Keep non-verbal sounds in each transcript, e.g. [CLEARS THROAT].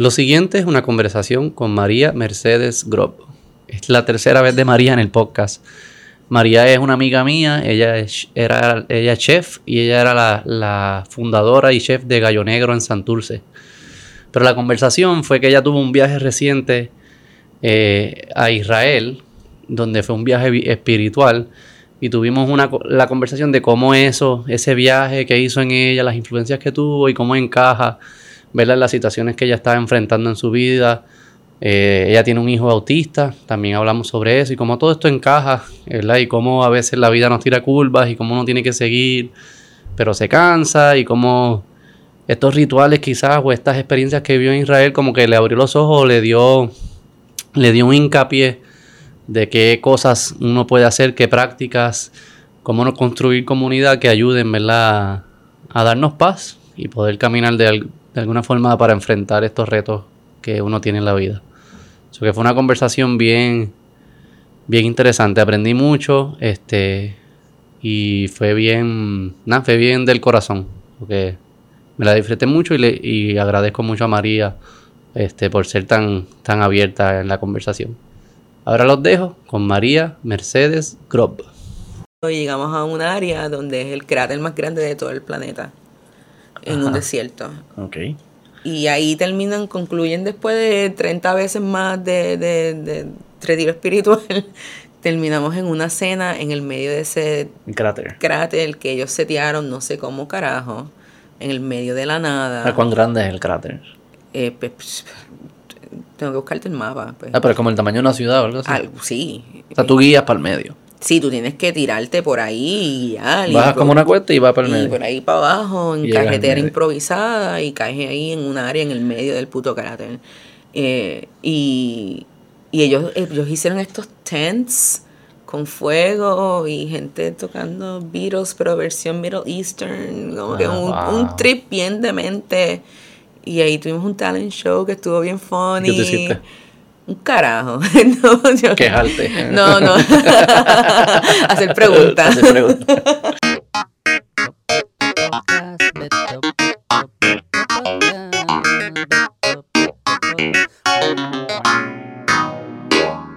Lo siguiente es una conversación con María Mercedes Grob. Es la tercera vez de María en el podcast. María es una amiga mía, ella es, era, ella chef y ella era la, fundadora y chef de Gallo Negro en Santurce. Pero la conversación fue que ella tuvo un viaje reciente eh, a Israel, donde fue un viaje espiritual, y tuvimos una, la conversación de cómo eso, ese viaje que hizo en ella, las influencias que tuvo y cómo encaja, ¿verdad? las situaciones que ella estaba enfrentando en su vida. Eh, ella tiene un hijo autista, también hablamos sobre eso y cómo todo esto encaja, ¿verdad? Y cómo a veces la vida nos tira curvas y cómo uno tiene que seguir, pero se cansa y cómo estos rituales quizás o estas experiencias que vio en Israel como que le abrió los ojos, le dio, le dio un hincapié de qué cosas uno puede hacer, qué prácticas, cómo no construir comunidad que ayuden ¿verdad? a darnos paz y poder caminar de, alguna forma para enfrentar estos retos que uno tiene en la vida. Eso que fue una conversación bien, bien interesante. Aprendí mucho, este, y fue bien, nada, fue bien del corazón, porque me la disfruté mucho y, le, y agradezco mucho a María, este, por ser tan, tan abierta en la conversación. Ahora los dejo con María Mercedes Grob. Llegamos a un área donde es el cráter más grande de todo el planeta, en un desierto. Ok. Y ahí terminan, concluyen después de 30 veces más de, de, de retiro espiritual, [LAUGHS] terminamos en una cena en el medio de ese cráter. cráter que ellos setearon, no sé cómo carajo, en el medio de la nada. ¿Cuán grande es el cráter? Eh, pues, tengo que buscarte el mapa. Pues. Ah, pero como el tamaño de una ciudad o algo así. sí. O sea, tú guías para el medio. Sí, tú tienes que tirarte por ahí y guiar. Bajas como una cuesta y vas para el medio. Y por ahí para abajo, en carretera improvisada, y caes ahí en un área en el medio del puto cráter. Eh, y, y ellos, ellos hicieron estos tents con fuego y gente tocando Beatles, pero versión Middle Eastern, como que Ah, un, wow. un trip bien demente. Y ahí tuvimos un talent show que estuvo bien funny. ¿Qué te? Un carajo. [LAUGHS] no, yo- Quejarte. No, no. [LAUGHS] Hacer preguntas. Hacer preguntas.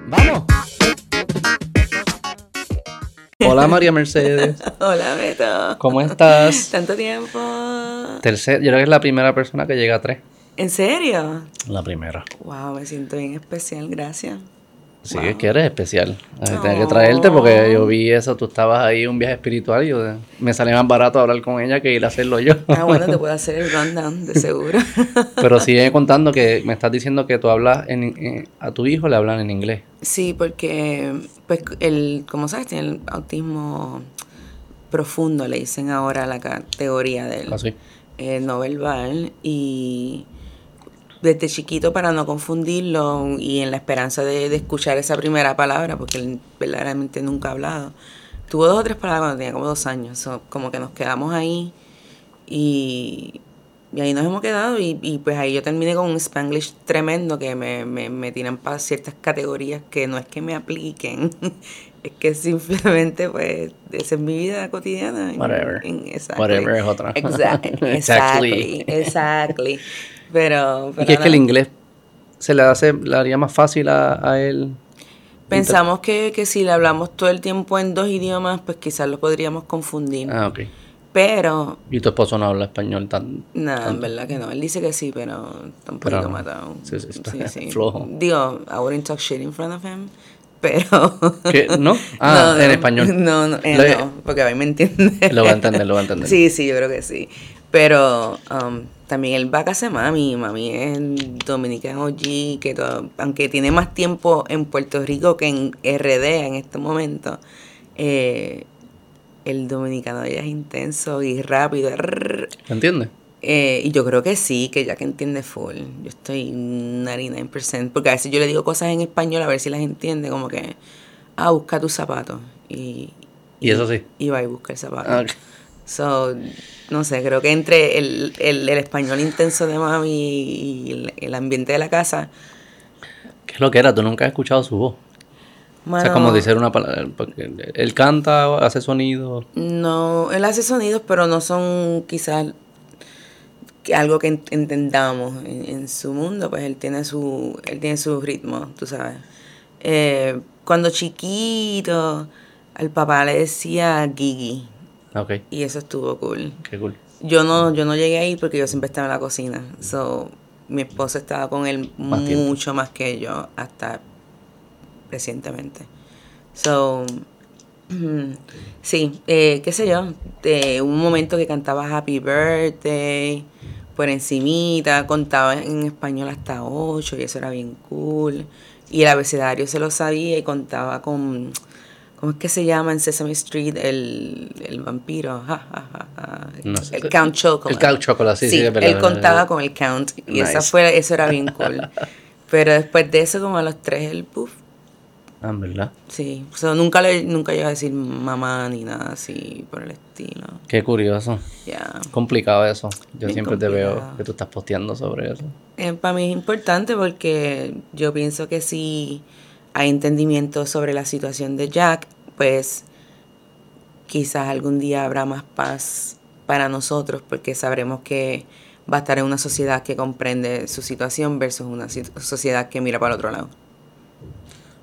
Vamos. Hola María Mercedes. [LAUGHS] Hola, Beto. ¿Cómo estás? Tanto tiempo. Tercer, yo creo que es la primera persona que llega a tres. ¿En serio? La primera. Wow, me siento bien especial, gracias. Sí, Wow. es que eres especial. Ay, Tenía que Oh. traerte porque yo vi eso, tú estabas ahí un viaje espiritual y yo, me sale más barato hablar con ella que ir a hacerlo yo. Ah, bueno, te puedo hacer el [LAUGHS] rundown, de seguro. [LAUGHS] Pero sigue contando que me estás diciendo que tú hablas en, en- a tu hijo le hablan en inglés. Sí, porque, pues, el, como sabes, tiene el autismo profundo, le dicen ahora la categoría del Así. eh, no verbal y desde chiquito para no confundirlo y en la esperanza de, de escuchar esa primera palabra, porque él verdaderamente nunca ha hablado. Tuvo dos o tres palabras cuando tenía como dos años, so, como que nos quedamos ahí y, y ahí nos hemos quedado y, y pues ahí yo terminé con un spanglish tremendo que me, me, me tiran para ciertas categorías que no es que me apliquen, [LAUGHS] es que simplemente pues esa es mi vida cotidiana. Whatever. en- exactly. Whatever es otra. Exact- [LAUGHS] exactly, exactly. Pero, Y que es que el inglés se le hace, le haría más fácil a, a él. Pensamos que, que si le hablamos todo el tiempo en dos idiomas, pues quizás lo podríamos confundir. Ah, ok. Pero, Y tu esposo no habla español tan... nada, en verdad que no. Él dice que sí, pero está un Pero matado. Sí, sí, está [LAUGHS] flojo. Digo, I wouldn't talk shit in front of him, pero... [LAUGHS] ¿Qué? ¿No? Ah, en español. No, no, eh, no, porque a mí me entiende. Lo va a entender, lo va a entender. [LAUGHS] Sí, sí, yo creo que sí. Pero um, también él va a casa de mami. Mami es Dominican OG, que todo- aunque tiene más tiempo en Puerto Rico que en RD en este momento, eh, el dominicano de ella es intenso y rápido. rrr. ¿Me entiendes? Eh, y yo creo que sí, que ya que entiende full. Yo estoy 99%. Porque a veces yo le digo cosas en español a ver si las entiende, como que, ah, busca tus zapatos. Y, Y eso sí. y va y busca el zapato. Ah. So, no sé, creo que entre el, el, el español intenso de mami y el, el ambiente de la casa. ¿Qué es lo que era? Tú nunca has escuchado su voz. o sea, como decir una palabra. Él canta, hace sonido. No, él hace sonidos, pero no son quizás algo que ent- entendamos en, en su mundo, pues él tiene su, él tiene su ritmo, tú sabes. Eh, cuando chiquito, al papá le decía Gigi, Ok, y eso estuvo cool. qué cool. Yo no, yo no llegué ahí porque yo siempre estaba en la cocina. So, mi esposo estaba con él Más tiempo. mucho más que yo hasta recientemente. So, [CLEARS THROAT] sí, eh, qué sé yo, de un momento que cantaba Happy Birthday por encimita, contaba en español hasta 8 y eso era bien cool. Y el abecedario se lo sabía y contaba con, ¿cómo es que se llama en Sesame Street el, el vampiro? Ja, ja, ja, ja. No sé. El Count Chocolate. El Count Chocolate, sí, sí, verdad, él contaba con el Count y esa Nice. fue, eso era bien cool. [LAUGHS] Pero después de eso, como a los tres, el puff, Ah, verdad. Sí, o sea, nunca le nunca llegó a decir mamá ni nada así por el estilo. Qué curioso. Ya. Complicado eso. Yo Bien siempre te veo que tú estás posteando sobre eso. Eh, para mí es importante porque yo pienso que si hay entendimiento sobre la situación de Jack, pues quizás algún día habrá más paz para nosotros porque sabremos que va a estar en una sociedad que comprende su situación versus una sociedad que mira para el otro lado.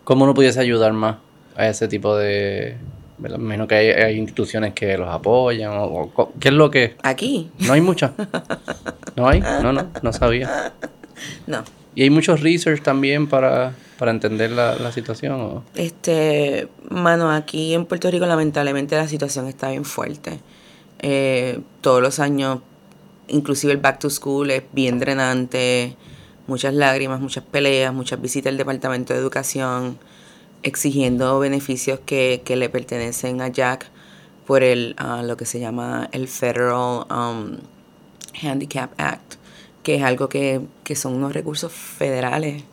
¿Cómo uno pudiese ayudar más a ese tipo de... ¿verdad? Me imagino que hay, hay instituciones que los apoyan o, ¿Qué es lo que...? Aquí, No hay muchas. [LAUGHS] ¿No hay? No, no, no sabía. no. Y hay muchos research también para, para entender la, la situación. ¿o? Este, mano, aquí en Puerto Rico lamentablemente la situación está bien fuerte. Eh, todos los años, inclusive el back to school es bien drenante, muchas lágrimas, muchas peleas, muchas visitas al Departamento de Educación exigiendo beneficios que, que le pertenecen a Jack por el, ah, lo que se llama el Federal um, Handicap Act, que es algo que, que son unos recursos federales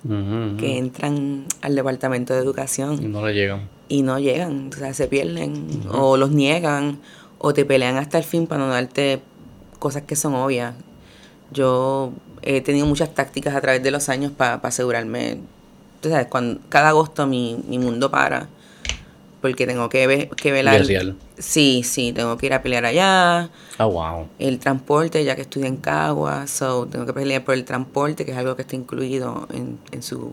que entran al Departamento de Y Educación no le llegan. y no llegan, o sea, se pierden o los niegan o te pelean hasta el fin para no darte cosas que son obvias. Yo he tenido muchas tácticas a través de los años para asegurarme, tú sabes, cuando, cada agosto mi, mi mundo para porque tengo que, ver, que velar. Sí, sí, tengo que ir a pelear allá, Ah, wow. el transporte, ya que estudio en Cagua, so tengo que pelear por el transporte, que es algo que está incluido en, en sus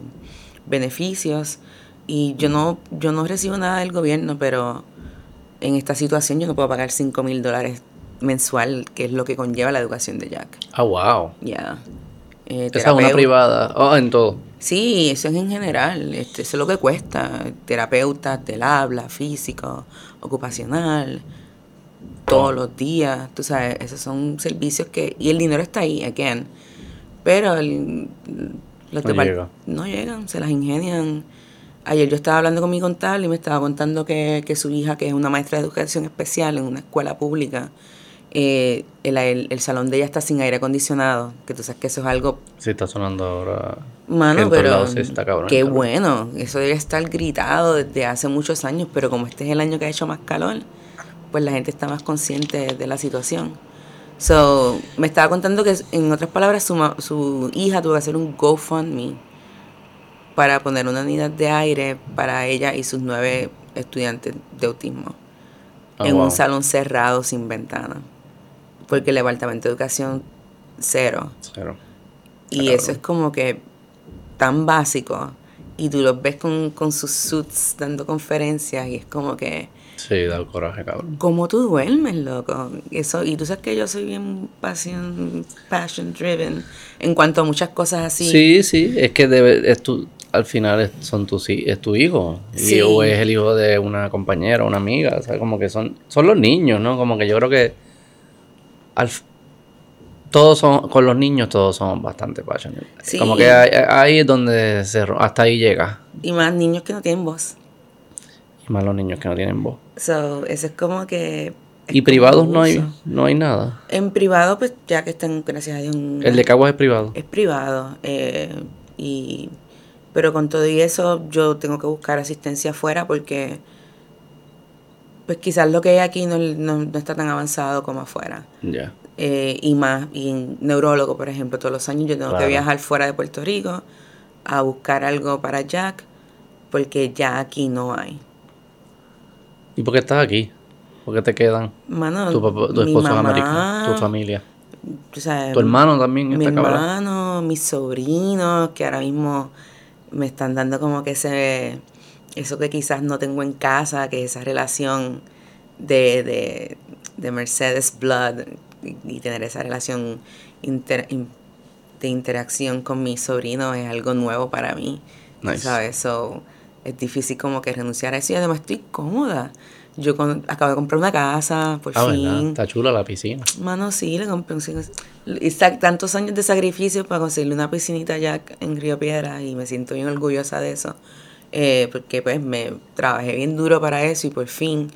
beneficios. Y yo no, yo no recibo nada del gobierno, pero en esta situación yo no puedo pagar 5 mil dólares mensual, que es lo que conlleva la educación de Jack. Ah, wow. Ya. Eh, Esa es una privada. Oh, en todo. Sí, eso es en general. Este, eso es lo que cuesta. Terapeuta del habla, físico, ocupacional, todos Oh. los días. Tú sabes, esos son servicios que. Y el dinero está ahí, again. Pero el, los No llega. no llegan, se las ingenian. Ayer yo estaba hablando con mi contable y me estaba contando que, que su hija, que es una maestra de educación especial en una escuela pública, eh, el, el- el salón de ella está sin aire acondicionado. Que tú sabes que eso es algo Sí, está sonando ahora. Mano, pero sí está cabrón, qué cabrón. bueno. Eso debe estar gritado desde hace muchos años, pero como este es el año que ha hecho más calor, pues la gente está más consciente de la situación. So, me estaba contando que, en otras palabras, su, su hija tuvo que hacer un GoFundMe para poner una unidad de aire para ella y sus nueve estudiantes de autismo Ah, en wow. un salón cerrado sin ventana. Porque el Departamento de Educación, cero. Cero. Y eso es como que tan básico. Y tú los ves con, con sus suits dando conferencias y es como que, Sí, da coraje, cabrón. ¿cómo tú duermes, loco? Eso, y tú sabes que yo soy bien passion, passion driven en cuanto a muchas cosas así. Sí, sí, es que debe, es tu, al final es, son tus, es tu hijo. Y, Sí. o es el hijo de una compañera, una amiga. O sea, como que son, son los niños, ¿no? Como que yo creo que al, todos son, con los niños todos somos bastante passionate. Sí. Como que ahí, ahí es donde se, hasta ahí llega. Y más niños que no tienen voz. Y más los niños que no tienen voz. So, eso es como que... es Y privados no hay, no hay nada. En privado, pues ya que están, gracias a Dios, El de Caguas es privado. es privado. eh, y pero con todo y eso yo tengo que buscar asistencia afuera porque pues quizás lo que hay aquí no, no, no está tan avanzado como afuera. Ya. Eh, y más, y en neurólogo, por ejemplo, todos los años yo tengo Claro. que viajar fuera de Puerto Rico a buscar algo para Jack porque ya aquí no hay. ¿Y por qué estás aquí? ¿Por qué te quedan? Mano, Tu, papá, tu mi esposo es americano, tu familia. Tu hermano también mi está hermano, mis sobrinos, que ahora mismo me están dando como que ese, eso que quizás no tengo en casa, que esa relación de, de, de Mercedes Blood y, y tener esa relación inter- in- de interacción con mis sobrinos es algo nuevo para mí. Nice. ¿Sabes? So, es difícil como que renunciar a eso y además estoy cómoda. Yo con- acabo de comprar una casa, por Ah, ¿verdad? fin. Está chula la piscina. Mano, sí, le compré sa- tantos años de sacrificio para conseguirle una piscinita allá en Río Piedra y me siento bien orgullosa de eso. Eh, porque pues me trabajé bien duro para eso y por fin.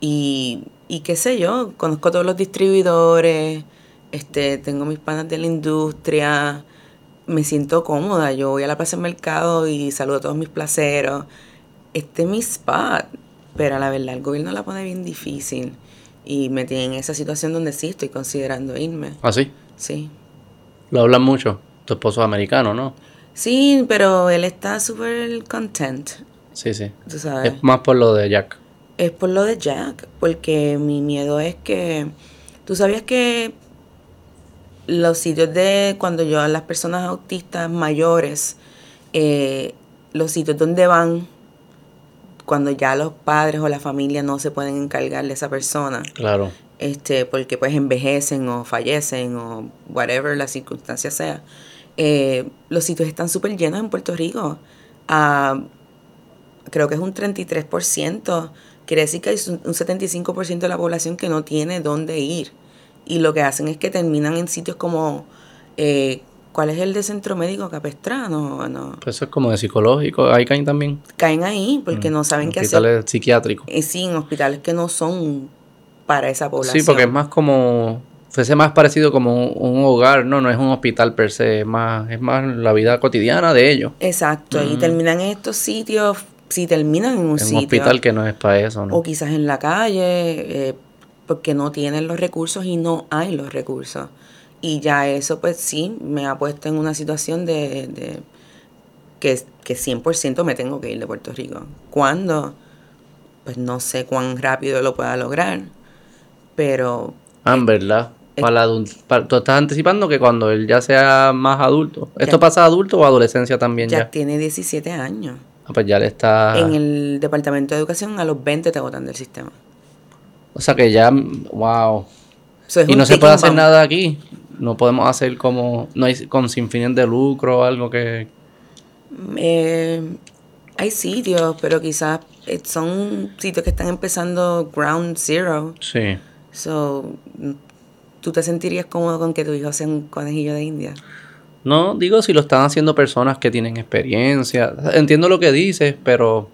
Y, y qué sé yo, conozco todos los distribuidores, este, tengo mis panas de la industria, me siento cómoda. Yo voy a la plaza del mercado y saludo a todos mis placeros. Este es mi spot. Pero la verdad, el gobierno la pone bien difícil. Y me tiene en esa situación donde sí estoy considerando irme. ¿Ah, sí? Sí. Lo hablan mucho. Tu esposo es americano, ¿no? Sí, pero él está súper content. Sí, sí. Tú sabes. Es más por lo de Jack. Es por lo de Jack, porque mi miedo es que tú sabías que los sitios de cuando yo las personas autistas mayores, eh, los sitios donde van cuando ya los padres o la familia no se pueden encargar de esa persona, Claro. este, porque pues envejecen o fallecen o whatever la circunstancia sea. Eh, los sitios están súper llenos en Puerto Rico. Ah, creo que es un 33%. Quiere decir que hay un un 75% de la población que no tiene dónde ir. Y lo que hacen es que terminan en sitios como... eh, ¿Cuál es el de centro médico capestrano? No, Pues eso es como de psicológico. Ahí caen también. caen ahí porque no saben qué hacer. Hospitales psiquiátricos. Eh, sí, en hospitales que no son para esa población. Sí, porque es más como. Fuese más parecido como un, un hogar, no, no es un hospital per se, es más, es más la vida cotidiana de ellos. Exacto, y terminan en estos sitios, si terminan en un Es un sitio, hospital que no es para eso, ¿no? o quizás en la calle, eh, porque no tienen los recursos y no hay los recursos. Y ya eso, pues sí, me ha puesto en una situación de, de que, que 100% me tengo que ir de Puerto Rico. ¿Cuándo? Pues no sé cuán rápido lo pueda lograr, pero Ah, en verdad. Para la adul- para- tú estás anticipando que cuando él ya sea más adulto. ¿Esto Ya. pasa adulto o adolescencia también ya? ya tiene 17 años. Ah, pues ya le está. En el Departamento de Educación a los 20 te botan del sistema. O sea que ya. Wow. So, Y no se puede hacer bomb. nada aquí. No podemos hacer como. No hay con sin fines de lucro o algo que. Eh, hay sitios, pero quizás eh, son sitios que están empezando ground zero. Sí. So, ¿tú te sentirías cómodo con que tu hijo sea un conejillo de India? No, digo si lo están haciendo personas que tienen experiencia. Entiendo lo que dices, pero.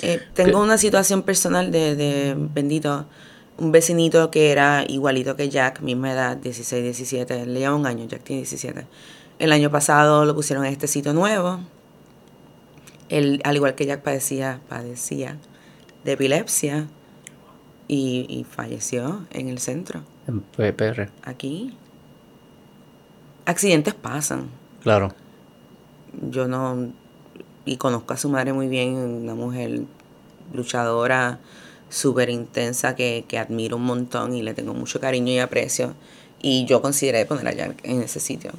Eh, tengo una situación personal de, de, bendito, un vecinito que era igualito que Jack, misma edad, 16, 17, le lleva un año, Jack tiene 17. El año pasado lo pusieron en este sitio nuevo. Él, al igual que Jack, padecía, padecía de epilepsia y, y falleció en el centro, En PPR. aquí. Accidentes pasan. Claro. yo no y conozco a su madre muy bien una mujer luchadora súper intensa que, que admiro un montón y le tengo mucho cariño y aprecio y yo consideré poner allá en ese sitio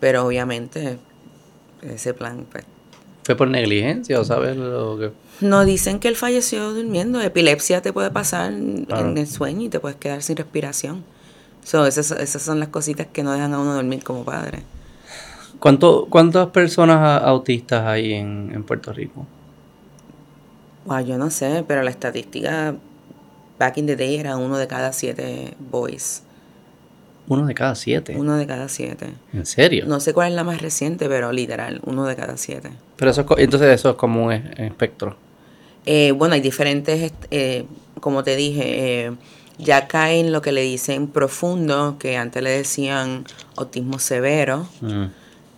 pero obviamente ese plan pues ¿Fue por negligencia o sabes lo que.? no dicen que él falleció durmiendo epilepsia te puede pasar en el sueño y te puedes quedar sin respiración so, esas, esas son las cositas que no dejan a uno dormir como padre ¿Cuánto, ¿Cuántas personas autistas hay en, en Puerto Rico? Wow, yo no sé, pero la estadística back in the day era uno de cada siete boys. Uno de cada siete. Uno de cada siete. ¿En serio? No sé cuál es la más reciente, pero literal, uno de cada siete. Pero eso es entonces eso es como un es- espectro. Eh, bueno, hay diferentes, eh, como te dije, eh, ya cae en lo que le dicen profundo, que antes le decían autismo severo, Mm.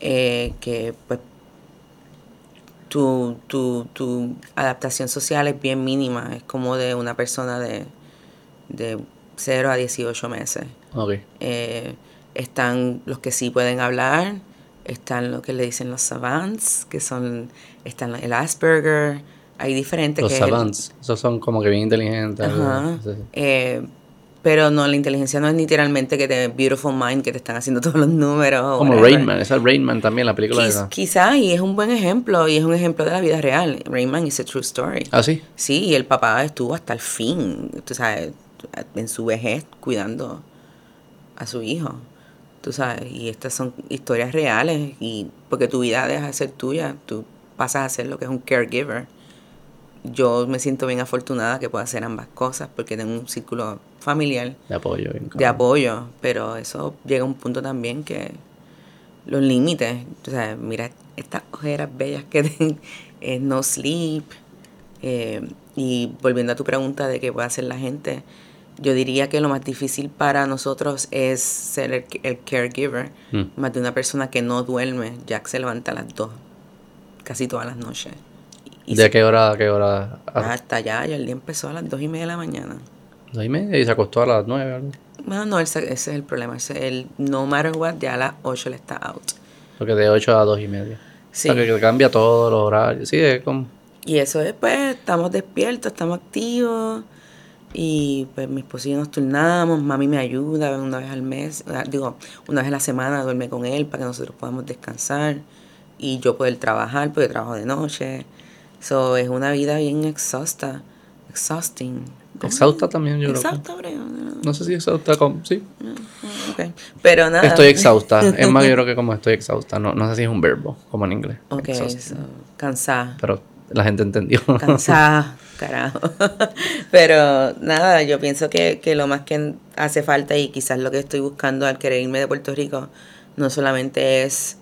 eh, que pues tu, tu, tu adaptación social es bien mínima, es como de una persona de, de 0 a 18 meses. Eh, están los que sí pueden hablar, están lo que le dicen los savants, que son, están el Asperger, hay diferentes Los que es el- savants. Esos son como que bien inteligentes. Ajá. Eh, Pero no, la inteligencia no es literalmente que te Beautiful Mind, que te están haciendo [LAUGHS] todos los números. Como whatever. Rain Man, esa es Rain Man también, la película de esa. Quizás, y es un buen ejemplo, y es un ejemplo de la vida real. Rayman is a true story. Ah, sí. Sí, y el papá estuvo hasta el fin, tú sabes, en su vejez cuidando a su hijo, tú sabes, y estas son historias reales, y porque tu vida deja de ser tuya, tú pasas a ser lo que es un caregiver. Yo me siento bien afortunada que pueda hacer ambas cosas, porque tengo un círculo familiar De apoyo. bien de apoyo, pero eso llega a un punto también que los límites, o sea, mira estas ojeras bellas que [LAUGHS] ten, eh, no sleep, eh, y volviendo a tu pregunta de qué puede hacer la gente, yo diría que lo más difícil para nosotros es ser el, el caregiver, Mm. más de una persona que no duerme, Jack se levanta a las dos, casi todas las noches. Y ¿De se- qué hora a qué hora? A hasta allá, ya el día empezó a las dos y media de la mañana. las y media y se acostó a las nueve. algo. Bueno, no, ese, ese es el problema. Ese, el no matter what, ya a las 8 le está out. Porque de 8 a dos y media. Sí. O sea, que, que cambia todos los horarios. Sí, es como... Y eso es, pues, estamos despiertos, estamos activos. Y pues mi esposo y yo nos turnamos, mami me ayuda una vez al mes, ah, digo, una vez a la semana duerme con él para que nosotros podamos descansar y yo poder trabajar, porque trabajo de noche. Eso es una vida bien exhausta, exhausting. ¿Cómo? Exhausta también, yo creo. que- Exhausta. No sé si exhausta como... Sí. Ok. Pero nada. Estoy exhausta. [LAUGHS] Es más, yo creo que como estoy exhausta. No, no sé si es un verbo, como en inglés. Ok, Exhausta. so, cansada. Pero la gente entendió. [LAUGHS] cansada, carajo. [LAUGHS] Pero nada, yo pienso que, que lo más que hace falta y quizás lo que estoy buscando al querer irme de Puerto Rico no solamente es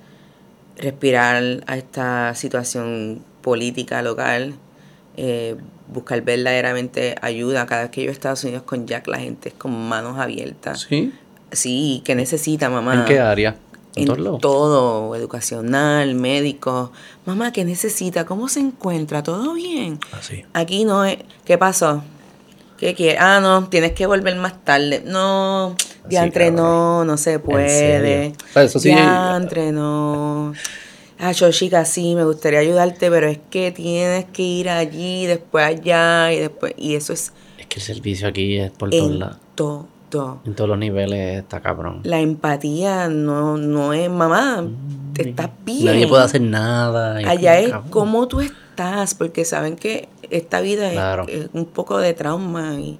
respirar a esta situación política local, eh, buscar verdaderamente ayuda. Cada vez que yo a Estados Unidos con Jack, la gente es con manos abiertas. ¿Sí? Sí, que necesita, mamá? ¿En qué área? En, en todo, educacional, médico. Mamá, ¿qué necesita? ¿Cómo se encuentra? ¿Todo bien? Así. Aquí no es. ¿Qué pasó? ¿Qué quieres? Ah, no, tienes que volver más tarde. No, diantre, cabrón. no, no se puede. O sea, eso sí- Diantre, no. Ah, yo, chica, sí, me gustaría ayudarte, pero es que tienes que ir allí, después allá y después. Y eso es Es que el servicio aquí es por todos lados. todo. En todos los niveles está cabrón. La empatía no, no es, mamá, te estás bien. Nadie puede hacer nada. Allá es cabrón. cómo tú estás, porque saben que esta vida es- un poco de trauma y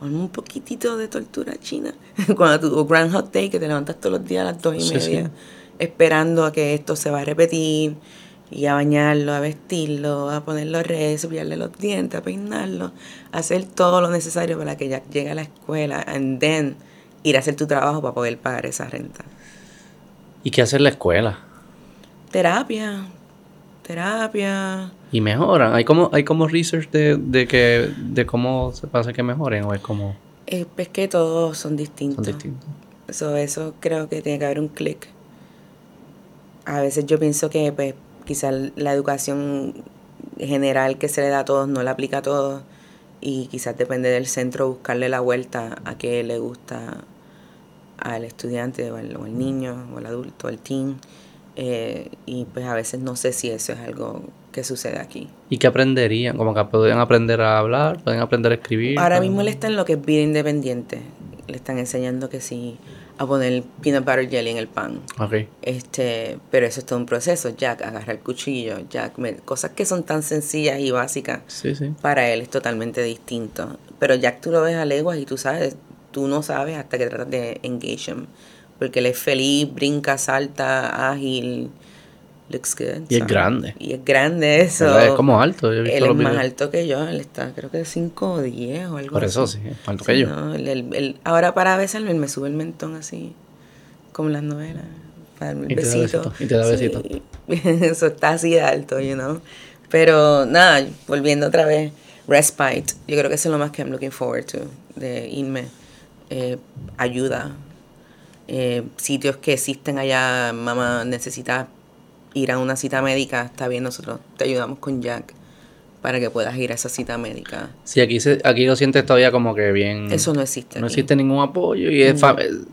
un poquitito de tortura china. [LAUGHS] Cuando tú, o Grand Hot Day, que te levantas todos los días a las dos y Sí, media, sí. esperando a que esto se va a repetir, y a bañarlo, a vestirlo, a ponerlo re, cepillarle los dientes, a peinarlo, a hacer todo lo necesario para que ya llegue a la escuela, and then ir a hacer tu trabajo para poder pagar esa renta. ¿Y qué hace en la escuela? Terapia, terapia. Y mejoran. Hay como, hay como research de, de que de cómo se pasa que mejoren o es como Eh, es que todos son distintos. son distintos. Eso, eso creo que tiene que haber un clic. A veces yo pienso que pues quizás la educación general que se le da a todos no la aplica a todos y quizás depende del centro buscarle la vuelta a qué le gusta al estudiante o al, o al niño o al adulto, al teen. Eh, y pues a veces no sé si eso es algo que sucede aquí. ¿Y qué aprenderían? Como que pueden aprender a hablar, pueden aprender a escribir. Ahora mismo él está en lo que es vida independiente. Le están enseñando que sí, a poner peanut butter jelly en el pan. Este, pero eso es todo un proceso. Jack agarra el cuchillo, Jack, me- cosas que son tan sencillas y básicas, Sí, sí. para él es totalmente distinto. Pero Jack tú lo ves a leguas y tú sabes, tú no sabes hasta que tratas de engage him. Porque él es feliz, brinca, salta, ágil, looks good. Y es so- grande. Y es grande eso. Es como alto. yo he visto Él es más alto que yo, él está creo que 5 o 10 o algo Por eso así. sí, es alto Sí, que yo. no, él- él- él- ahora para besarme, él me sube el mentón así, como las novelas, para darme el Y te besito. besito, y te da besito. Sí, [LAUGHS] eso está así de alto, you know. Pero nada, volviendo otra vez, respite, yo creo que eso es lo más que I'm looking forward to, de irme. Eh, ayuda. Eh, sitios que existen allá, mamá, necesitas ir a una cita médica, está bien, nosotros te ayudamos con Jack para que puedas ir a esa cita médica. Sí, aquí se, aquí lo sientes todavía como que bien. Eso no existe. No existe ningún apoyo y es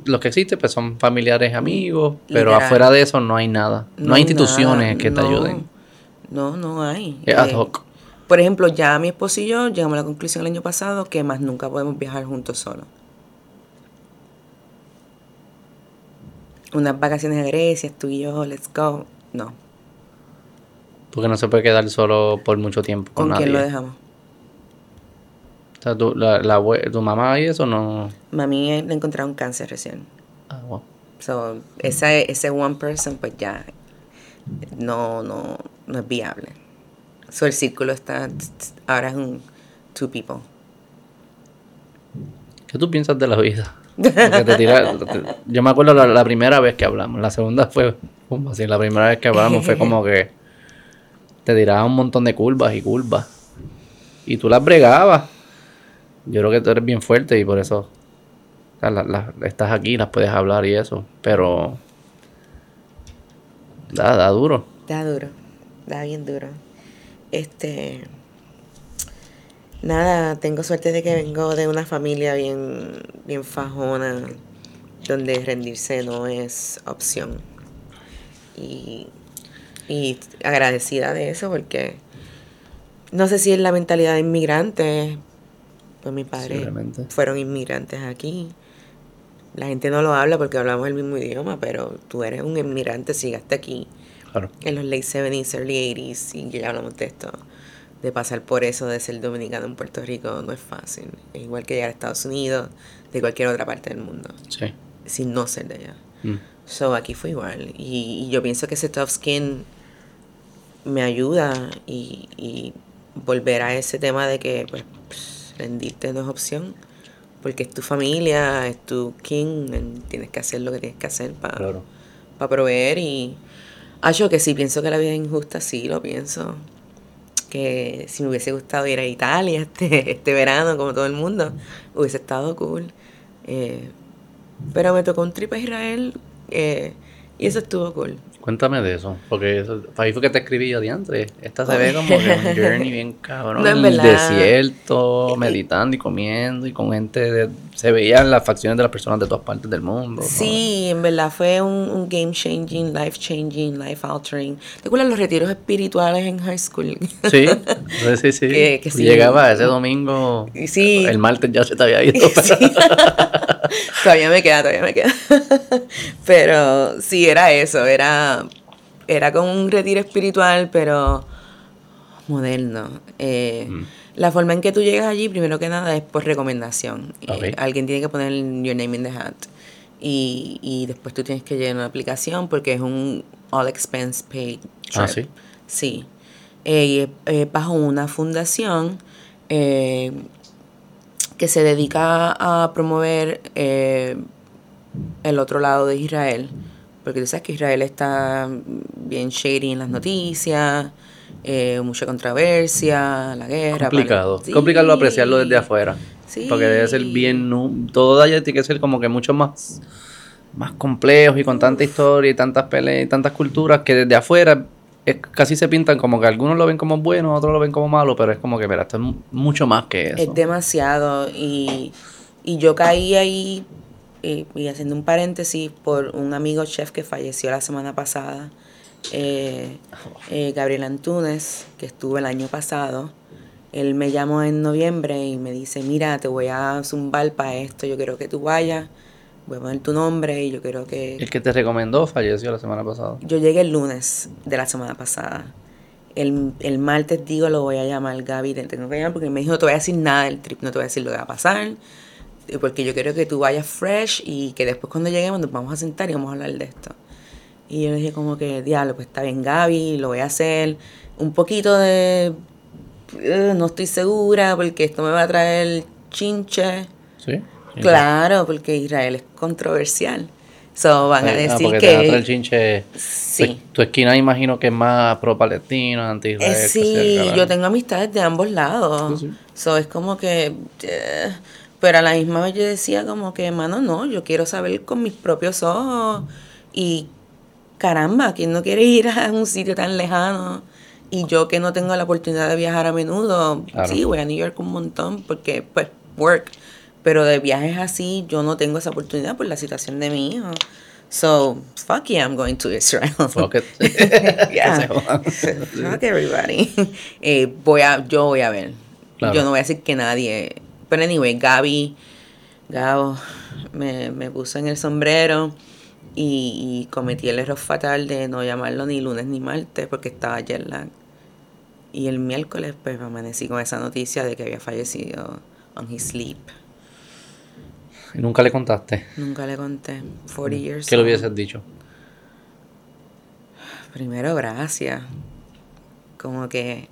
los que existen pues son familiares, amigos, pero afuera de eso no hay nada. No, hay instituciones que te ayuden. No, no hay. Ad eh, hoc. Por ejemplo, ya mi esposo y yo llegamos a la conclusión el año pasado que más nunca podemos viajar juntos solos. Unas vacaciones a Grecia, tú y yo, let's go. No. Porque no se puede quedar solo por mucho tiempo con, ¿Con nadie. quién lo dejamos? O sea, tu, la, la tu mamá y eso no... Mami eh, le encontraron cáncer recién. Ah, wow. So, ese one person, pues ya no, no, no es viable. So, el círculo está, ahora es un two people. ¿Qué tú piensas de la vida? Porque te tira- [LAUGHS] te- yo me acuerdo la, la primera vez que hablamos. La segunda fue como así. La primera vez que hablamos fue como que te tiraba un montón de curvas y curvas. Y tú las bregabas. Yo creo que tú eres bien fuerte y por eso o sea, la- la- estás aquí, las puedes hablar y eso. Pero da, da duro. Da duro, da bien duro. Este. Nada, tengo suerte de que vengo de una familia bien, bien fajona, donde rendirse no es opción. Y, y agradecida de eso porque no sé si es la mentalidad de inmigrantes, pues mis padres fueron inmigrantes aquí. La gente no lo habla porque hablamos el mismo idioma, pero tú eres un inmigrante si llegaste aquí Claro. en los late 70s, early 80s, y ya hablamos de esto, de pasar por eso, de ser dominicano en Puerto Rico, no es fácil. Es igual que llegar a Estados Unidos, de cualquier otra parte del mundo, Sí. sin no ser de allá. Mm. So, aquí fue igual. Y, y yo pienso que ese tough skin me ayuda y, y volver a ese tema de que, pues, rendirte no es opción. Porque es tu familia, es tu king, tienes que hacer lo que tienes que hacer para Claro. para proveer y ah, yo que sí pienso que la vida es injusta, sí lo pienso. Que si me hubiese gustado ir a Italia este, este verano, como todo el mundo, hubiese estado cool. Eh, pero me tocó un trip a Israel eh, y eso estuvo cool. Cuéntame de eso, porque eso, ahí fue que te escribí yo diantre. Esta se ve como que un journey bien [LAUGHS] cabrón. No, en el desierto, meditando y comiendo y con gente de... Se veían las facciones de las personas de todas partes del mundo. ¿no? Sí, en verdad fue un, un game changing, life changing, life altering. ¿Te acuerdas los retiros espirituales en high school? Sí, sí, sí. [LAUGHS] Que- que Tú sí. Llegaba ese domingo, sí. el martes ya se te había ido. [LAUGHS] Sí. [LAUGHS] todavía me queda, todavía me queda. [LAUGHS] pero sí, era eso, era, era como un retiro espiritual, pero moderno. Eh, Mm. La forma en que tú llegas allí, primero que nada, es por recomendación. Eh, alguien tiene que poner your name in the hat. Y, y después tú tienes que llenar una aplicación porque es un all expense paid trip. Ah, ¿sí? Sí. Eh, y es bajo una fundación eh, que se dedica a promover eh, el otro lado de Israel. Porque tú sabes que Israel está bien shady en las noticias, eh, mucha controversia, la guerra. complicado. Pale- Complicado Sí. apreciarlo desde afuera. Sí. Porque debe ser bien... Todo allá tiene que ser como que mucho más... Más complejos y con tanta historia y tantas peleas y tantas culturas que desde afuera es- casi se pintan como que algunos lo ven como bueno, otros lo ven como malo, pero es como que, mira, esto es mu- mucho más que eso. Es demasiado. Y, y yo caí ahí, y, y haciendo un paréntesis, por un amigo chef que falleció la semana pasada, eh, eh, Gabriel Antunes, que estuvo el año pasado. Él me llamó en noviembre y me dice, mira, te voy a zumbar para esto, yo quiero que tú vayas, voy a poner tu nombre y yo quiero que... El que te recomendó falleció la semana pasada. Yo llegué el lunes de la semana pasada. El, el martes digo, lo voy a llamar Gaby, te tengo que llamar porque me dijo, no te voy a decir nada del trip, no te voy a decir lo que va a pasar, eh, porque yo quiero que tú vayas fresh y que después cuando lleguemos nos vamos a sentar y vamos a hablar de esto. Y yo le dije como que, diablo, pues está bien Gaby, lo voy a hacer. Un poquito de, eh, no estoy segura porque esto me va a traer chinche. ¿Sí? Claro, porque Israel es controversial. So van a Ah, decir porque te va a traer que... el chinche. Sí. Tu, tu esquina imagino que es más pro-palestino, anti-israel. Eh, sí, sea, yo tengo amistades de ambos lados. Sí, sí. So, es como que... eh, pero a la misma vez yo decía como que, mano, no, yo quiero saber con mis propios ojos. Y caramba, ¿quién no quiere ir a un sitio tan lejano? Y yo que no tengo la oportunidad de viajar a menudo, Claro. sí, voy a New York un montón porque, pues, work. Pero de viajes así, yo no tengo esa oportunidad por la situación de mi hijo. So, fuck yeah, I'm going to Israel. [LAUGHS] Fuck it. [LAUGHS] Yeah. [LAUGHS] Fuck everybody. Eh, voy a, yo voy a ver. Claro. Yo no voy a decir que nadie. Pero anyway, Gaby, Gabo, me, me puso en el sombrero y, y cometí el error fatal de no llamarlo ni lunes ni martes porque estaba jet lag. Y el miércoles pues amanecí con esa noticia de que había fallecido on his sleep. ¿Y nunca le contaste? Nunca le conté. 40 years. ¿Qué le hubieses dicho? Primero, gracias. Como que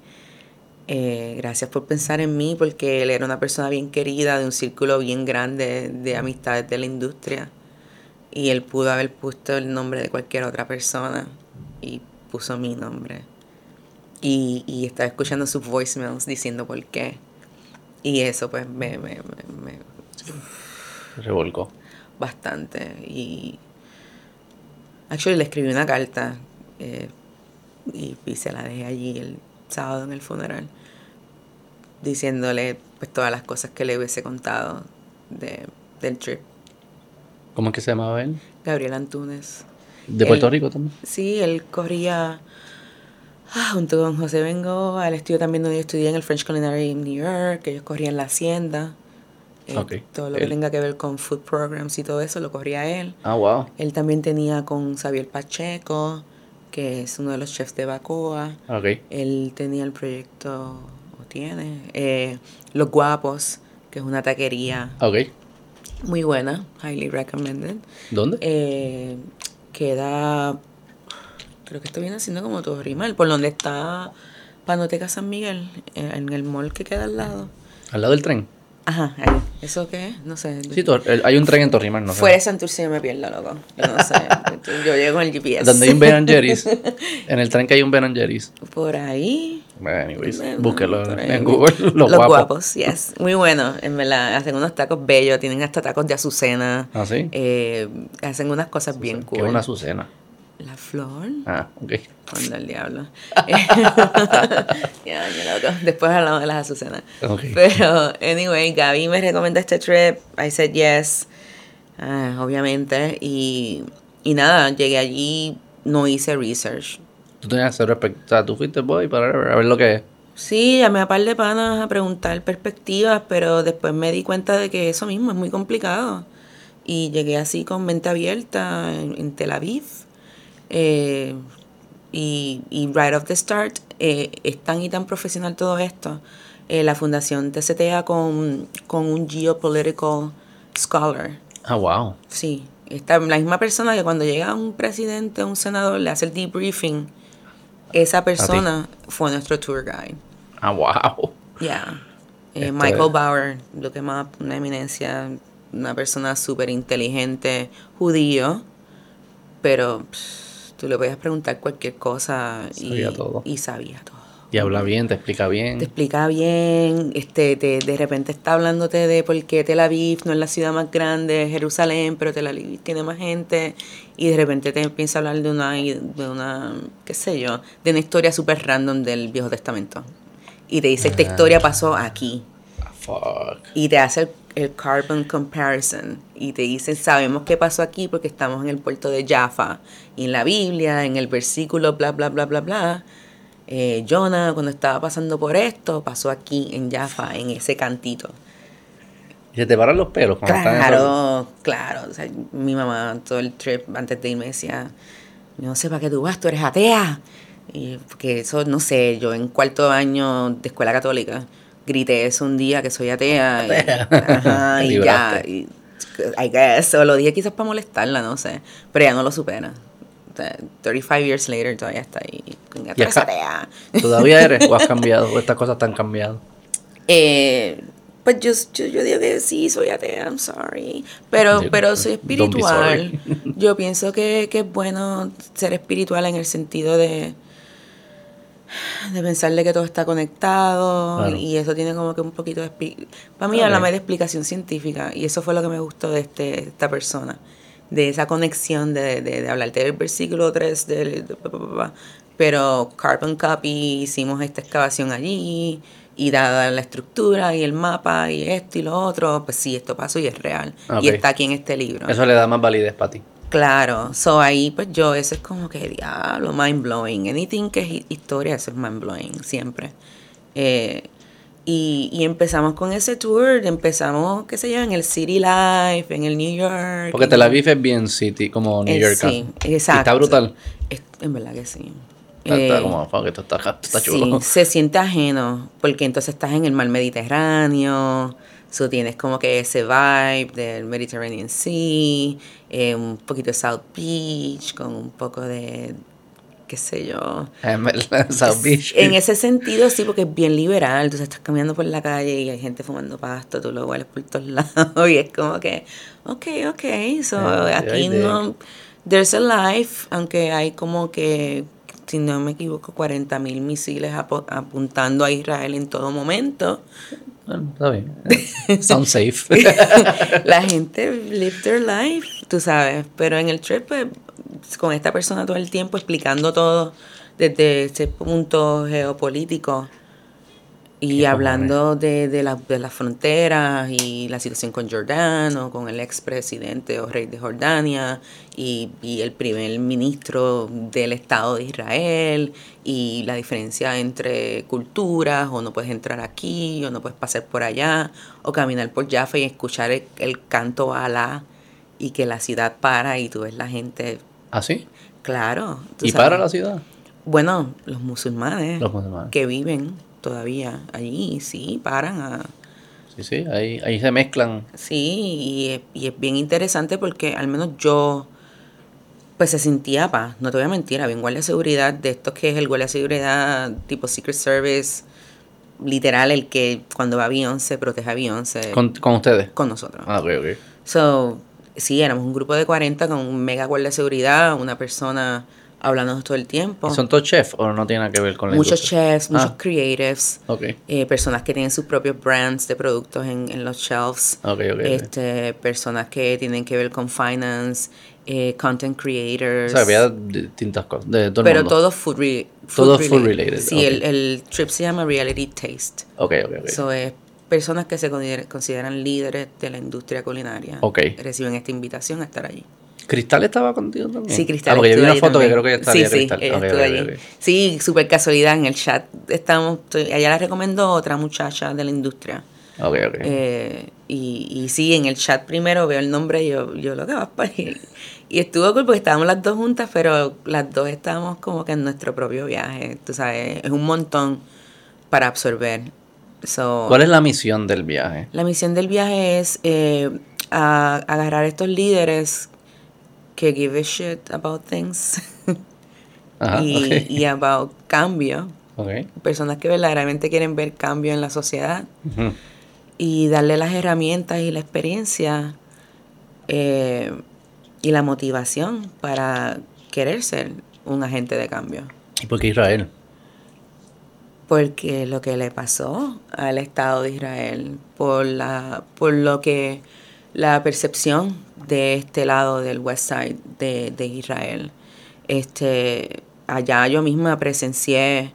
eh, gracias por pensar en mí, porque él era una persona bien querida, de un círculo bien grande de amistades de la industria. Y él pudo haber puesto el nombre de cualquier otra persona y puso mi nombre. Y, y estaba escuchando sus voicemails diciendo por qué. Y eso pues me, me, me- me- Revolcó. bastante. Y actually le escribí una carta eh, y, y se la dejé allí el sábado en el funeral, diciéndole pues todas las cosas que le hubiese contado de, del trip. ¿Cómo es que se llamaba él? Gabriel Antunes. ¿De Puerto Él- Rico también? Sí, él corría ah, junto con José Bengoa. Él estudió también donde yo estudié en el French Culinary in New York. Ellos corrían la hacienda. Eh. Todo lo que Él- tenga que ver con food programs y todo eso lo corría él. Ah, wow. Él también tenía con Xavier Pacheco, que es uno de los chefs de Bacoa. Ok. Él tenía el proyecto, o tiene, eh, Los Guapos, que es una taquería Ok. muy buena, highly recommended. ¿Dónde? Eh, queda, creo que esto viene siendo como todo rimal, por donde está Panoteca San Miguel, eh, en el mall que queda al lado. ¿Al lado del tren? Ajá, ahí. ¿Eso qué es? No sé. Sí, el- hay un tren en Torrimar, no sé. Fuera de Santurce yo me pierdo, loco. Yo no sé. [LAUGHS] yo llego con el GPS. Donde hay un Ben Jerry's. en el tren que hay un Ben Jerry's. Por ahí. Bueno, anyways, Eh, búsquelo en. Google. [LAUGHS] Los, Los, guapos. guapos. yes. Muy bueno, en verdad. Hacen unos tacos bellos, tienen hasta tacos de azucena. Ah, sí. Eh, hacen unas cosas bien cool. es una azucena. La flor. Ah, ok. Onda el diablo. [LAUGHS] [LAUGHS] ya, loco. Después hablamos de las azucenas. Ok. Pero, anyway, Gaby me recomendó este trip. I said yes. Ah, obviamente. Y, y nada, llegué allí, no hice research. Tú tenías cero respecto. O sea, tú fuiste boy para a ver lo que es. Sí, llamé a par de panas a preguntar perspectivas, pero después me di cuenta de que eso mismo es muy complicado. Y llegué así con mente abierta en, en Tel Aviv. Eh, y, y right off the start, eh, es tan y tan profesional todo esto. Eh, la fundación setea con, con un geopolitical scholar. Ah, wow. Sí, esta, la misma persona que cuando llega un presidente un senador le hace el debriefing, esa persona fue nuestro tour guide. Ah, wow. Yeah. Eh, Michael Bauer, lo que más, una eminencia, una persona súper inteligente, judío, pero tú le podías preguntar cualquier cosa y Sabía todo. y sabía todo. Y habla bien, te explica bien. Te explica bien, este, te- de repente está hablándote de por qué Tel Aviv no es la ciudad más grande, es Jerusalén, pero Tel Aviv tiene más gente, y de repente te empieza a hablar de una, de una qué sé yo, de una historia súper random del Viejo Testamento. Y te dice, esta Ah. historia pasó aquí. Fuck. Y te hace el, el carbon comparison. Y te dice, sabemos qué pasó aquí porque estamos en el puerto de Jaffa. Y en la Biblia, en el versículo, bla, bla, bla, bla, bla. eh, Jonah, cuando estaba pasando por esto, pasó aquí en Jaffa, en ese cantito. Y se te paran los pelos cuando están en eso. Claro, claro. O sea, mi mamá todo el trip antes de irme decía, no sé para qué tú vas, tú eres atea. Y porque eso, no sé, yo en cuarto año de escuela católica grité eso un día que soy atea. [LAUGHS] y- ajá, y ya. Y, I guess, o lo dije quizás para molestarla, no sé. Pero ella no lo supera. O sea, 35 years later todavía está ahí. Y atea. [LAUGHS] ¿Todavía eres o has cambiado? ¿O estas cosas te han cambiado? Eh, pues yo, yo, yo digo que sí, soy atea, I'm sorry. Pero, pero soy don't be espiritual. Yo pienso que, que es bueno ser espiritual en el sentido de, de pensarle que todo está conectado Claro. y eso tiene como que un poquito de... Para mí, háblame de explicación científica y eso fue lo que me gustó de este, esta persona, de esa conexión de, de, de hablarte del versículo 3, del, de pero Carbon Copy hicimos esta excavación allí y dada la estructura y el mapa y esto y lo otro, pues sí, esto pasó y es real y está aquí en este libro. Eso le da más validez para ti. Claro, so ahí pues yo, eso es como que diablo, mind blowing. Anything que es hi- historia, eso es mind blowing, siempre. Eh, Y, y empezamos con ese tour, empezamos, qué sé yo, en el City Life, en el New York. Porque Tel Aviv es bien city, como New Eh, York. sí, Y exacto. está brutal. Es- en verdad que sí. Está, está Eh, como, fuck, esto está, esto está chulo. Sí, se siente ajeno, porque entonces estás en el mar Mediterráneo, so tienes como que ese vibe del Mediterranean Sea, eh, un poquito de South Beach, con un poco de, qué sé yo. [LAUGHS] En verdad, South Beach. En ese sentido, sí, porque es bien liberal. Entonces estás caminando por la calle y hay gente fumando pasto, tú lo hueles por todos lados. [LAUGHS] Y es como que, ok, ok. So, Yeah, aquí no. There's a life, aunque hay como que, si no me equivoco, 40 mil misiles apo- apuntando a Israel en todo momento. Bueno, está bien. [LAUGHS] Sound safe. [LAUGHS] la gente live their life, tú sabes. Pero en el trip, pues, con esta persona todo el tiempo explicando todo desde ese punto geopolítico y hablando de, de, la- de las fronteras y la situación con Jordán o con el expresidente o rey de Jordania y, y el primer ministro del Estado de Israel y la diferencia entre culturas o no puedes entrar aquí o no puedes pasar por allá o caminar por Jaffa y escuchar el, el canto a Alá y que la ciudad para y tú ves la gente, ¿Así? claro. tú ¿Y sabes. para la ciudad? Bueno, los musulmanes Los musulmanes. que viven todavía allí, sí, paran a... Sí, sí, ahí, ahí se mezclan. Sí, y es, y es bien interesante porque al menos yo, pues se sentía paz, no te voy a mentir, había un guardia de seguridad de estos que es el guardia de seguridad tipo Secret Service, literal, el que cuando va a Beyoncé protege a Beyoncé ¿Con, con ustedes? con nosotros. Ah, ok, ok. So, sí, éramos un grupo de 40 con un mega guardia de seguridad, una persona hablándonos todo el tiempo. ¿Y ¿Son todos chefs o no tiene nada que ver con la Muchos industria? chefs, muchos Ah. creatives. Ok, eh, personas que tienen sus propios brands de productos en, en los shelves, ok, ok. ok. este, personas que tienen que ver con finance, eh, content O creators, sea, había distintas cosas de todo pero mundo. todo food, re- Todo food related, Sí, el, el trip se llama Reality Taste. Ok, ok, ok. Eso es personas que se consider- consideran líderes de la industria culinaria. Reciben esta invitación a estar allí. ¿Cristal estaba contigo también? Sí, Cristal. Ah, porque yo vi una foto que creo que estaría Sí, sí, ok. Sí, súper casualidad. En el chat estamos, estoy- ella la recomendó otra muchacha de la industria. Ok, ok. Eh, y, y sí, en el chat primero veo el nombre y yo, yo lo que vas para ir. Y estuvo cool porque estábamos las dos juntas, pero las dos estábamos como que en nuestro propio viaje. Tú sabes, es un montón para absorber. So, ¿Cuál es la misión del viaje? La misión del viaje es eh, a- agarrar a estos líderes que give a shit about things [LAUGHS] Ajá, y, Ah, ok. y about cambio. Personas que verdaderamente quieren ver cambio en la sociedad y darle las herramientas y la experiencia eh, y la motivación para querer ser un agente de cambio. ¿Y por qué Israel? Porque lo que le pasó al Estado de Israel, por la, por lo que la percepción de este lado del West Side de, de Israel. Este, allá yo misma presencié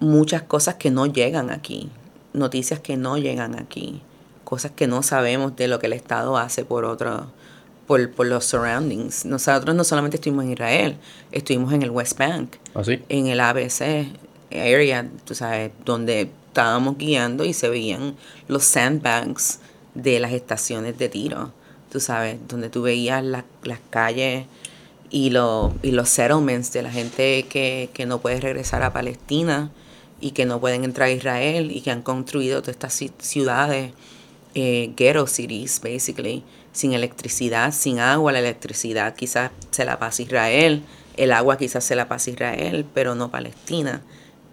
muchas cosas que no llegan aquí, noticias que no llegan aquí, cosas que no sabemos de lo que el Estado hace por otro, por, por los surroundings. Nosotros no solamente estuvimos en Israel, estuvimos en el West Bank, ¿Así? en el ABC area, tú sabes, donde estábamos guiando y se veían los sandbanks de las estaciones de tiro, tú sabes, donde tú veías la- las calles y, lo- y los settlements de la gente que, que no puede regresar a Palestina y que no pueden entrar a Israel y que han construido todas estas ci- ciudades, eh, ghetto cities, basically, sin electricidad, sin agua, la electricidad quizás se la pasa Israel, el agua quizás se la pasa Israel, pero no Palestina.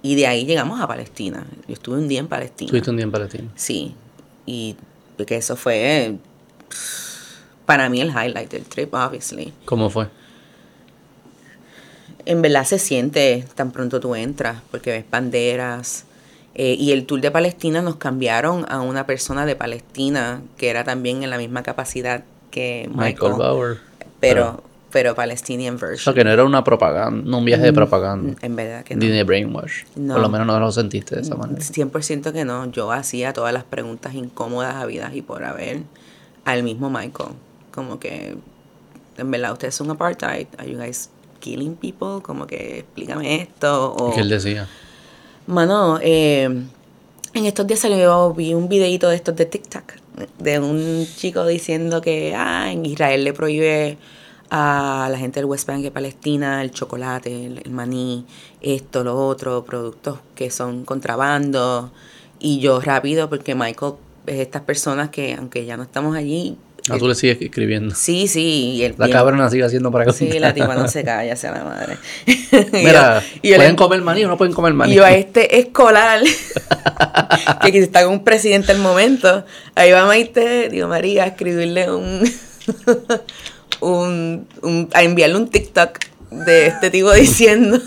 Y de ahí llegamos a Palestina. Yo estuve un día en Palestina. Estuviste un día en Palestina. Sí, y que eso fue para mí el highlight del trip, obviously. ¿Cómo fue? En verdad se siente tan pronto tú entras, porque ves banderas. eh, y el tour de Palestina nos cambiaron a una persona de Palestina que era también en la misma capacidad que Michael, Michael, Bauer. pero, pero Palestinian O sea, version. que no era una propaganda, no un viaje de propaganda. En verdad que Ni no. de brainwash. No. Por lo menos no lo sentiste de esa manera. 100% que no. Yo hacía todas las preguntas incómodas habidas y por haber al mismo Michael. Como que, en verdad, ustedes son apartheid. Are you guys killing people? Como que, explícame esto. O, ¿Qué él decía? Mano, eh, En estos días salió, vi un videito de estos de TikTok, de un chico diciendo que ah, en Israel le prohíbe a la gente del West Bank de Palestina el chocolate, el, maní, esto, lo otro, productos que son contrabando. Y yo rápido, porque Michael es estas personas que, aunque ya no estamos allí, Ah, tú le sigues escribiendo. Sí, sí. Y la cabrona sigue haciendo para Sí, la tipa no se [LAUGHS] calla, sea la madre. Mira, [LAUGHS] ¿pueden comer maní o no pueden comer maní? Y yo a este escolar, [LAUGHS] que está con un presidente al momento, ahí va Maite, digo María, a escribirle un, un, un, a enviarle un TikTok de este tipo diciendo.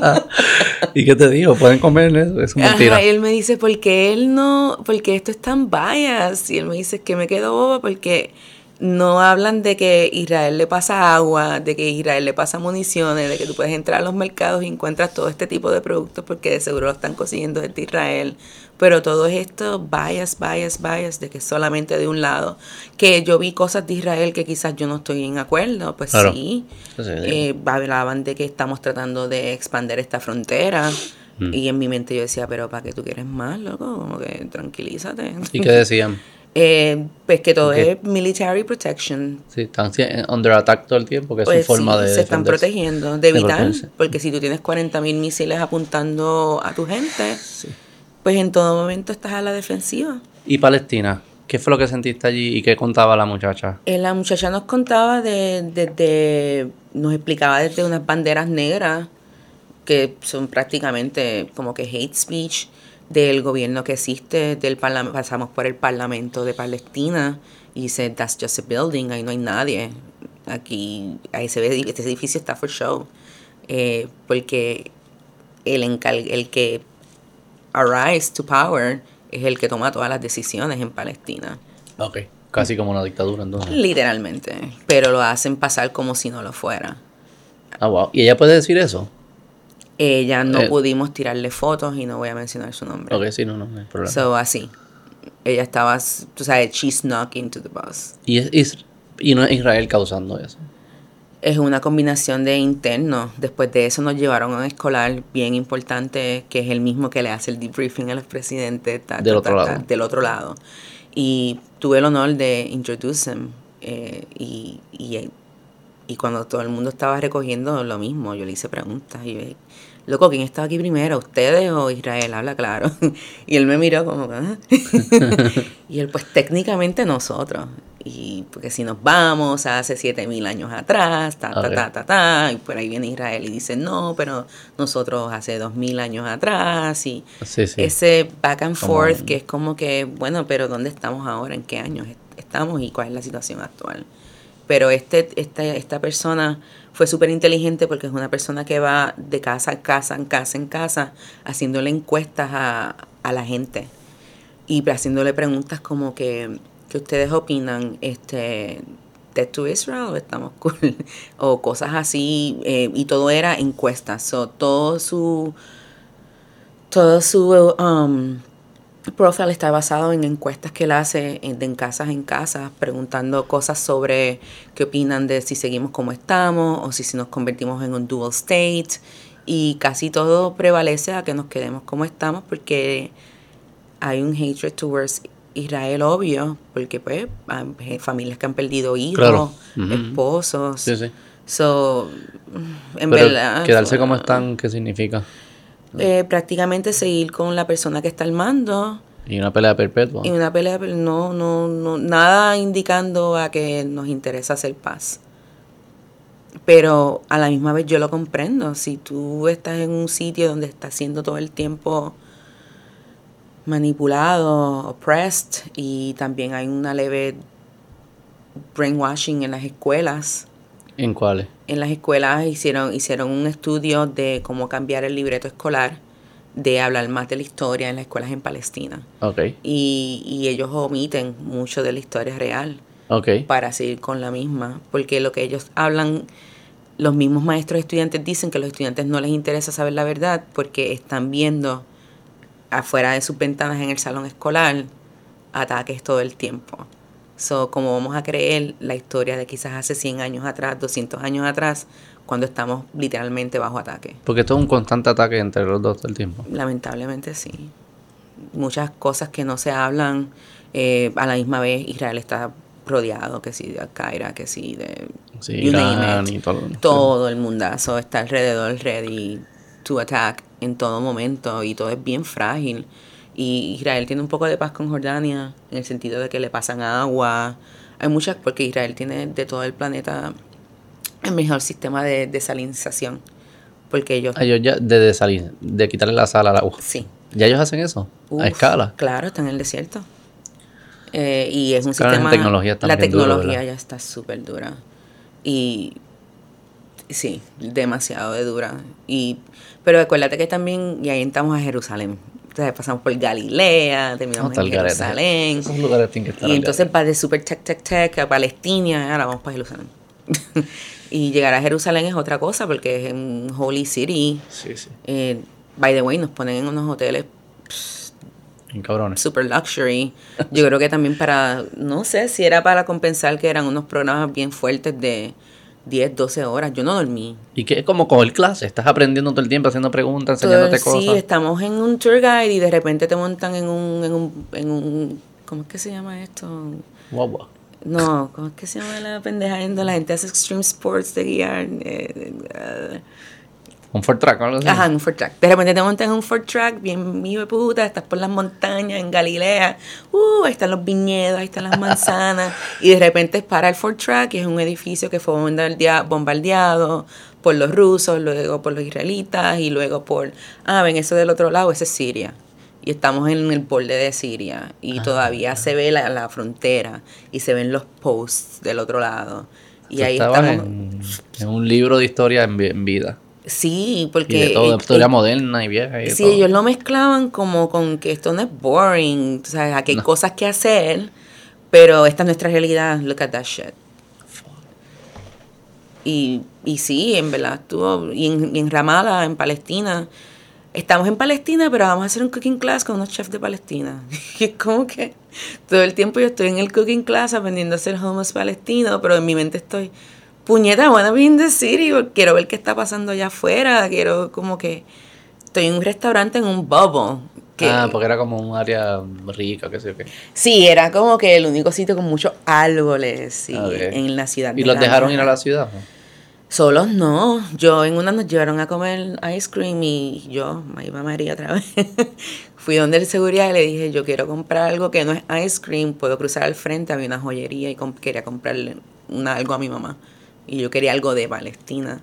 [LAUGHS] ¿Y qué te digo? ¿Pueden comer eso? Es mentira. y él me dice, ¿por qué él no? Porque esto es tan bias. Y él me dice que me quedo boba porque no hablan de que Israel le pasa agua, de que Israel le pasa municiones, de que tú puedes entrar a los mercados y encuentras todo este tipo de productos porque de seguro lo están consiguiendo desde Israel. Pero todo esto, bias, bias, bias, de que solamente de un lado. Que yo vi cosas de Israel que quizás yo no estoy en acuerdo, pues sí. Eh, hablaban de que estamos tratando de expandir esta frontera. Mm. Y en mi mente yo decía, pero ¿para qué tú quieres más, loco? Como que tranquilízate. ¿Y qué decían? [LAUGHS] Eh, pues que todo es military protection. Sí, están under attack todo el tiempo, que es su pues forma de. Se están protegiendo, de evitar, porque si tú tienes 40.000 misiles apuntando a tu gente, pues en todo momento estás a la defensiva. ¿Y Palestina? ¿Qué fue lo que sentiste allí y qué contaba la muchacha? Eh, la muchacha nos contaba de, de, nos explicaba desde unas banderas negras que son prácticamente como que hate speech del gobierno que existe, del pasamos por el Parlamento de Palestina y dice, that's just a building, ahí no hay nadie. Aquí, ahí se ve, este edificio está for show. Eh, porque el, el que arise to power es el que toma todas las decisiones en Palestina. Ok, casi como una dictadura entonces. Literalmente, pero lo hacen pasar como si no lo fuera. Ah, wow. ¿Y ella puede decir eso? Ella no eh. pudimos tirarle fotos y no voy a mencionar su nombre. Ok, sí, no, no, no hay problema. So, así. Ella estaba, tú sabes, she's knocking to the bus. ¿Y, es, y no es Israel causando eso? Es una combinación de internos. Después de eso nos llevaron a un escolar bien importante, que es el mismo que le hace el debriefing a los presidentes. del, otro lado. del otro lado. Y tuve el honor de introduce him. Eh, y, y, y, cuando todo el mundo estaba recogiendo lo mismo, yo le hice preguntas y loco, ¿quién estaba aquí primero? ¿Ustedes o Israel? Habla claro. [LAUGHS] y él me miró como ah". [LAUGHS] y él, pues técnicamente nosotros. Y porque si nos vamos a hace 7000 años atrás, ta, ta, ta, ta, ta, y por ahí viene Israel y dice, no, pero nosotros hace 2000 años atrás, y ese back and forth que es como que, bueno, pero ¿dónde estamos ahora? ¿En qué años estamos? ¿Y cuál es la situación actual? Pero este, esta, esta persona fue súper inteligente porque es una persona que va de casa en casa, en casa, en casa, haciéndole encuestas a, la gente y haciéndole preguntas como que, ¿qué ustedes opinan? Este, Dead to Israel o estamos cool? [LAUGHS] o cosas así, eh, y todo era encuestas, todo su, todo su, um, profile está basado en encuestas que él hace en, en, casas en casas, preguntando cosas sobre qué opinan de si seguimos como estamos o si, si nos convertimos en un dual state. Y casi todo prevalece a que nos quedemos como estamos porque hay un hatred towards Israel obvio, porque pues hay familias que han perdido hijos, esposos. Sí, sí. So, en verdad. Quedarse como están, ¿qué significa? Eh, prácticamente seguir con la persona que está al mando. Y una pelea perpetua. Y una pelea, no, no, no, nada indicando a que nos interesa hacer paz. Pero a la misma vez yo lo comprendo. Si tú estás en un sitio donde estás siendo todo el tiempo manipulado, oppressed, y también hay una leve brainwashing en las escuelas, ¿En cuáles? En las escuelas hicieron, hicieron un estudio de cómo cambiar el libreto escolar, de hablar más de la historia en las escuelas en Palestina. Okay. Y, y ellos omiten mucho de la historia real okay. para seguir con la misma, porque lo que ellos hablan, los mismos maestros estudiantes dicen que a los estudiantes no les interesa saber la verdad porque están viendo afuera de sus ventanas en el salón escolar ataques todo el tiempo. So, como vamos a creer la historia de quizás hace 100 años atrás, 200 años atrás, cuando estamos literalmente bajo ataque. Porque esto es un constante ataque entre los dos todo el tiempo. Lamentablemente sí. muchas cosas que no se hablan. Eh, a la misma vez Israel está rodeado, que sí, de Al-Qaeda, que sí, de... Sí, Irán y todo. Todo el mundazo está alrededor ready to attack en todo momento y todo es bien frágil. Y Israel tiene un poco de paz con Jordania en el sentido de que le pasan agua. Hay muchas, porque Israel tiene de todo el planeta el mejor sistema de desalinización. Porque ellos, Ellos ya, de, desalir- de quitarle la sal al agua. sí. ¿Ya ellos hacen eso? Uf, a escala. Claro, está en el desierto. Eh, y es un Claro, sistema. tecnología está la bien duro, tecnología ya está súper dura. Y. Sí, demasiado de dura. Y, pero acuérdate que también. Y ahí entramos a Jerusalén. Entonces pasamos por Galilea, terminamos en. Jerusalén. Esos lugares tienen que estar Y entonces va de super tech, tech, tech a Palestina, ahora vamos para Jerusalén. [LAUGHS] y llegar a Jerusalén es otra cosa porque es un holy city. Sí, sí. Eh, by the way, nos ponen en unos hoteles cabrones. super luxury. [LAUGHS] Yo creo que también para, no sé si era para compensar que eran unos programas bien fuertes de 10, 12 horas. Yo no dormí. Y que es como coger clase. Estás aprendiendo todo el tiempo, haciendo preguntas, Todo- enseñándote sí, cosas. estamos en un tour guide y de repente te montan en un, en un, en un, ¿cómo es que se llama esto? Guau. No, ¿cómo es que se llama la pendeja la gente hace extreme sports de guiar? Eh, eh, Un Ford Track o algo así. Ajá, en un Ford Track. De repente te montan en un Ford Track, bien de puta, estás por las montañas en Galilea. Uh, ahí están los viñedos, ahí están las manzanas. [LAUGHS] y de repente para el Ford Track, y es un edificio que fue bombardea- bombardeado por los rusos, luego por los israelitas, y luego por. Ah, ven, eso del otro lado, ese es Siria. Y estamos en el borde de Siria. Y todavía se ve la, la frontera. Y se ven los posts del otro lado. Y ahí estamos. en, en un libro de historia en vida. Sí, Y porque. de todo, eh, historia eh, moderna y vieja y de Sí, todo. ellos lo mezclaban como con que esto no es boring, o sea, aquí hay No. cosas que hacer, pero esta es nuestra realidad, look at that shit. Y, y sí, en verdad estuvo, y en, y en Palestina, estamos en Palestina, pero vamos a hacer un cooking class con unos chefs de Palestina. [LAUGHS] Y es como que todo el tiempo yo estoy en el cooking class aprendiendo a hacer hummus palestino, pero en mi mente estoy, puñeta, wanna be in the city, quiero ver qué está pasando allá afuera, quiero como que estoy en un restaurante en un bubble. Que, Ah, porque era como un área rica, qué sé yo qué. Sí, era como que el único sitio con muchos árboles sí, Ok. en la ciudad. ¿Y de los dejaron ir a la ciudad? Solos no. Yo en una nos llevaron a comer ice cream y yo, ahí va María otra vez, [LAUGHS] fui donde el seguridad y le dije, yo quiero comprar algo que no es ice cream, puedo cruzar al frente, había una joyería y quería comprarle una, algo a mi mamá. Y yo quería algo de Palestina.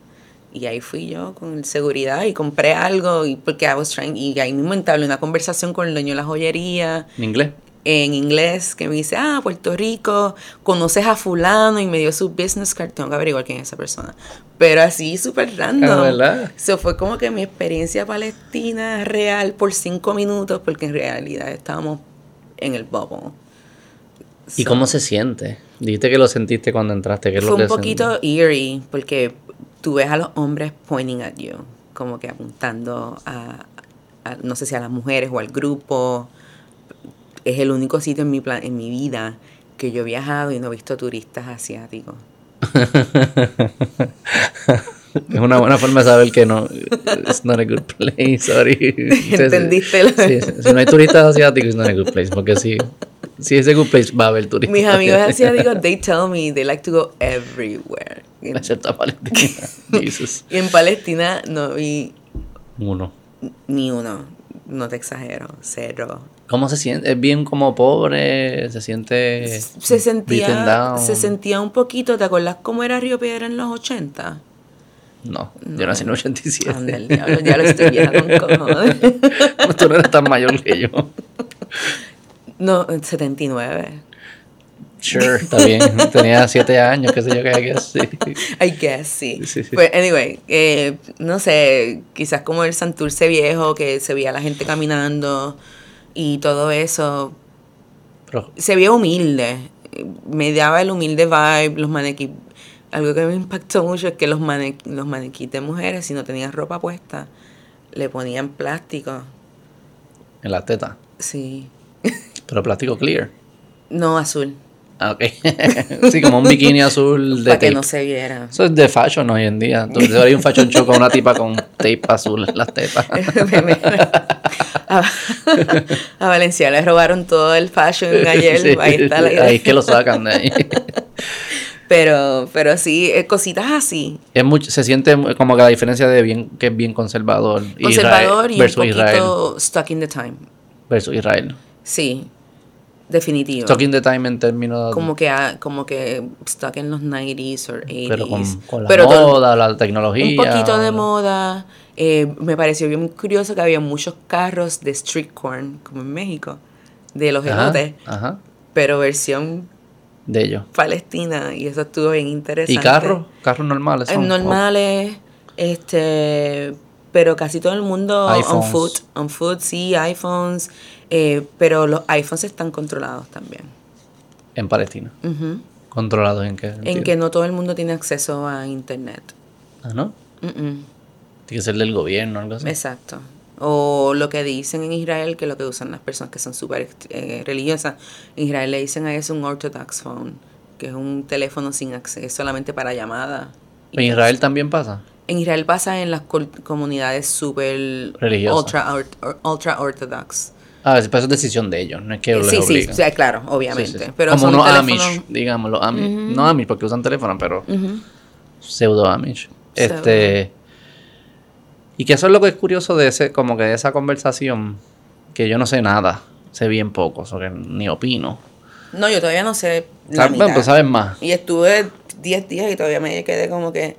Y ahí fui yo con seguridad y compré algo y porque I was trying, y ahí mismo entablé una conversación con el dueño de la joyería ¿En inglés? en inglés que me dice, ah, Puerto Rico, conoces a fulano y me dio su business card, tengo que averiguar quién es esa persona. Pero así súper random. Ah, ¿verdad? Eso fue como que mi experiencia palestina real por cinco minutos, porque en realidad estábamos en el bubble. ¿Y So, cómo se siente? Dijiste que lo sentiste cuando entraste. ¿Qué es lo Fue que un poquito eerie, porque tú ves a los hombres pointing at you, como que apuntando a, a- no sé si a las mujeres o al grupo. Es el único sitio en mi, plan, en mi vida que yo he viajado y no he visto turistas asiáticos. [LAUGHS] Es una buena forma de saber que no. It's not a good place. Sorry. [LAUGHS] ¿Entendiste lo- Sí, sí, si no hay turistas asiáticos, it's not a good place. Porque si, si es good place, va a haber turistas. Mis amigos asiáticos, they [LAUGHS] tell me they like to go everywhere. Excepto a Palestina. [LAUGHS] Jesus. y en Palestina no vi Uno. ni uno, no te exagero, cero. ¿Cómo se siente? Es bien como pobre, se siente se sentía, se sentía un poquito, ¿te acuerdas cómo era Río Piedra en los 80? No, yo nací en el 87. Anda el diablo, ya lo estoy vieja con [LAUGHS] cojones. Tú no eres tan mayor que yo. No, en 79. Sure, está bien. [LAUGHS] Tenía siete años, qué sé yo, que sí. I guess, sí. Sí, sí. Pues, anyway, eh, no sé, quizás como el Santurce viejo, que se veía la gente caminando y todo eso, Pero, se veía humilde. Me daba el humilde vibe, los maniquí. Algo que me impactó mucho es que los, mane los maniquís de mujeres, si no tenían ropa puesta, le ponían plástico. en la teta. Sí. [LAUGHS] Pero plástico clear. No azul. Ah, Ok. [LAUGHS] sí, como un bikini [LAUGHS] azul de para que no se viera. Eso es de fashion hoy en día. Entonces hay un fashion show con una tipa con tape azul en las tetas. [LAUGHS] a, a Valencia le robaron todo el fashion ayer. Sí, ahí está la sí, idea. ahí es que lo sacan de ahí. Pero, pero sí, eh, cositas así. Es mucho, se siente como que la diferencia de bien que es bien conservador. Conservador Israel y un poquito Israel. stuck in the time. Versus Israel. Sí, definitivo. In the time en términos como que ah, como que stuck en los 90s o 80s. pero con, con la Pero moda, la tecnología. un poquito de moda. Eh, me pareció bien curioso que había muchos carros de street corn, como en México, de los elotes, ajá, pero versión de ellos. palestina, y eso estuvo bien interesante. ¿Y carros? Carros normales Eh, son. normales, este, pero casi todo el mundo on foot, on foot, sí, iPhones, eh, pero los iPhones están controlados también. En Palestina. ¿Controlados en qué En que no todo el mundo tiene acceso a internet. Ah, ¿no? Tiene que ser del gobierno o algo así. Exacto. O lo que dicen en Israel, que lo que usan las personas que son súper eh, religiosas, en Israel le dicen a eso un orthodox phone, que es un teléfono sin acceso, solamente para llamadas. ¿En Israel también pasa? En Israel pasa en las comunidades súper Religiosas. ultra, or- ultra orthodox. Ah, es- pero eso es decisión de ellos, no es que les Sí, sí, sí, claro, obviamente. sí, sí. Pero Como son unos teléfonos- Amish, digamos, los Amish. No Amish porque usan teléfono, pero Ujú. pseudo Amish. Este. Y que eso es lo que es curioso de ese, como que de esa conversación, que yo no sé nada, sé bien poco, o sea, que ni opino. No, yo todavía no sé la sea, bueno, mitad. pues sabes más. Y estuve 10 días y todavía me quedé como que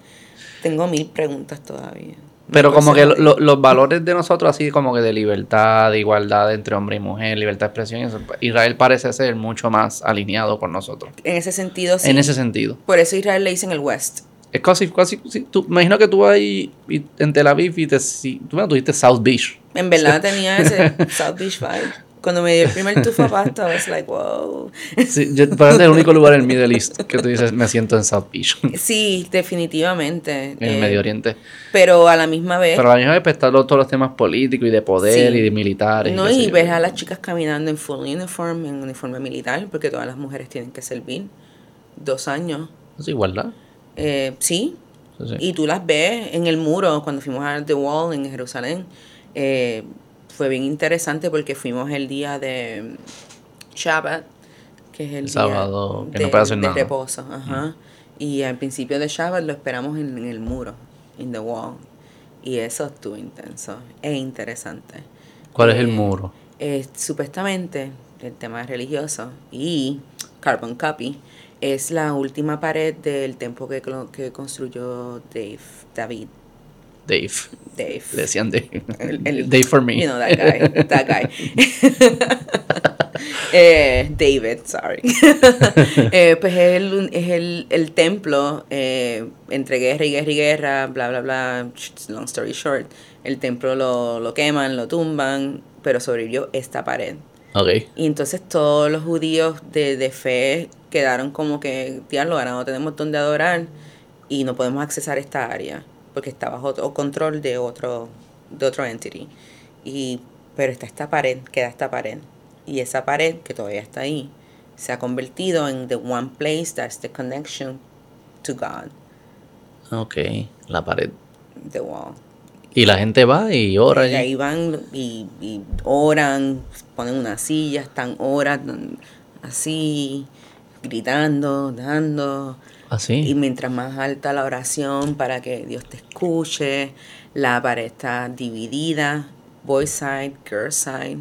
tengo mil preguntas todavía. Pero como que lo- lo- los valores de nosotros, así como que de libertad, de igualdad entre hombre y mujer, libertad de expresión, eso, Israel parece ser mucho más alineado con nosotros. En ese sentido, sí. En ese sentido. Por eso Israel le dicen el West. Es casi, casi, sí, tú, imagino que tú vas ahí en Tel Aviv y te, si, tú, bueno, tú dijiste South Beach. En verdad [LAUGHS] tenía ese South Beach vibe. Cuando me dio el primer tufo pasta, I was like, wow. Sí, yo, parece el [LAUGHS] único lugar en el Middle East que tú dices, me siento en South Beach, en [LAUGHS] Sí, definitivamente. el eh, Medio Oriente. Pero a la misma vez, Pero a la misma vez pues, están todos los temas políticos y de poder Sí. y de militares. no, y yo. ves a las chicas caminando en full uniform, en uniforme militar, porque todas las mujeres tienen que servir. Dos años. Es igualdad. Eh, sí, Sí, sí. Y tú las ves en el muro cuando fuimos a The Wall en Jerusalén. Eh, fue bien interesante porque fuimos el día de Shabbat, que es el, El día sábado, que no de, puede hacer de nada. reposo. Ajá. Y al principio de Shabbat lo esperamos en, en el muro, en The Wall. Y eso estuvo intenso e interesante. ¿Cuál es el Eh, muro? eh, supuestamente, el tema religioso y Carbon Copy es la última pared del templo que, que construyó Dave, David, Dave. Dave. Le decían Dave. El- el- [LAUGHS] Dave for me. You know, that guy, that guy. [LAUGHS] Eh, David, sorry. [LAUGHS] Eh, pues es el, es el, el templo, eh, entre guerra y guerra y guerra, bla, bla, bla, long story short, el templo lo, lo queman, lo tumban, pero sobrevivió esta pared. Ok. Y entonces todos los judíos de, de fe quedaron como que, diablo, ahora no tenemos donde adorar y no podemos accesar esta área porque está bajo control de otro, de otro entity. Y, pero está esta pared, queda esta pared. Y esa pared, que todavía está ahí, se ha convertido en the one place that's the connection to God, Ok. La pared. the wall. Y la gente va y ora Y ahí van y, y oran, ponen una silla, están horas así, gritando, dando. Y Así. mientras más alta la oración para que Dios te escuche, la pared está dividida, boy side, girl side.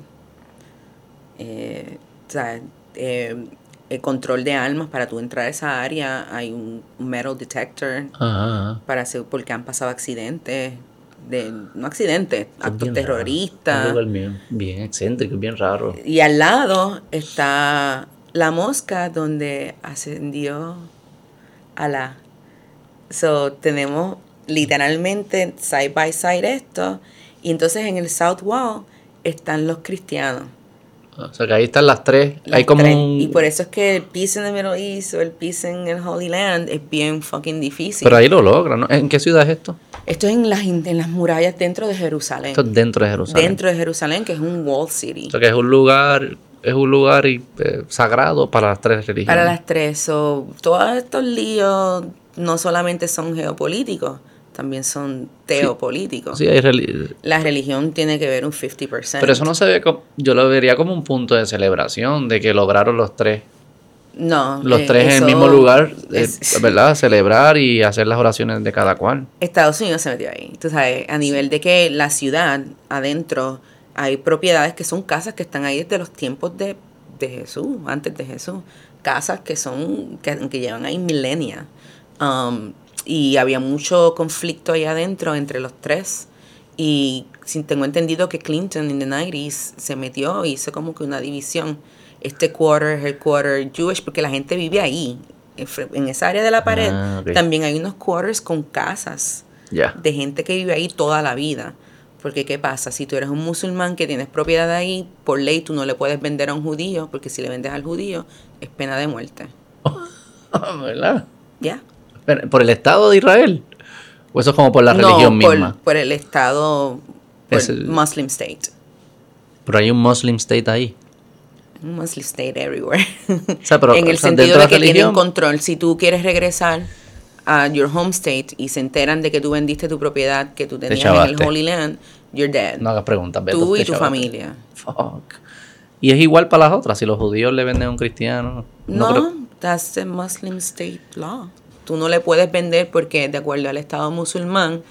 Eh, o sea, eh, el control de almas para tú entrar a esa área, hay un metal detector Ajá. para hacer, porque han pasado accidentes, de, no accidentes, Es actos bien raro. terroristas. Un lugar bien, bien excéntrico, bien raro. Y al lado está la mosca donde ascendió Alá. So, tenemos literalmente side by side esto. Y entonces en el South Wall están los cristianos. O sea que ahí están las tres. las Hay como tres. un... Y por eso es que el peace in the Middle East o el peace en el Holy Land es bien fucking difícil. Pero ahí lo logran, ¿no? ¿En qué ciudad es esto? esto es en las, en las murallas dentro de Jerusalén. Esto es dentro de Jerusalén. Dentro de Jerusalén, que es un wall city. O sea que es un lugar es un lugar eh, sagrado para las tres religiones. Para las tres. So, todos estos líos no solamente son geopolíticos, también son teopolíticos. Sí, hay La religión tiene que ver un 50%. Pero eso no se ve como, yo lo vería como un punto de celebración, de que lograron los tres. No. Los eh, tres en el mismo lugar, eh, ¿verdad? Celebrar y hacer las oraciones de cada cual. Estados Unidos se metió ahí. Tú sabes, a nivel de que la ciudad, adentro, hay propiedades que son casas que están ahí desde los tiempos de, de Jesús, antes de Jesús. Casas que son, que, que llevan ahí milenias. Um, y había mucho conflicto ahí adentro entre los tres. Y tengo entendido que Clinton en the 90s se metió y hizo como que una división. Este quarter es el quarter Jewish porque la gente vive ahí. En esa área de la pared Ah, también hay unos quarters con casas de gente que vive ahí toda la vida. Porque ¿qué pasa? Si tú eres un musulmán que tienes propiedad ahí, por ley tú no le puedes vender a un judío, porque si le vendes al judío es pena de muerte. [LAUGHS] ¿Verdad? ¿Ya? ¿Por el Estado de Israel? ¿O eso es como por la no, religión por, misma? por el Estado, por Es el- Muslim State. Pero hay un Muslim State ahí. Un Muslim State everywhere. O sea, pero, [LAUGHS] en el o sea, sentido de que tienen religión- control. Si tú quieres regresar a your home state y se enteran de que tú vendiste tu propiedad que tú tenías en el. Holy Land, you're dead. No hagas preguntas, Beto, tú y tu familia. Fuck. Y es igual para las otras. Si los judíos le venden a un cristiano. No, creo- that's the Muslim state law. Tú no le puedes vender porque de acuerdo al Estado musulmán,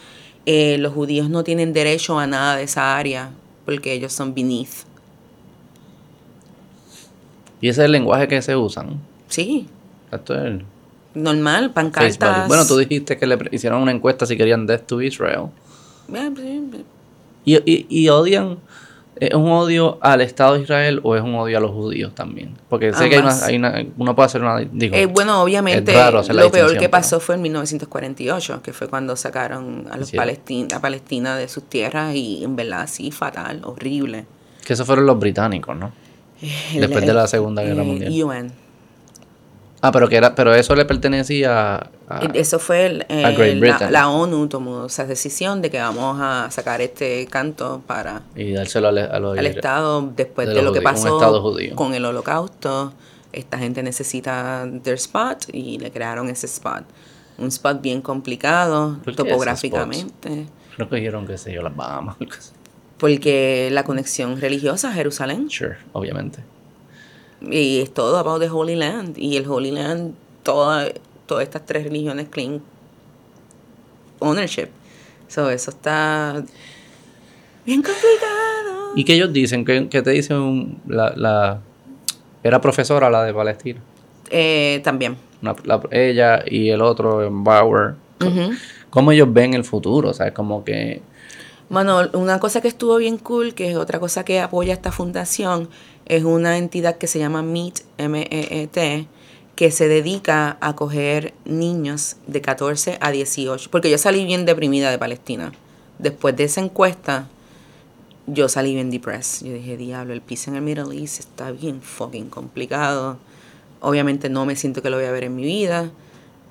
eh, los judíos no tienen derecho a nada de esa área porque ellos son beneath. Y ese es el lenguaje que se usan. Sí, Esto es normal, pancartas. Bueno, tú dijiste que le hicieron una encuesta si querían death to Israel. Eh, ¿Y, y, y odian? ¿Es un odio al Estado de Israel o es un odio a los judíos también? Porque sé que hay una, hay una- uno puede hacer una... Digo, Eh, bueno, obviamente lo peor que pasó pero- fue en 1948, que fue cuando sacaron a los Sí. palestin a Palestina de sus tierras y en verdad sí, fatal, horrible. Que esos fueron los británicos, ¿no? El- Después de la Segunda Guerra eh, Mundial. UN. Ah, pero que era, pero eso le pertenecía a... Eso fue el- eh, a Great la, ONU tomó esa decisión de que vamos a sacar este canto para y dárselo al, a los al Estado después de lo que pasó con el holocausto. Esta gente necesita their spot y le crearon ese spot. Un spot bien complicado ¿Por qué ese topográficamente. Que dijeron, qué sé yo, las Bahamas. Porque la conexión religiosa a Jerusalén. Sure, obviamente. Y es todo about the Holy Land. Y el Holy Land, toda, todas estas tres religiones claim ownership. So, eso está bien complicado. ¿Y qué ellos dicen? ¿Qué, qué te dicen un- la, la... Era profesora la de Palestina. Eh, también. Una- la- ella y el otro, Bauer. ¿Cómo ellos ven el futuro? O sea, es como que... Bueno, una cosa que estuvo bien cool, que es otra cosa que apoya esta fundación, es una entidad que se llama MEET, M-E-E-T, que se dedica a coger niños de 14 a 18. Porque yo salí bien deprimida de Palestina. Después de esa encuesta, yo salí bien depressed. Yo dije, diablo, el piso en el Middle East está bien fucking complicado. Obviamente no me siento que lo voy a ver en mi vida.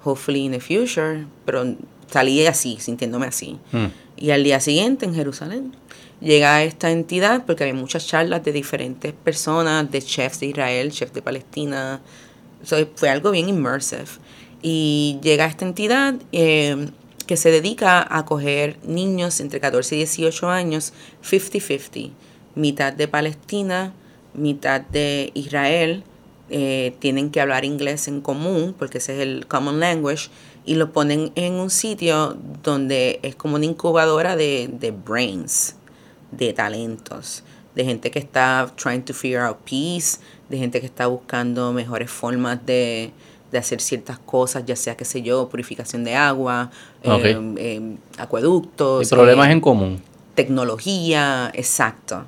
Hopefully in the future. Pero salí así, sintiéndome así. hmm, Y al día siguiente en Jerusalén llega esta entidad porque había muchas charlas de diferentes personas, de chefs de Israel, chefs de Palestina. So, fue algo bien immersive. Y llega esta entidad eh, que se dedica a coger niños entre 14 y 18 años 50-50. Mitad de Palestina, mitad de Israel. eh, tienen que hablar inglés en común porque ese es el common language y lo ponen en un sitio donde es como una incubadora de, de brains, de talentos, de gente que está trying to figure out peace, de gente que está buscando mejores formas de, de hacer ciertas cosas, ya sea, qué sé yo, purificación de agua, eh, eh, acueductos. Y problemas eh, en común. tecnología, exacto.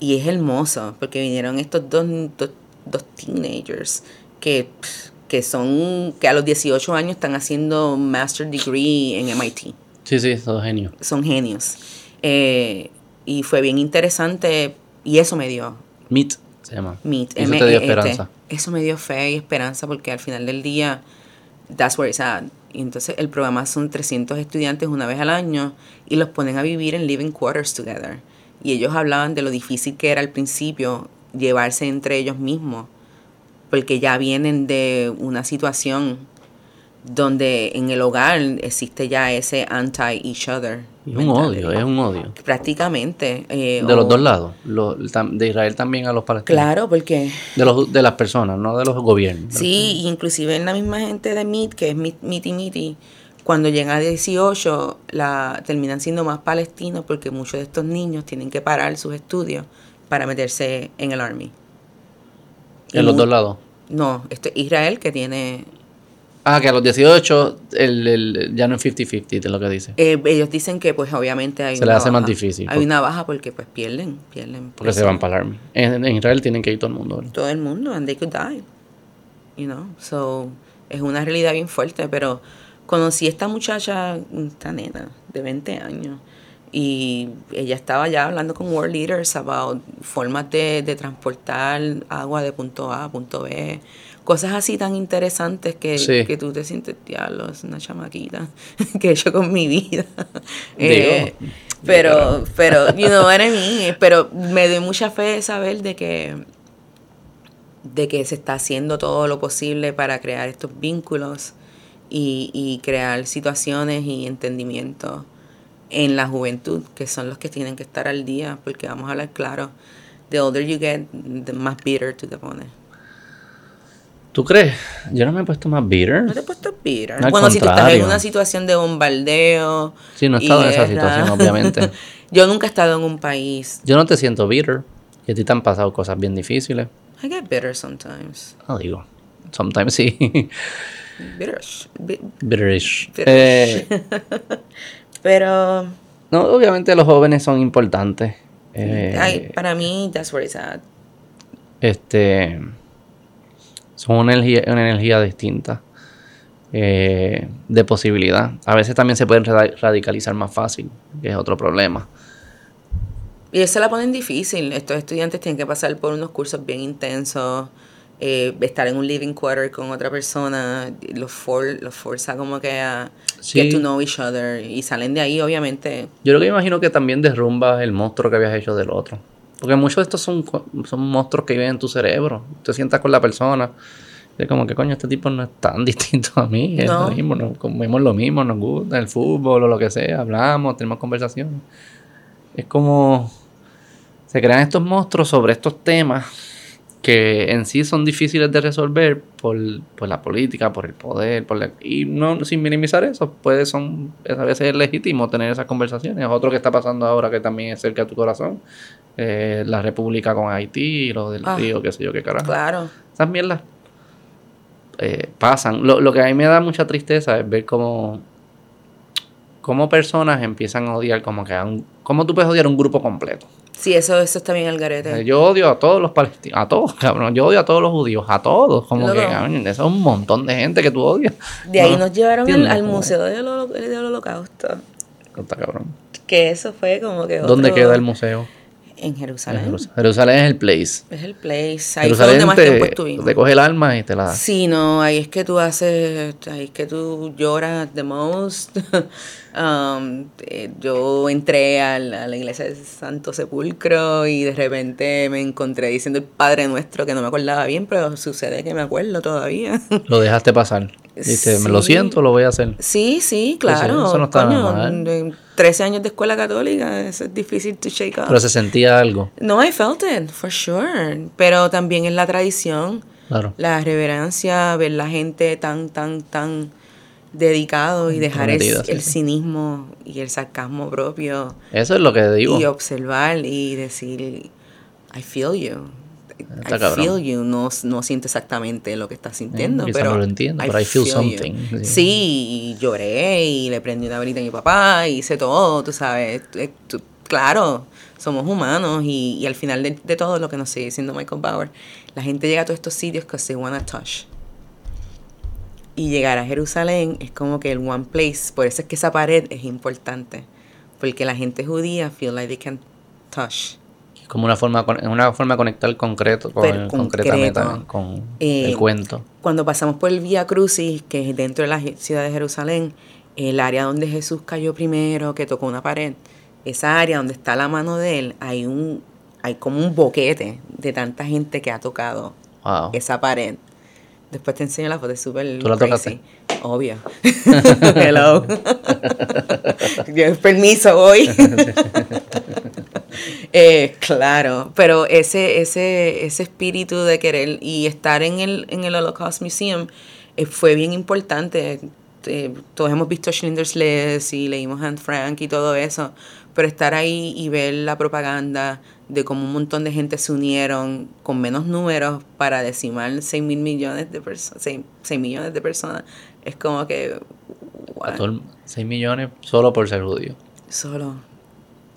Y es hermoso, porque vinieron estos dos, dos, dos teenagers que, pff, que son, que a los 18 años están haciendo master degree en MIT. Sí, sí, son genios. Son genios. Eh, y fue bien interesante, y eso me dio, Meet se llama. Meet, eso te dio M-E-E-T. esperanza. Eso me dio fe y esperanza porque al final del día, that's where it's at. Y entonces el programa son 300 estudiantes una vez al año y los ponen a vivir en living quarters together. Y ellos hablaban de lo difícil que era al principio llevarse entre ellos mismos, porque ya vienen de una situación donde en el hogar existe ya ese anti-each other. Es un odio, es un odio. Prácticamente. Eh, de los dos lados, de Israel también a los palestinos. Claro, porque... De, los, de las personas, no de los gobiernos. Sí, inclusive en la misma gente de MIT, que es Miti Miti, cuando llegan a 18, la, terminan siendo más palestinos porque muchos de estos niños tienen que parar sus estudios para meterse en el Army. ¿En los dos lados? No, esto es Israel que tiene Ah, que a los 18 el, el, ya no es 50-50, es lo que dice. Eh, ellos dicen que pues obviamente hay Se le hace más difícil. Hay una baja porque pues pierden, pierden. Porque se van para el army. En, Israel tienen que ir todo el mundo. Todo el mundo, and they could die. You know, so es una realidad bien fuerte, pero conocí a esta muchacha, esta nena de 20 años, y ella estaba ya hablando con world leaders about formas de, de transportar agua de punto A a punto B cosas así tan interesantes que, que tú te sientes, diablo, es una chamaquita [LAUGHS] que he hecho con mi vida. [LAUGHS] Eh, pero, [LAUGHS] pero, you know what I mean? Pero me doy mucha fe de saber de que, de que se está haciendo todo lo posible para crear estos vínculos y, y crear situaciones y entendimientos en la juventud, que son los que tienen que estar al día, porque vamos a hablar claro, the older you get, the más bitter tú te pones. ¿Tú crees? Yo no me he puesto más bitter. No te he puesto bitter. bueno, si tú estás en una situación de bombardeo. Sí, no he estado en esa situación, obviamente. [LAUGHS] Yo nunca he estado en un país. Yo no te siento bitter. Y a ti te han pasado cosas bien difíciles. I get bitter sometimes. No digo. Sometimes sí. Bitterish. Bitterish. Eh, [LAUGHS] Pero. No, obviamente los jóvenes son importantes. Eh, para mí, that's where it's at. Este son una energía, una energía distinta eh, de posibilidad. A veces también se pueden radicalizar más fácil, que es otro problema. Y eso la ponen difícil. Estos estudiantes tienen que pasar por unos cursos bien intensos, eh, estar en un living quarter con otra persona, los, for, los forza como que a get to know each other y salen de ahí, obviamente. Yo lo que imagino que también derrumba el monstruo que habías hecho del otro. Porque muchos de estos son, son monstruos que viven en tu cerebro. Te sientas con la persona. Es como que coño, este tipo no es tan [LAUGHS] distinto a mí. Es lo mismo, nos comemos lo mismo, nos gusta el fútbol o lo que sea, hablamos, tenemos conversaciones. Es como se crean estos monstruos sobre estos temas que en sí son difíciles de resolver por, la política, por el poder, por y no sin minimizar eso, puede son a veces es legítimo tener esas conversaciones. Otro que está pasando ahora que también es cerca de tu corazón, eh, la República con Haití, lo del ah, río, qué sé yo, qué carajo. Claro. Esas mierdas eh, pasan. Lo, lo que a mí me da mucha tristeza es ver cómo, cómo personas empiezan a odiar, como que a un, cómo tú puedes odiar un grupo completo. Sí, eso, eso está bien el garete. Eh, yo odio a todos los palestinos, a todos, [LAUGHS] cabrón. Yo odio a todos los judíos, a todos. Como que, cabrón, eso es un montón de gente que tú odias. De ahí nos llevaron al, Museo del, Holocausto. Está cabrón. Que eso fue como que. ¿Dónde queda el museo? En Jerusalén. Jerusalén. es el place. Es el place. Ahí fue donde más tiempo estuvimos. Te coge el alma y te la da. Sí, no, ahí es que tú haces, ahí es que tú lloras the most. [LAUGHS] um, eh, yo entré a la, a la, iglesia de Santo Sepulcro y de repente me encontré diciendo el Padre Nuestro que no me acordaba bien, pero sucede que me acuerdo todavía. [LAUGHS] Lo dejaste pasar. Dice, me lo siento, lo voy a hacer. Sí, sí, claro. Eso, no está mal. 13 años de escuela católica, eso es difícil to shake up. Pero se sentía algo. No, I felt it, for sure. Pero también es la tradición. Claro. La reverencia, ver la gente tan, tan, tan dedicado y dejar el, cinismo y el sarcasmo propio. Eso es lo que digo. Y observar y decir, I feel you. I feel you, no, no siento exactamente lo que estás sintiendo, pero no lo entiendo, pero I feel, something. Sí. lloré y le prendí una velita a mi papá, y hice todo, tú sabes, eh, claro, somos humanos y, y al final de, de, todo lo que nos sigue diciendo Michael Bauer, la gente llega a todos estos sitios because they wanna touch. Y llegar a Jerusalén es como que el one place, por eso es que esa pared es importante, porque la gente judía feel like they can touch como una forma, una forma de conectar concreto, con, concretamente con el eh, cuento. Cuando pasamos por el Vía Crucis, que es dentro de la ciudad de Jerusalén, el área donde Jesús cayó primero, que tocó una pared, esa área donde está la mano de él, hay un hay como un boquete de tanta gente que ha tocado Wow. esa pared. Después te enseño la foto, es súper ¿Tú la crazy. Obvio. [LAUGHS] Hello. [LAUGHS] Yo, permiso, voy. [LAUGHS] Eh, claro, pero ese, ese, ese espíritu de querer y estar en el, en el Holocaust Museum eh, fue bien importante. Eh, todos hemos visto Schindler's List y leímos Anne Frank y todo eso, pero estar ahí y ver la propaganda de cómo un montón de gente se unieron con menos números para decimar 6 mil millones de personas, 6, millones de personas, es como que... El- 6 millones solo por ser judío. Solo.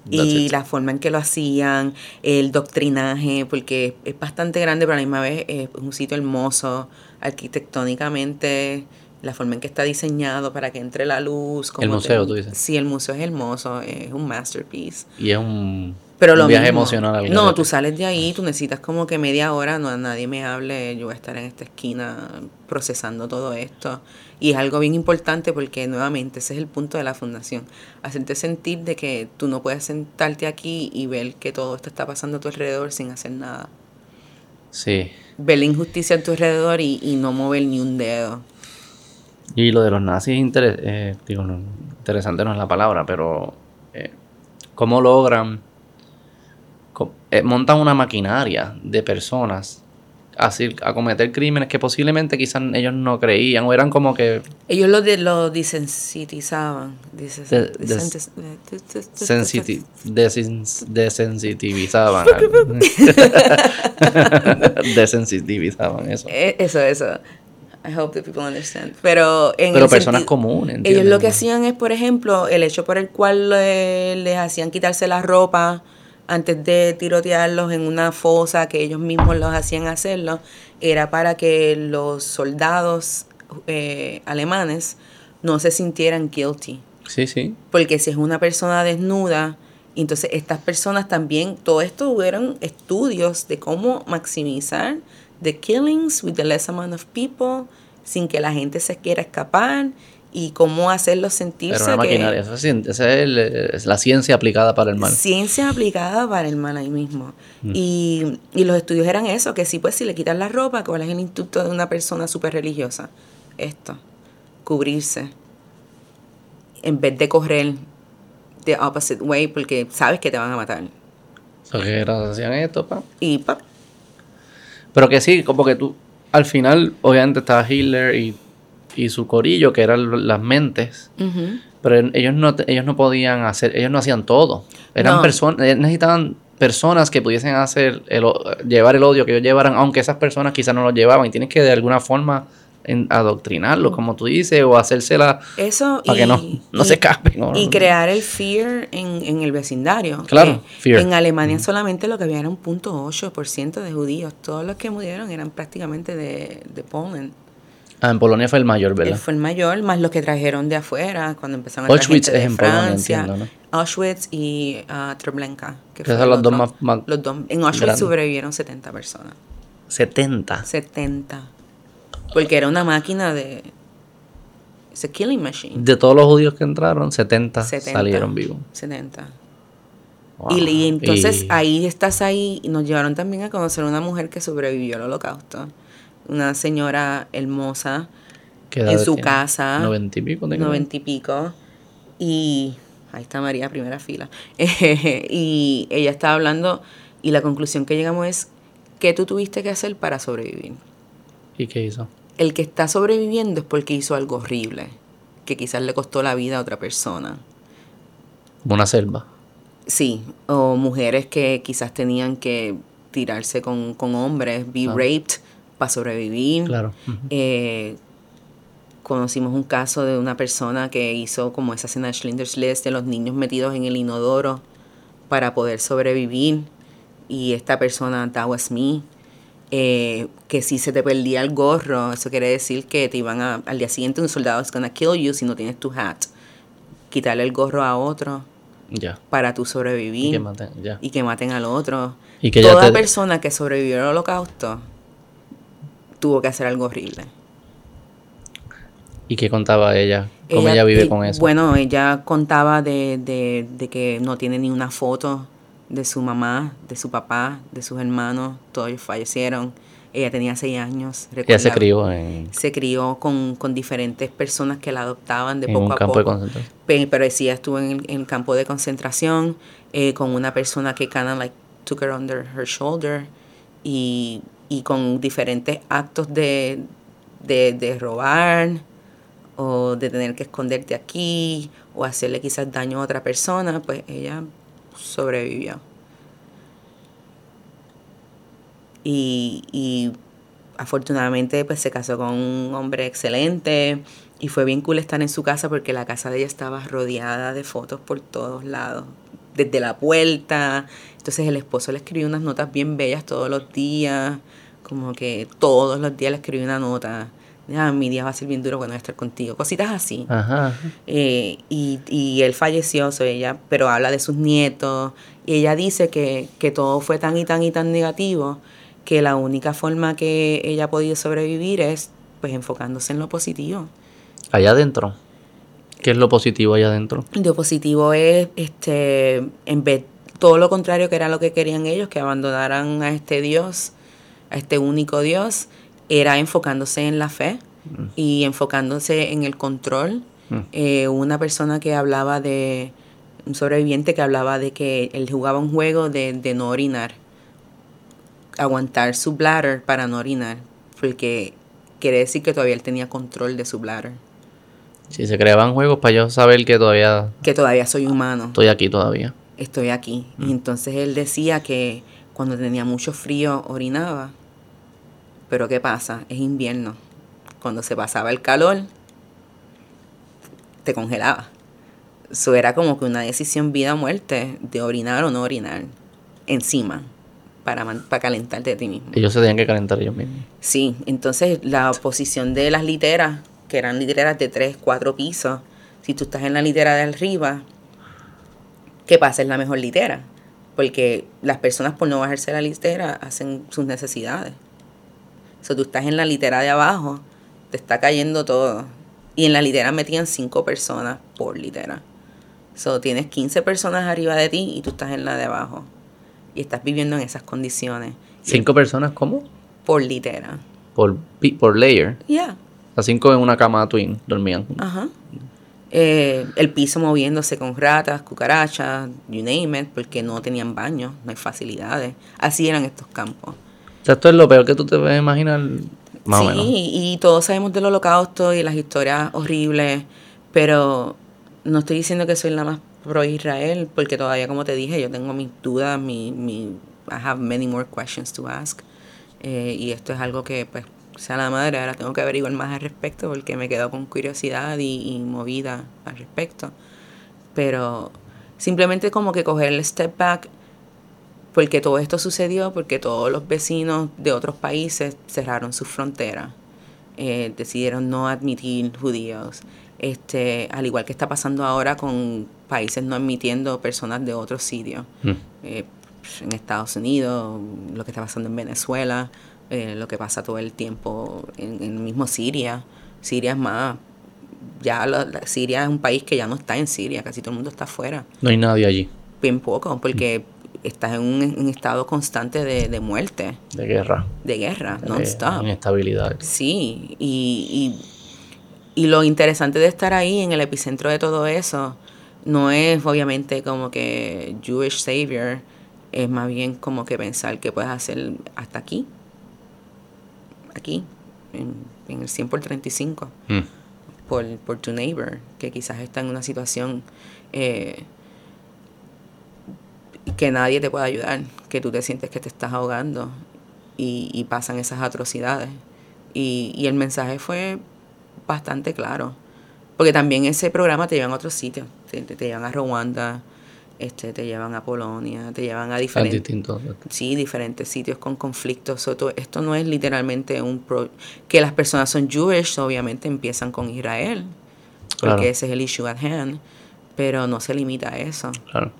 That's Y it. la forma en que lo hacían, el doctrinaje, porque es bastante grande, pero a la misma vez es un sitio hermoso, arquitectónicamente, la forma en que está diseñado para que entre la luz. El como museo, te- tú dices. Sí, el museo es hermoso, es un masterpiece. Y es un, Pero lo viaje mismo. emocional. al No, tú sales de ahí, tú necesitas como que media hora, no nadie me hable, yo voy a estar en esta esquina procesando todo esto. Y es algo bien importante porque nuevamente ese es el punto de la fundación, hacerte sentir de que tú no puedes sentarte aquí y ver que todo esto está pasando a tu alrededor sin hacer nada. Sí. Ver la injusticia a tu alrededor y, y no mover ni un dedo. Y lo de los nazis es interes- eh, digo, no, interesante no es la palabra, pero eh, cómo logran, eh, montan una maquinaria de personas a, a cometer crímenes que posiblemente quizás ellos no creían o eran como que Ellos lo, de, lo desensitizaban. Desensitivizaban. [LAUGHS] desensitivizaban eso. Eh, Eso, eso. I hope that people understand. Pero en Pero personas comunes. Ellos lo que hacían es, por ejemplo, el hecho por el cual le- les hacían quitarse la ropa antes de tirotearlos en una fosa que ellos mismos los hacían hacerlo, era para que los soldados eh, alemanes no se sintieran guilty. Sí, sí. Porque si es una persona desnuda, entonces estas personas también, todo esto hubieron estudios de cómo maximizar the killings with the less amount of people sin que la gente se quiera escapar y cómo hacerlos sentirse Pero una que maquinaria. Esa es, el- la ciencia aplicada para el mal. ciencia aplicada para el mal ahí mismo. Mm. Y, y los estudios eran eso, que sí, pues si le quitas la ropa, ¿cuál es el instituto de una persona súper religiosa? Esto, cubrirse. En vez de correr the opposite way porque sabes que te van a matar. So, que hacían esto, pa. Y pap, Pero que sí, como que tú, al final, obviamente estaba Hitler y, y su corillo, que eran las mentes, pero ellos no, ellos no podían hacer, ellos no hacían todo. Eran No. personas, ellos necesitaban personas que pudiesen hacer, el, llevar el odio que ellos llevaran, aunque esas personas quizás no lo llevaban, y tienes que de alguna forma en- adoctrinarlo, como tú dices, o hacérsela eso para y, que no, no y- se escapen. ¿no? Y crear el fear en, en el vecindario. Claro, Eh, fear. En Alemania solamente lo que había era un punto 8% de judíos. Todos los que murieron eran prácticamente de, de Poland. Ah, en Polonia fue el mayor, Él ¿verdad? fue el mayor, más los que trajeron de afuera, cuando empezaron a Auschwitz es de en Polonia, Francia, entiendo, Auschwitz y ah, Treblinka. Que Esas fue son el las dos más- más Los dos. En Auschwitz grandes. sobrevivieron 70 personas. 70. 70. Porque era una máquina de... Es a killing machine. De todos los judíos que entraron, 70, 70. salieron vivos. 70. Wow. Y, y entonces Y- ahí estás ahí y nos llevaron también a conocer una mujer que sobrevivió al holocausto. Una señora hermosa ¿qué edad en su tiene? casa. 90 y pico. noventa y pico. Y ahí está María, primera fila. [LAUGHS] y ella estaba hablando y la conclusión que llegamos es, ¿qué tú tuviste que hacer para sobrevivir? ¿Y qué hizo? El que está sobreviviendo es porque hizo algo horrible, que quizás le costó la vida a otra persona. Como una selva. Sí, o mujeres que quizás tenían que tirarse con, con hombres, be Ah. raped para sobrevivir. Claro. Eh, conocimos un caso de una persona que hizo como esa escena de Schindler's List de los niños metidos en el inodoro para poder sobrevivir. Y esta persona, that was me, eh, que si se te perdía el gorro, eso quiere decir que te iban a, al día siguiente un soldado es gonna kill you si no tienes tu hat. Quitarle el gorro a otro para Y sobrevivir que maten, y que maten al otro. Y que ya Toda te- persona que sobrevivió al holocausto tuvo que hacer algo horrible. ¿Y qué contaba ella? ¿Cómo ella, vive con eso? Bueno, ella contaba de, de, de que no tiene ni una foto de su mamá, de su papá, de sus hermanos, todos ellos fallecieron. Ella tenía seis años. Ella se crió en... Se crió con, con diferentes personas que la adoptaban de En poco un a campo poco. de concentración. Pe- Pero ella estuvo en el, en el campo de concentración eh, con una persona que kind of like took her under her shoulder y, y con diferentes actos de, de, de robar o de tener que esconderte aquí o hacerle quizás daño a otra persona, pues ella sobrevivió. Y, y afortunadamente pues se casó con un hombre excelente y fue bien cool estar en su casa porque la casa de ella estaba rodeada de fotos por todos lados, desde la puerta. Entonces el esposo le escribió unas notas bien bellas todos los días, como que todos los días le escribió una nota. Ah, mi día va a ser bien duro cuando voy a estar contigo. Cositas así. Ajá. Eh, y, y él falleció, so ella, pero habla de sus nietos. Y ella dice que, que todo fue tan y tan y tan negativo que la única forma que ella ha podido sobrevivir es pues enfocándose en lo positivo. Allá adentro. ¿Qué es lo positivo allá adentro? Lo positivo es este en vez todo lo contrario que era lo que querían ellos, que abandonaran a este Dios, a este único Dios, era enfocándose en la fe y enfocándose en el control. Mm. Eh, una persona que hablaba de, un sobreviviente que hablaba de que él jugaba un juego de, de no orinar, aguantar su bladder para no orinar, porque quiere decir que todavía él tenía control de su bladder, Si se creaban juegos para yo saber que todavía que todavía soy humano. estoy aquí todavía. estoy aquí. Y entonces él decía que cuando tenía mucho frío orinaba. Pero ¿qué pasa? Es invierno. Cuando se pasaba el calor, te congelaba. Eso era como que una decisión vida o muerte de orinar o no orinar encima para, para calentarte de ti mismo. Ellos se tenían que calentar ellos mismos. Sí, entonces la posición de las literas, que eran literas de tres, cuatro pisos, si tú estás en la litera de arriba, ¿qué pasa? Es la mejor litera. Porque las personas por no bajarse la litera hacen sus necesidades. O sea, tú estás en la litera de abajo, te está cayendo todo. Y en la litera metían cinco personas por litera. So, tienes 15 personas arriba de ti y tú estás en la de abajo. Y estás viviendo en esas condiciones. Cinco personas, ¿cómo? Por litera. Por, por layer. Ya. A cinco en una cama twin dormían. Ajá. Eh, el piso moviéndose con ratas, cucarachas, you name it, porque no tenían baños, no hay facilidades. Así eran estos campos. O sea, esto es lo peor que tú te puedes imaginar. Más sí, o menos. y todos sabemos del holocausto y las historias horribles, pero no estoy diciendo que soy la más pro Israel, porque todavía, como te dije, yo tengo mis dudas, mi, mi, I have many more questions to ask. Eh, y esto es algo que, pues, sea la madre, ahora tengo que averiguar más al respecto, porque me quedo con curiosidad y, y movida al respecto. Pero simplemente como que coger el step back porque todo esto sucedió porque todos los vecinos de otros países cerraron sus fronteras, eh, decidieron no admitir judíos, este, al igual que está pasando ahora con países no admitiendo personas de otros sitios, Mm. Eh, en Estados Unidos, lo que está pasando en Venezuela, eh, lo que pasa todo el tiempo en, en el mismo Siria, Siria es más, ya la- la- Siria es un país que ya no está en Siria, casi todo el mundo está afuera No hay nadie allí. bien poco, porque estás en un, estado constante de, de muerte, De guerra. de guerra, de non-stop. Inestabilidad. Sí, y, y, y lo interesante de estar ahí en el epicentro de todo eso no es obviamente como que Jewish Savior, es más bien como que pensar que puedes hacer hasta aquí, aquí, en, en el 100 por 35 Mm. por, por tu neighbor, que quizás está en una situación eh, que nadie te puede ayudar, que tú te sientes que te estás ahogando y, y pasan esas atrocidades. Y, y el mensaje fue bastante claro, porque también ese programa te llevan a otros sitios, te, te- llevan a Rwanda, este, te llevan a Polonia, te llevan a diferentes sí, diferentes sitios con conflictos. So, esto no es literalmente un pro que las personas son Jewish, obviamente empiezan con Israel, porque Claro. ese es el issue at hand, pero no se limita a eso. Claro.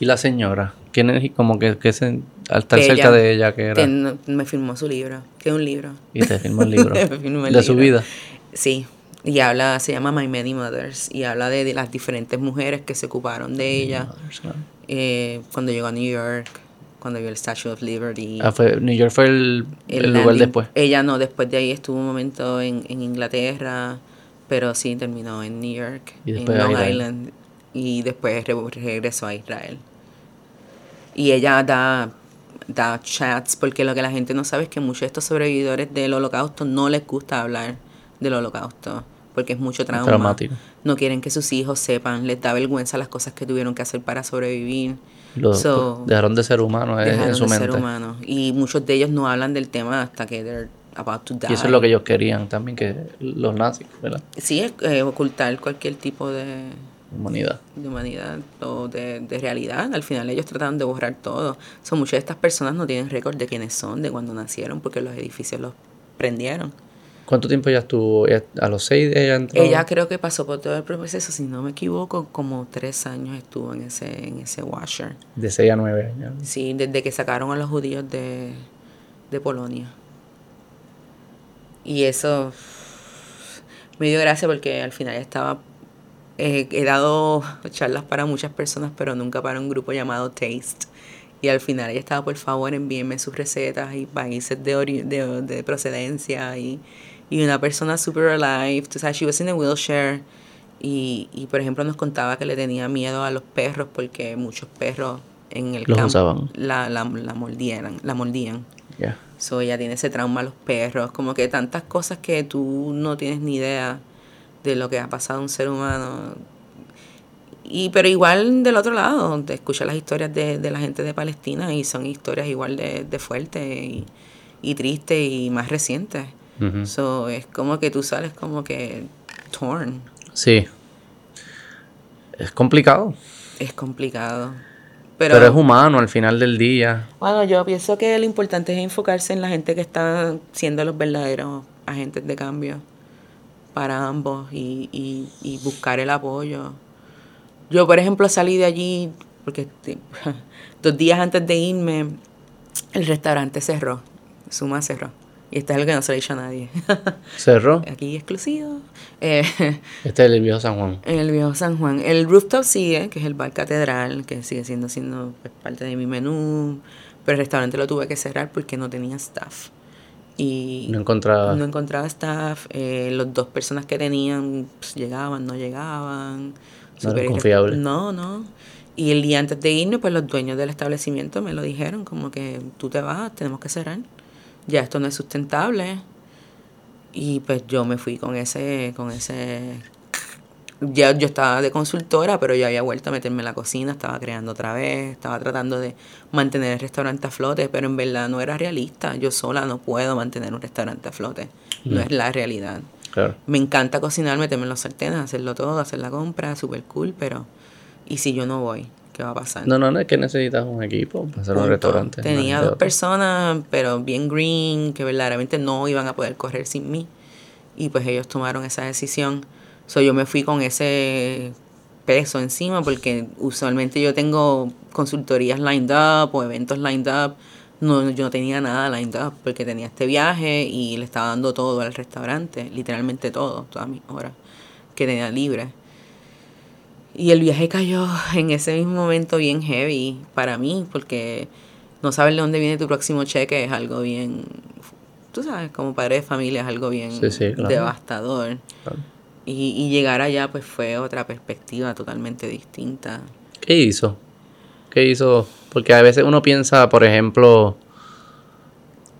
Y la señora, ¿quién es? Como que, que se, al estar cerca de ella, que era. Ten- me firmó su libro, que es un libro. Y te firmó el libro. [LAUGHS] Me firmó el de su vida. Sí, y habla, se llama My Many Mothers, y habla de, de las diferentes mujeres que se ocuparon de ella. eh, cuando llegó a New York, cuando vio el Statue of Liberty. Ah, fue, New York fue el, el, lugar después. Ella no, después de ahí estuvo un momento en, en Inglaterra, pero sí terminó en New York, Y en Long. Island, y después re- regresó a Israel. Y ella da, da chats, porque lo que la gente no sabe es que muchos de estos sobrevividores del holocausto no les gusta hablar del holocausto, porque es mucho trauma. Traumático. No quieren que sus hijos sepan, les da vergüenza las cosas que tuvieron que hacer para sobrevivir. Lo- So, dejaron de ser humanos eh, en su de mente. ser humanos. Y muchos de ellos no hablan del tema hasta que they're about to die. Y eso es lo que ellos querían también, que los nazis, ¿verdad? Sí, eh, ocultar cualquier tipo de, Humanidad. de humanidad o de, de realidad. Al final ellos trataron de borrar todo. Son muchas de estas personas no tienen récord de quiénes son, de cuándo nacieron, porque los edificios los prendieron. ¿Cuánto tiempo ya estuvo? A los seis ella entró. Ella creo que pasó por todo el proceso, si no me equivoco, como tres años estuvo en ese, en ese washer. De seis a nueve años. Sí, desde que sacaron a los judíos de, de Polonia. Y eso me dio gracia porque al final estaba... eh, he dado charlas para muchas personas, pero nunca para un grupo llamado Taste. Y al final ella estaba, por favor, envíenme sus recetas y países de, ori- de, de procedencia. Y, y una persona super alive, tú sabes, she was in a wheelchair. Y, y, por ejemplo, nos contaba que le tenía miedo a los perros porque muchos perros en el Los campo la, la, la mordieran, la mordían. Ya. So, ella tiene ese trauma a los perros, como que tantas cosas que tú no tienes ni idea de lo que ha pasado a un ser humano. Y, pero igual del otro lado, te escuchas las historias de, de la gente de Palestina y son historias igual de, de fuertes y, y tristes y más recientes. So, es como que tú sales como que torn. Sí. Es complicado. Es complicado. Pero, Pero, es humano al final del día. Bueno, yo pienso que lo importante es enfocarse en la gente que está siendo los verdaderos agentes de cambio para ambos y, y, y buscar el apoyo. Yo, por ejemplo, salí de allí porque [LAUGHS] dos días antes de irme, el restaurante cerró, Suma cerró. Y este es algo que no se lo he dicho a nadie. [LAUGHS] Cerró. Aquí exclusivo. Eh, [LAUGHS] Este es el viejo San Juan. en el viejo San Juan. El rooftop sigue, que es el bar catedral, que sigue siendo, siendo pues, parte de mi menú. Pero el restaurante lo tuve que cerrar porque no tenía staff. Y No encontraba. no encontraba staff. Eh, las dos personas que tenían pues, llegaban, no llegaban. No eran confiables. No, no. Y el día antes de irnos, pues los dueños del establecimiento me lo dijeron, como que tú te vas, tenemos que cerrar. Ya esto no es sustentable. Y pues yo me fui con ese, con ese ya yo estaba de consultora, pero ya había vuelto a meterme en la cocina, estaba creando otra vez, estaba tratando de mantener el restaurante a flote, pero en verdad no era realista. Yo sola no puedo mantener un restaurante a flote. No es la realidad. Claro. Me encanta cocinar, meterme en los sartenes, hacerlo todo, hacer la compra, súper cool, pero ¿y si yo no voy? ¿Qué va a pasar? No, no, no es que necesitas un equipo para hacer un restaurante. Tenía dos personas, pero bien green, que verdaderamente no iban a poder correr sin mí. Y pues ellos tomaron esa decisión. So, yo me fui con ese peso encima porque usualmente yo tengo consultorías lined up o eventos lined up. No, yo no tenía nada lined up porque tenía este viaje y le estaba dando todo al restaurante, literalmente todo, todas mis horas que tenía libre. Y el viaje cayó [LAUGHS] en ese mismo momento bien heavy para mí, porque no saber de dónde viene tu próximo cheque es algo bien, tú sabes, como padre de familia es algo bien Sí, sí, claro. devastador. Claro. Y, y llegar allá pues fue otra perspectiva totalmente distinta. ¿Qué hizo? ¿Qué hizo? Porque a veces uno piensa, por ejemplo,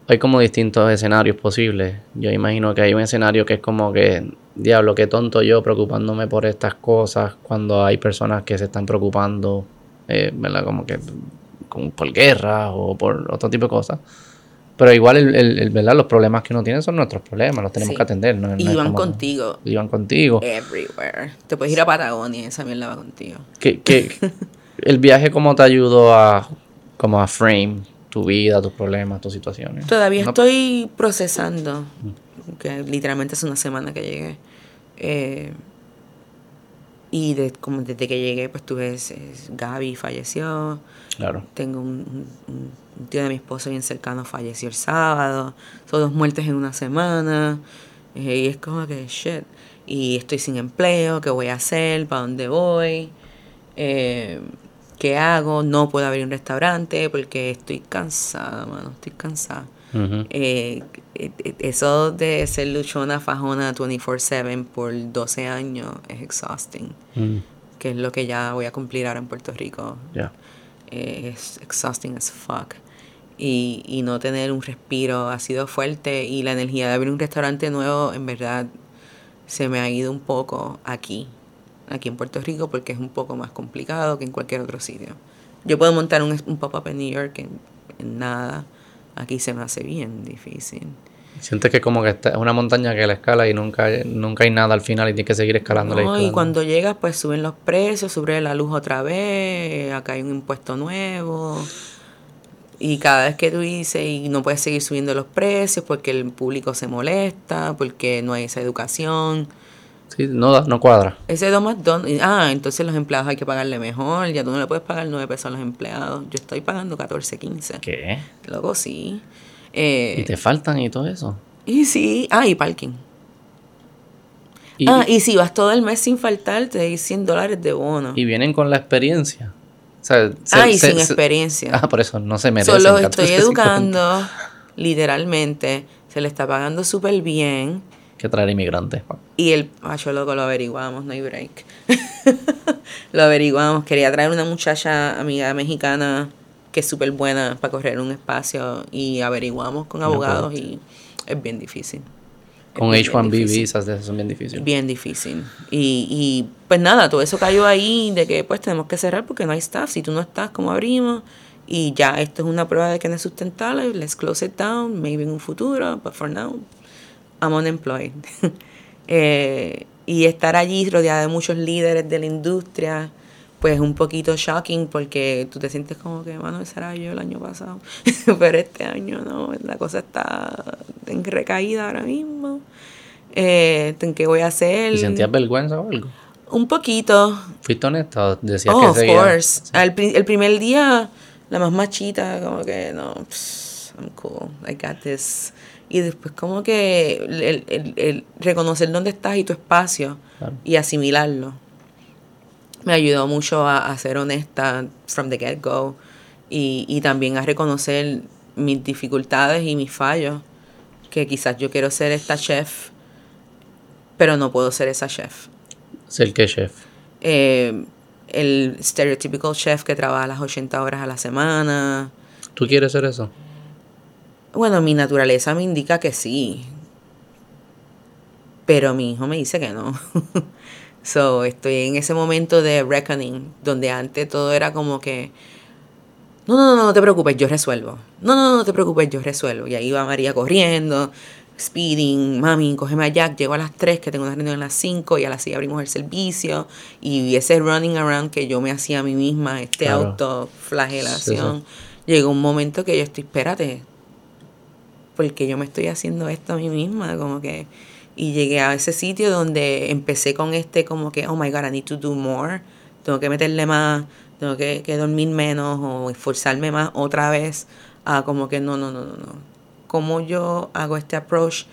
hay como distintos escenarios posibles. Yo imagino que hay un escenario que es como que, diablo, qué tonto yo preocupándome por estas cosas cuando hay personas que se están preocupando, eh, ¿verdad? Como que como por guerra o por otro tipo de cosas. Pero igual, el, el- el, ¿verdad? Los problemas que uno tiene son nuestros problemas, los tenemos Sí. que atender. No, Y como- contigo, Iban contigo. everywhere. Te puedes ir a Patagonia y esa mierda va contigo. ¿Qué, qué- [LAUGHS] el viaje cómo te ayudó a como a frame tu vida, tus problemas, tus situaciones? Todavía No- estoy procesando, que literalmente es una semana que llegué. Eh, y de, como desde que llegué, pues tuve, ese- Gaby falleció, Claro. tengo un, un- un tío de mi esposo bien cercano, falleció el sábado, son dos muertes en una semana, eh, y es como que, shit, y estoy sin empleo, ¿qué voy a hacer? ¿Para dónde voy? Eh, ¿Qué hago? No puedo abrir un restaurante porque estoy cansada, mano, estoy cansada. Eh, eh, eh, eso de ser luchona, fajona 24/7 por 12 años es exhausting, Mm, que es lo que ya voy a cumplir ahora en Puerto Rico. Eh, es exhausting as fuck. Y, y no tener un respiro ha sido fuerte y la energía de abrir un restaurante nuevo en verdad se me ha ido un poco aquí, aquí en Puerto Rico porque es un poco más complicado que en cualquier otro sitio. Yo puedo montar un, un pop-up en New York en, en nada, aquí se me hace bien difícil. Sientes que como que es una montaña que la escala y nunca, nunca hay nada al final y tienes que seguir escalándola. No, y cuando llegas, pues suben los precios, sube la luz otra vez, acá hay un impuesto nuevo. Y cada vez que tú dices, y no puedes seguir subiendo los precios porque el público se molesta, porque no hay esa educación. Sí, no, da- no cuadra. Ese dos más dos, ah, entonces los empleados hay que pagarle mejor, ya tú no le puedes pagar 9 pesos a los empleados. Yo estoy pagando 14, 15. ¿Qué? Luego sí. Eh, Y te faltan y todo eso. y sí, ah, y parking. Y, ah, y si vas todo el mes sin faltar, te doy 100 dólares de bono. y vienen con la experiencia. O sea, se- ah, y se- sin se- experiencia. Ah, por eso no se merecen. Solo estoy 14.50. educando, literalmente. Se le está pagando súper bien. Que traer inmigrantes. Y el macho loco lo averiguamos, no hay break. [LAUGHS] lo averiguamos. Quería traer una muchacha amiga mexicana que es súper buena para correr un espacio. Y averiguamos con abogados y es bien difícil. Es Con bien, bien H1B difícil. visas de esas son bien difíciles. Bien difícil. Y, y pues nada, todo eso cayó ahí de que pues tenemos que cerrar porque no hay staff. Si tú no estás, ¿cómo abrimos? Y ya esto es una prueba de que no es sustentable. Let's close it down. Maybe en un futuro, but for now, I'm unemployed. [LAUGHS] Eh, y estar allí rodeada de muchos líderes de la industria, pues un poquito shocking porque tú te sientes como que, mano, ese era yo el año pasado. [LAUGHS] Pero este año no, la cosa está en recaída ahora mismo. Eh, ¿En qué voy a hacer? ¿Y sentías vergüenza o algo? Un poquito. ¿Fuiste honesta? Decías Oh, que of course. Al pri- el primer día, la más machita, como que no, pss, I'm cool, I got this. Y después, como que el, el- el- reconocer dónde estás y tu espacio Claro. y asimilarlo me ayudó mucho a, a ser honesta from the get-go y, y también a reconocer mis dificultades y mis fallos. Que quizás yo quiero ser esta chef, pero no puedo ser esa chef Ser que chef. eh, el stereotypical chef que trabaja las 80 horas a la semana. ¿Tú quieres ser eso? Bueno, mi naturaleza me indica que sí. Pero mi hijo me dice que no. [LAUGHS] so, estoy en ese momento de reckoning, donde antes todo era como que. No, no, no, no te preocupes, yo resuelvo. No, no, no te preocupes, yo resuelvo. Y ahí va María corriendo, speeding, mami, cógeme a Jack, llego a las 3, que tengo una reunión a las 5, y a las 6 abrimos el servicio. Y ese running around que yo me hacía a mí misma, este Claro. autoflagelación, llegó un momento que yo estoy, espérate, porque yo me estoy haciendo esto a mí misma, como que... Y llegué a ese sitio donde empecé con este como que, oh my God, I need to do more. Tengo que meterle más, tengo que, dormir menos o esforzarme más otra vez a como que no, no, no, no, no. ¿Cómo yo hago este approach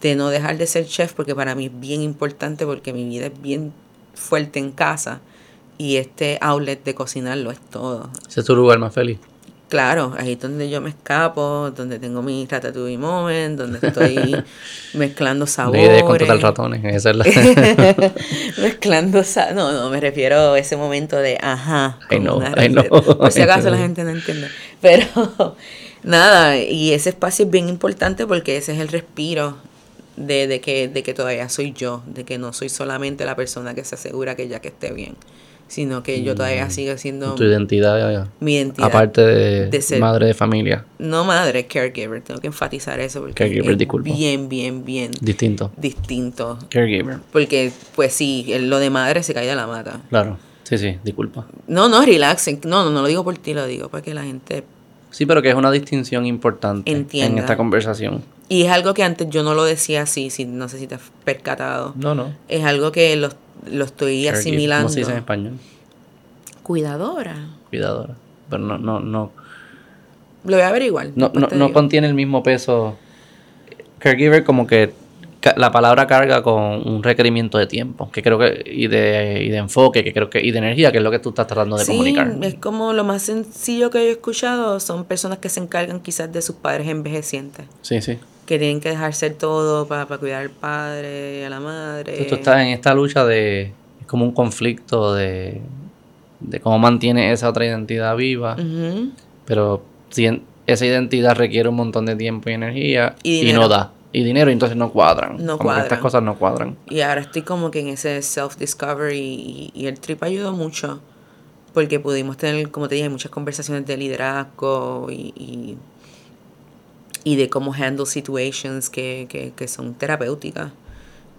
de no dejar de ser chef? Porque para mí es bien importante porque mi vida es bien fuerte en casa y este outlet de cocinar lo es todo. Ese es tu lugar más feliz. Claro, ahí es donde yo me escapo, donde tengo mi ratatouille moment, donde estoy [LAUGHS] mezclando La sabores. es contratar ratones. Esa es la... [LAUGHS] mezclando sa- no, no, me refiero a ese momento de ajá. I como know, una I know, receta. Por si acaso la [LAUGHS] gente no entiende. Pero nada, y ese espacio es bien importante porque ese es el respiro de, de que, de que todavía soy yo, de que no soy solamente la persona que se asegura que ya que esté bien, sino que yo todavía sigo siendo Mm. tu identidad, mi identidad. aparte de, de ser- madre de familia, No madre, caregiver, tengo que enfatizar eso porque Caregiver, es disculpa. bien, bien, bien distinto. distinto. Caregiver. Porque, pues sí, lo de madre se cae de la mata. Claro. Sí, sí, disculpa. No, no, relaxen. No, no, no lo digo por ti, lo digo para que la gente... Sí, pero que es una distinción importante en esta conversación. Y es algo que antes yo no lo decía así, si, no sé si te has percatado. No, no. Es algo que lo, lo estoy Caregiver. asimilando. ¿Cómo se dice en español? Cuidadora. Cuidadora. Pero no, no, no. Lo voy a averiguar. No, no, no contiene el mismo peso. Caregiver como que la palabra carga con un requerimiento de tiempo, que creo que, y de, y de enfoque, que creo que, y de energía, que es lo que tú estás tratando de sí, comunicar. Es como lo más sencillo que yo he escuchado, son personas que se encargan quizás de sus padres envejecientes. Sí, sí. Que tienen que dejar ser todo para, para cuidar al padre, a la madre. Entonces, tú estás en esta lucha de, es como un conflicto de, de cómo mantiene esa otra identidad viva, pero si en- esa identidad requiere un montón de tiempo y energía Y y, no da. Y dinero, y entonces no cuadran. No como que estas cuadran. cosas no cuadran. Y ahora estoy como que en ese self-discovery y, y el trip ayudó mucho porque pudimos tener, como te dije, muchas conversaciones de liderazgo y, y, y de cómo handle situations que, que, que son terapéuticas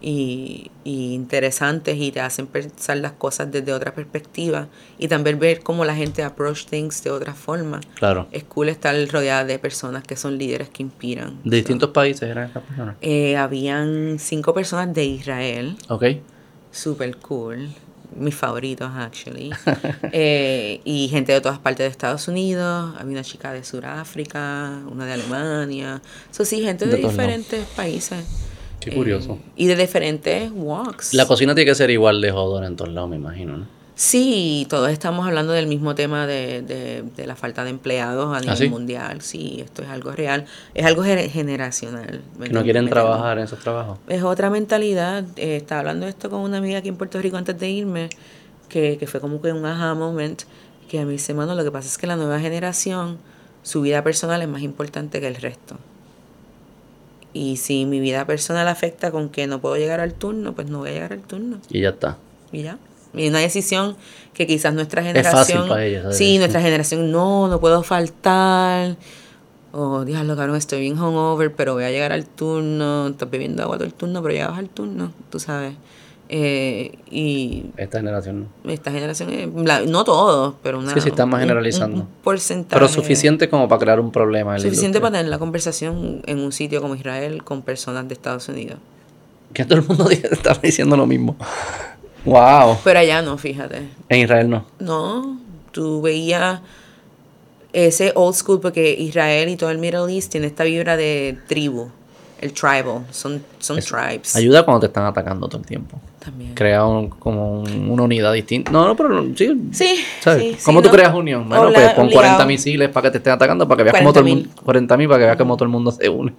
y, y interesantes y te hacen pensar las cosas desde otra perspectiva y también ver cómo la gente approach things de otra forma. Claro. Es cool estar rodeada de personas que son líderes que inspiran. De distintos países eran estas personas. Eh, habían cinco personas de Israel, Ok. super cool, mis favoritos actually, [LAUGHS] Eh, y gente de todas partes de Estados Unidos, había una chica de Sudáfrica, una de Alemania, eso sí, gente de, De todos lados. diferentes países. Qué Eh, curioso. y de diferentes walks. La cocina tiene que ser igual de jodona en todos lados, me imagino, ¿no? Sí, todos estamos hablando del mismo tema de, de, de la falta de empleados a nivel ¿Ah, sí? mundial. Sí, esto es algo real, es algo gener- generacional. ¿me Que no quieren trabajar en esos trabajos. Es otra mentalidad. Eh, estaba hablando esto con una amiga aquí en Puerto Rico antes de irme, que, que fue como que un aha moment, que a mí dice, mano, lo que pasa es que la nueva generación, su vida personal es más importante que el resto. Y si mi vida personal afecta con que no puedo llegar al turno, pues no voy a llegar al turno. Y ya está. Y ya. Y una decisión que quizás nuestra fácil generación... para ellos. Sí, nuestra generación, no, no puedo faltar. O, diablo, cabrón, estoy bien hungover, pero voy a llegar al turno. Estás bebiendo agua todo el turno, pero llegabas al turno, tú sabes. Eh, y Esta generación no. esta generación, la- no todos, pero una, Sí, sí, estamos un- generalizando. Un, porcentaje. Pero suficiente como para crear un problema. en la Suficiente para industria. tener la conversación en un sitio como Israel con personas de Estados Unidos. Que todo el mundo [LAUGHS] estaba diciendo lo mismo. Wow. Pero allá no, fíjate. En Israel no. No, tú veías ese old school porque Israel y todo el Middle East tiene esta vibra de tribu, el tribal, son, son tribes Ayuda cuando te están atacando todo el tiempo. también. Crea un- como un- una unidad distinta. No, no, pero sí. Sí, ¿sabes? sí, sí, ¿Cómo tú no. creas unión? Bueno, Obla- pues pon obligado. 40 misiles para que te estén atacando, para que veas cómo todo el 40.000. mundo. 40 mil para que veas cómo todo el mundo se une.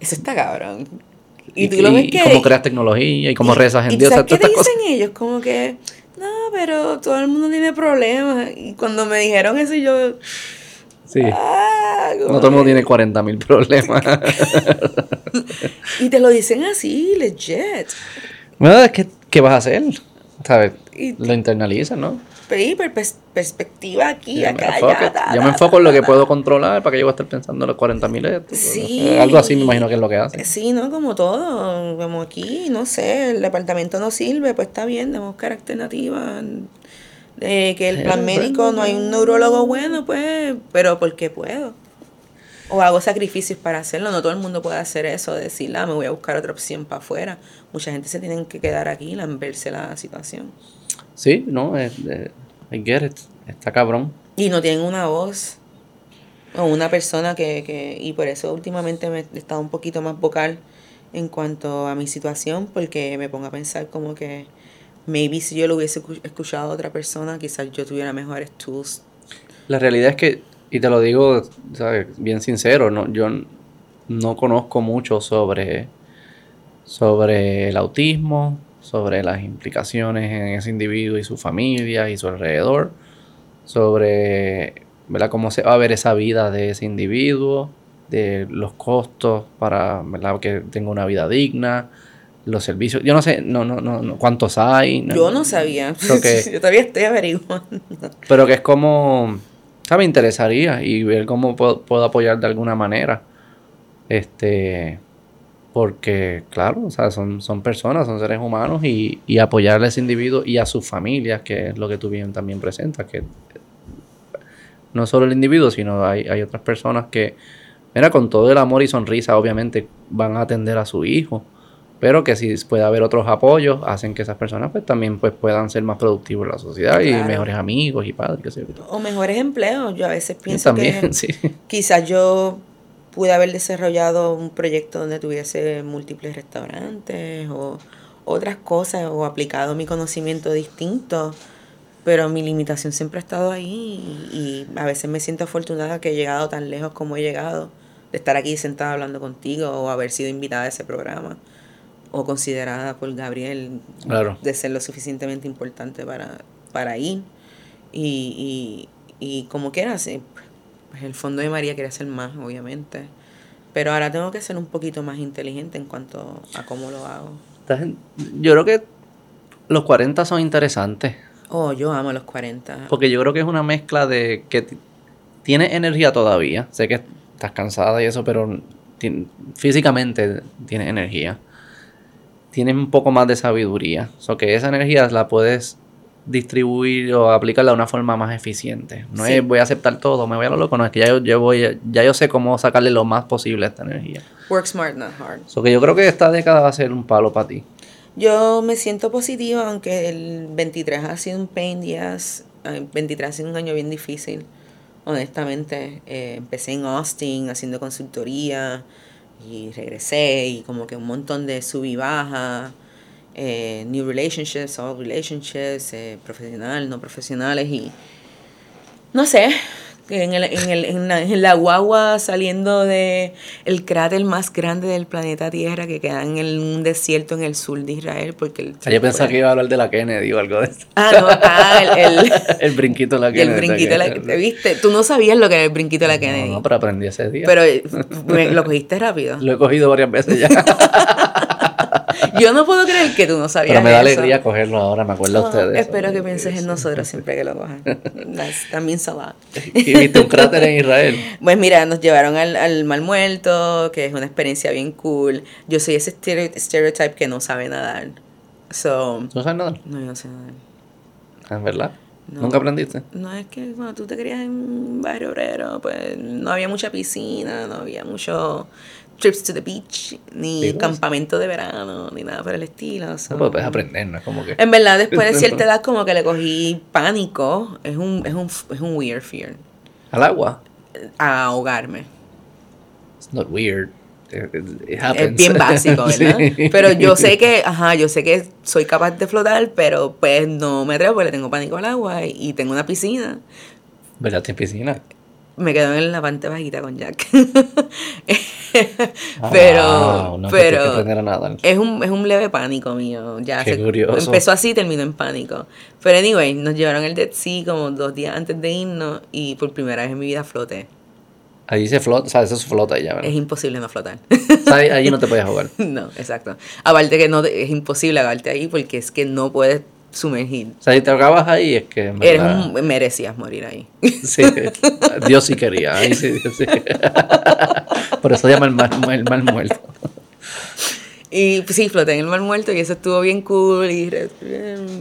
Eso está cabrón. Y, Y, tú lo ves y que... cómo creas tecnología y cómo y- rezas y en Dios. ¿sabes o sea, qué te dicen ellos? Como que, no, pero todo el mundo tiene problemas. Y cuando me dijeron eso, yo... Sí. Ah, No todo el mundo tiene 40 mil problemas. [LAUGHS] Y te lo dicen así, legit. bueno, es que, ¿qué vas a hacer? ¿Sabes? Y- Lo internalizas, ¿no? Pero pers- perspectiva aquí, Yo me, acá, enfoco, allá, yo me enfoco en lo que puedo controlar para que yo voy a estar pensando en los 40 mil esto. Sí. Algo así me imagino que es lo que hacen. Sí, ¿no? Como todo, como aquí, no sé, el departamento no sirve, pues está bien, debemos buscar alternativas. De que el plan médico no hay un neurólogo bueno, pues, pero porque puedo. O hago sacrificios para hacerlo, no todo el mundo puede hacer eso, de decir, ah, me voy a buscar otra opción para afuera. Mucha gente se tiene que quedar aquí, verse la situación. Sí, no, es, es- I get it. Está cabrón. Y no tienen una voz o una persona que, que y por eso últimamente me he estado un poquito más vocal en cuanto a mi situación, porque me pongo a pensar como que maybe si yo lo hubiese escu- escuchado a otra persona, quizás yo tuviera mejores tools. La realidad es que, y te lo digo, ¿sabes? Bien sincero, no, yo no conozco mucho sobre, sobre el autismo, sobre las implicaciones en ese individuo y su familia y su alrededor, sobre ¿verdad? cómo se va a ver esa vida de ese individuo, de los costos para que tenga una vida digna, los servicios. Yo no sé, no, no, no, no, cuántos hay. Yo no sabía. [LAUGHS] Que- [LAUGHS] yo todavía estoy averiguando. Pero que es como, ¿sabes? Me interesaría y ver cómo puedo, puedo apoyar de alguna manera. Este, porque, claro, o sea, son, son personas, son seres humanos y, y apoyarle a ese individuo y a sus familias, que es lo que tú bien también presentas, que no solo el individuo, sino hay, hay otras personas que, mira, con todo el amor y sonrisa, obviamente van a atender a su hijo. Pero que si puede haber otros apoyos, hacen que esas personas pues también pues puedan ser más productivos en la sociedad y mejores amigos y padres, qué sé yo. O mejores empleos. Yo a veces pienso también, que [LAUGHS] sí. quizás yo pude haber desarrollado un proyecto donde tuviese múltiples restaurantes o otras cosas o aplicado mi conocimiento distinto, pero mi limitación siempre ha estado ahí y, a veces me siento afortunada que he llegado tan lejos como he llegado, de estar aquí sentada hablando contigo o haber sido invitada a ese programa o considerada por Gabriel de ser lo suficientemente importante para, para ir. Y, y, y como quiera, pues el fondo de María quería ser más, obviamente. Pero ahora tengo que ser un poquito más inteligente en cuanto a cómo lo hago. Yo creo que los 40 son interesantes. Oh, yo amo los 40. Porque yo creo que es una mezcla de que tiene energía todavía. Sé que estás cansada y eso, pero físicamente tienes energía. Tienes un poco más de sabiduría. O sea, que esa energía la puedes distribuir o aplicarla de una forma más eficiente. No es voy a aceptar todo, me voy a lo loco, no, es que ya yo, voy, ya yo sé cómo sacarle lo más posible a esta energía. Work smart, not hard. So que yo creo que esta década va a ser un palo para ti. Yo me siento positiva, aunque el 23 ha sido un pain días. El 23 ha sido un año bien difícil, honestamente. Eh, empecé en Austin haciendo consultoría y regresé y como que un montón de sub y baja eh, new relationships, all relationships, eh, profesional, no profesionales y no sé, en, el, en, el, en, la, en, la, guagua saliendo de el cráter más grande del planeta Tierra que queda en el, un desierto en el sur de Israel porque el, ah, yo pensaba que iba a hablar de la Kennedy o algo de eso. Ah no ah el, el, brinquito de la Kennedy el brinquito de la Kennedy. Viste tú no sabías lo que era el brinquito de la Kennedy no, no pero aprendí ese día. Pero [LAUGHS] lo cogiste rápido. Lo he cogido varias veces ya [LAUGHS] Yo no puedo creer que tú no sabías. Pero me da alegría cogerlo ahora, me acuerdo de ustedes. Espero que pienses en nosotros siempre que lo cojan. También salada. [LAUGHS] ¿Y viste un cráter en Israel? Pues mira, nos llevaron al, al Mal Muerto, que es una experiencia bien cool. Yo soy ese stereotype que no sabe nadar. So, ¿No sabes nadar? No, yo no sé nadar. Ah, ¿Es verdad? ¿Nunca aprendiste? No, es que cuando tú te crias en un barrio obrero, pues no había mucha piscina, no había mucho trips to the beach, ni campamento de verano, ni nada por el estilo. No, pues puedes aprender, no es como que... En verdad, después de [LAUGHS] cierta edad como que le cogí pánico. Es un, es un, es un weird fear. ¿Al agua? A ahogarme. It's not weird. Es bien básico, [LAUGHS] ¿verdad? Pero yo sé que, ajá, yo sé que soy capaz de flotar, pero pues no me atrevo porque le tengo pánico al agua y, tengo una piscina. ¿Verdad? ¿Tienes piscina? Me quedo en la parte bajita con Jack. pero pero es un, es un leve pánico mío. Ya Qué curioso. Empezó así terminó en pánico. Pero anyway, nos llevaron el Dead Sea como dos días antes de irnos y por primera vez en mi vida floté. Allí se flota, o sea, eso se flota ya, ¿verdad? Es imposible no flotar. allí no te puedes jugar. [LAUGHS] no, exacto. Aparte que no es imposible ahogarte ahí porque es que no puedes sumergir. O sea, si te acabas ahí es que... Eres merecías morir ahí. [LAUGHS] Sí, Dios sí quería. Ahí sí, sí. [LAUGHS] Por eso se llama el mal, el mal muerto. Y pues, sí, floté en el mal muerto y eso estuvo bien cool y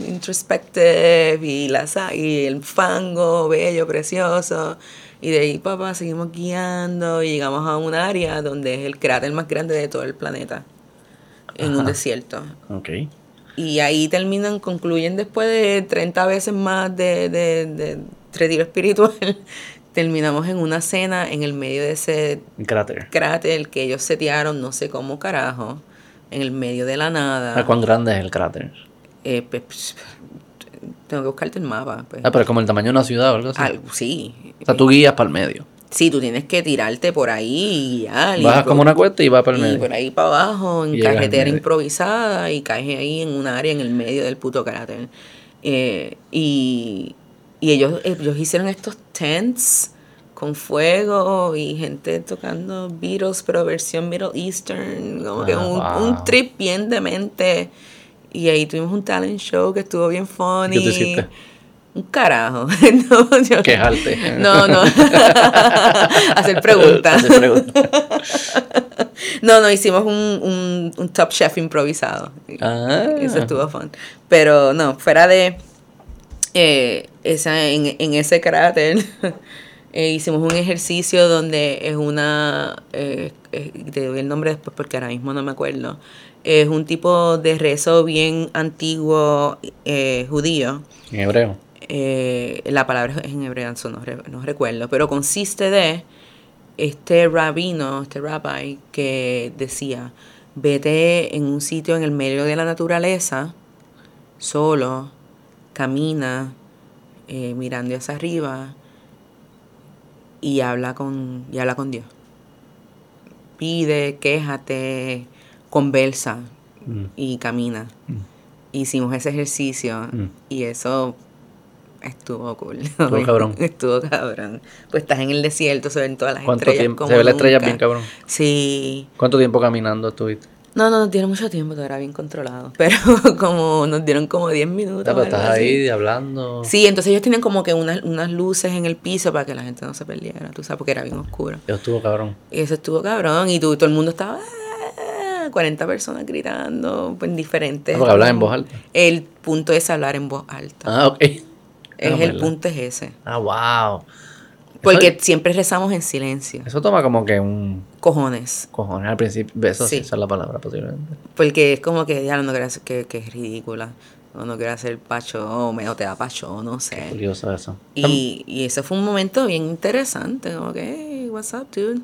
introspective y, la, y el fango bello, precioso. Y de ahí, papá, seguimos guiando y llegamos a un área donde es el cráter más grande de todo el planeta, en un desierto. Ok. Y ahí terminan, concluyen después de 30 veces más de, de, de retiro espiritual, [LAUGHS] terminamos en una cena en el medio de ese cráter. cráter que ellos setearon, no sé cómo carajo, en el medio de la nada. ¿Cuán grande es el cráter? Eh, pues, tengo que buscarte el mapa. Pues. Ah, pero es como el tamaño de una ciudad o algo así. sí. O sea, tú guías para el medio. Sí, tú tienes que tirarte por ahí y guiar. Bajas como una cuesta y vas para el medio. Y por ahí para abajo, en carretera improvisada, y caes ahí en un área en el medio del puto cráter. Eh, y, y ellos, ellos hicieron estos tents con fuego y gente tocando Beatles, pero versión Middle Eastern, como que ah, un, un, trip bien demente. Y ahí tuvimos un talent show que estuvo bien funny. ¿Qué te hiciste? Un carajo. [LAUGHS] no, yo, Quejarte. No, no. [LAUGHS] Hacer preguntas. Hacer preguntas. [LAUGHS] no, no, hicimos un, un, un, Top Chef improvisado. Ah. Eso estuvo fun. Pero no, fuera de eh, esa, en, en ese cráter eh, hicimos un ejercicio donde es una, eh, te doy el nombre después porque ahora mismo no me acuerdo, es un tipo de rezo bien antiguo eh, judío. En hebreo. Eh, la palabra en hebreo, no, no recuerdo, pero consiste de este rabino, este rabbi, que decía, vete en un sitio en el medio de la naturaleza, solo, camina, eh, mirando hacia arriba y habla con, y habla con Dios. Pide, quéjate, conversa Mm. y camina. Mm. Hicimos ese ejercicio Mm. y eso estuvo cool. Estuvo [LAUGHS] cabrón. Estuvo cabrón. Pues estás en el desierto, se ven todas las ¿Cuánto estrellas. tiempo? como Se ve la estrella bien cabrón. Sí. ¿Cuánto tiempo caminando estuviste? No, no, nos dieron mucho tiempo, todo era bien controlado. [LAUGHS] Pero como nos dieron como 10 minutos. Pero algo estás ahí hablando. Sí, entonces ellos tienen como que unas, unas luces en el piso para que la gente no se perdiera, tú sabes, porque era bien oscuro. Eso estuvo cabrón. Y eso estuvo cabrón. Y tú, todo el mundo estaba. "Ah", 40 personas gritando en diferentes. Ah, porque hablas en voz alta. El punto es hablar en voz alta. Ah, ok. Es el ¿verdad? punto es ese. Ah, wow. Porque Eso, siempre rezamos en silencio. eso toma como que un Cojones. cojones al principio. Eso sí. Esa es la palabra posiblemente. Porque es como que ya no quiero hacer que, que es ridícula. O no quiero hacer pacho, o me te da pacho, no sé. Curioso eso. Y, y eso fue un momento bien interesante. Como que, hey, what's up, dude?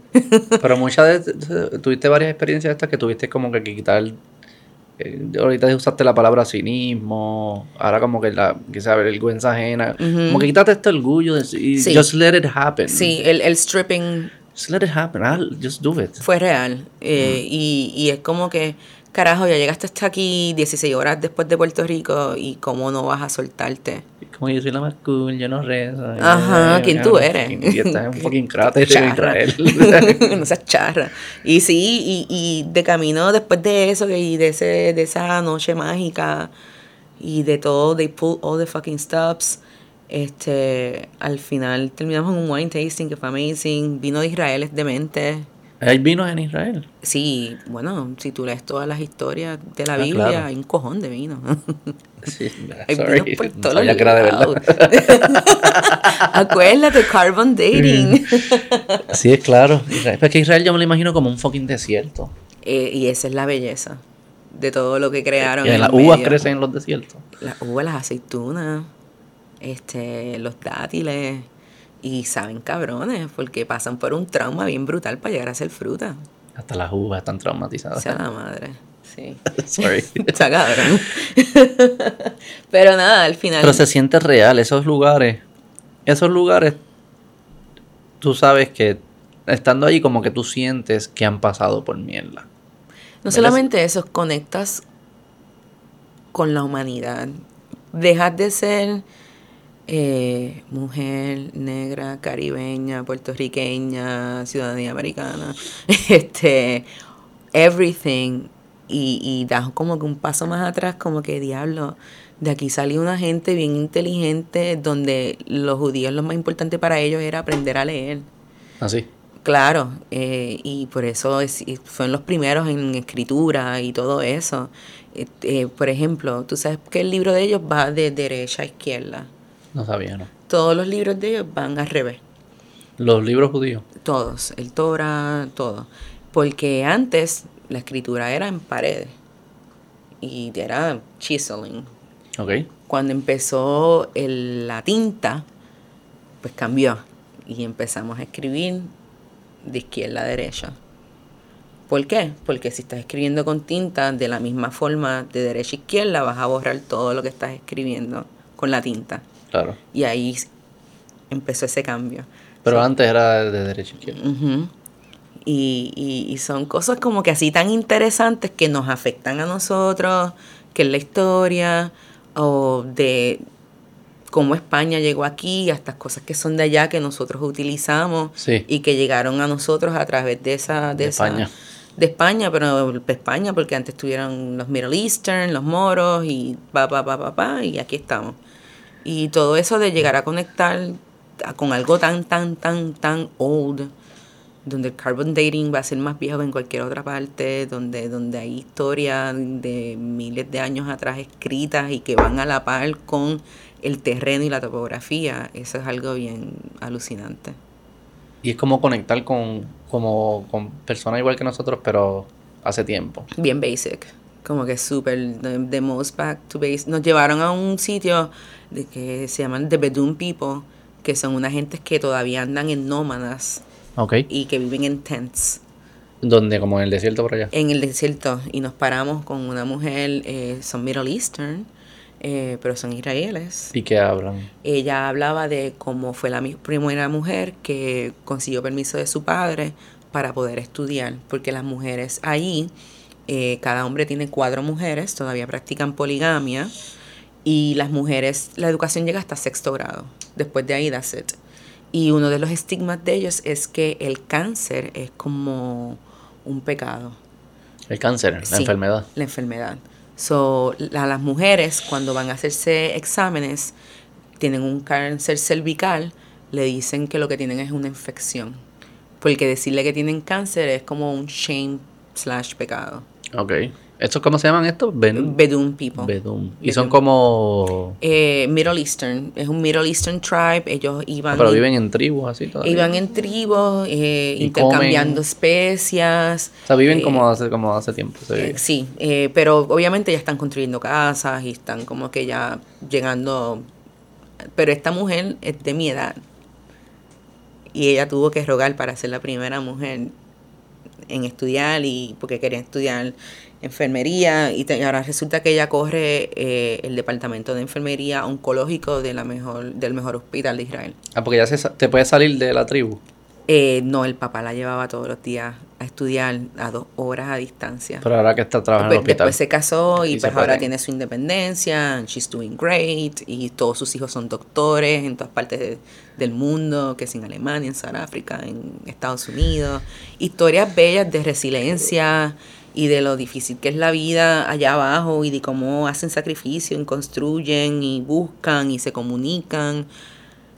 Pero muchas de tuviste varias experiencias estas que tuviste como que quitar eh, ahorita usaste la palabra cinismo, ahora como que la quizá vergüenza ajena, como que quítate este orgullo y Sí. just let it happen. sí, el, el stripping Just let it happen. ah, just do it. fue real. Eh, y, y es como que, carajo, ya llegaste hasta aquí 16 horas después de Puerto Rico y cómo no vas a soltarte. Como yo soy la más cool, yo no rezo. Ajá, ¿quién tú eres? [LAUGHS] estás en un [LAUGHS] fucking cráter en. Israel. [LAUGHS] no seas charra. Y sí, y, y de camino después de eso y de, ese, de esa noche mágica y de todo, they pull all the fucking stops. Este, al final terminamos en un wine tasting que fue amazing. Vino de Israel es demente. Hay vinos en Israel. Sí, bueno, si tú lees todas las historias de la Ah, Biblia, claro. hay un cojón de vino. [LAUGHS] Sí, Hay sorry. vinos por No todos sabía que era de verdad. [LAUGHS] Acuérdate, carbon dating. Sí, es claro. Israel, es que Israel yo me lo imagino como un fucking desierto. Eh, y esa es la belleza de todo lo que crearon. Y en las uvas medio. crecen en los desiertos. Las uvas, las aceitunas, este, los dátiles. Y saben cabrones, porque pasan por un trauma bien brutal para llegar a ser fruta. Hasta las uvas están O traumatizadas. sea, la madre. Sí. [LAUGHS] Sorry. [LAUGHS] Está cabrón. [LAUGHS] Pero nada, al final. Pero se siente real, esos lugares. Esos lugares, tú sabes que estando allí como que tú sientes que han pasado por mierda. No solamente eso, conectas con la humanidad. Dejas de ser eh, mujer negra, caribeña, puertorriqueña, ciudadanía americana, [LAUGHS] este, everything. Y, y das como que un paso más atrás, como que diablo, de aquí salió una gente bien inteligente donde los judíos lo más importante para ellos era aprender a leer. Así. Claro, eh, y por eso es, fueron los primeros en escritura y todo eso. Eh, eh, por ejemplo, tú sabes que el libro de ellos va de derecha a izquierda. No sabía, ¿no? Todos los libros de ellos van al revés. Los libros judíos. Todos, el Torah, todo. Porque antes la escritura era en paredes y era chiseling. Ok. Cuando empezó el- la tinta, pues cambió y empezamos a escribir de izquierda a derecha. ¿Por qué? Porque si estás escribiendo con tinta de la misma forma de derecha a izquierda, vas a borrar todo lo que estás escribiendo con la tinta. Claro. Y ahí empezó ese cambio. Pero antes era de derecha a izquierda. Y, y- y son cosas como que así tan interesantes que nos afectan a nosotros, que es la historia, o de cómo España llegó aquí, hasta cosas que son de allá que nosotros utilizamos Sí. y que llegaron a nosotros a través de esa... De, De esa- España. de España, pero de España porque antes tuvieron los Middle Eastern, los moros y pa, pa, pa, pa, pa, y aquí estamos. Y todo eso de llegar a conectar con algo tan, tan, tan, tan old, donde el carbon dating va a ser más viejo que en cualquier otra parte, donde, donde hay historias de miles de años atrás escritas y que van a la par con el terreno y la topografía, eso es algo bien alucinante. Y es como conectar con, como, con personas igual que nosotros, pero hace tiempo. bien basic. Como que súper, the, the most back to base. Nos llevaron a un sitio de que se llaman The Bedouin People, que son unas gentes que todavía andan en nómadas Ok. y que viven en tents Donde, como en el desierto por allá. en el desierto y nos paramos con una mujer, eh, son Middle Eastern, eh, pero son israelíes. ¿Y qué hablan? Ella hablaba de cómo fue la primera mujer que consiguió permiso de su padre para poder estudiar, porque las mujeres ahí, eh, cada hombre tiene cuatro mujeres, todavía practican poligamia, y las mujeres, la educación llega hasta sexto grado, después de ahí that's it. Y uno de los estigmas de ellos es que el cáncer es como un pecado. El cáncer, la enfermedad. La enfermedad. So, la- las mujeres cuando van a hacerse exámenes, tienen un cáncer cervical, le dicen que lo que tienen es una infección. Porque decirle que tienen cáncer es como un shame slash pecado. Ok. ¿Estos cómo se llaman estos? Bedouin people. Bedouin. Y son como... Eh, Middle Eastern. Es un Middle Eastern tribe. Ellos iban... Ah, pero viven en tribus así todavía. Iban en tribus, eh, intercambiando comen. especias. O sea, viven eh, como hace, como hace tiempo. se Eh, sí, eh, pero obviamente ya están construyendo casas y están como que ya llegando. Pero esta mujer es de mi edad. Y ella tuvo que rogar para ser la primera mujer en estudiar y porque quería estudiar enfermería y, te- y ahora resulta que ella corre eh, el departamento de enfermería oncológico de la mejor del mejor hospital de Israel. Ah, porque ya se te puedes salir de la tribu. Eh, no, el papá la llevaba todos los días a estudiar a dos horas a distancia. Pero ahora que está trabajando en el Pues hospital. después se casó y, pues ahora puede. tiene su independencia, and she's doing great, y todos sus hijos son doctores en todas partes de- del mundo, que es en Alemania, en Sudáfrica, en Estados Unidos. Historias bellas de resiliencia y de lo difícil que es la vida allá abajo y de cómo hacen sacrificio y construyen y buscan y se comunican.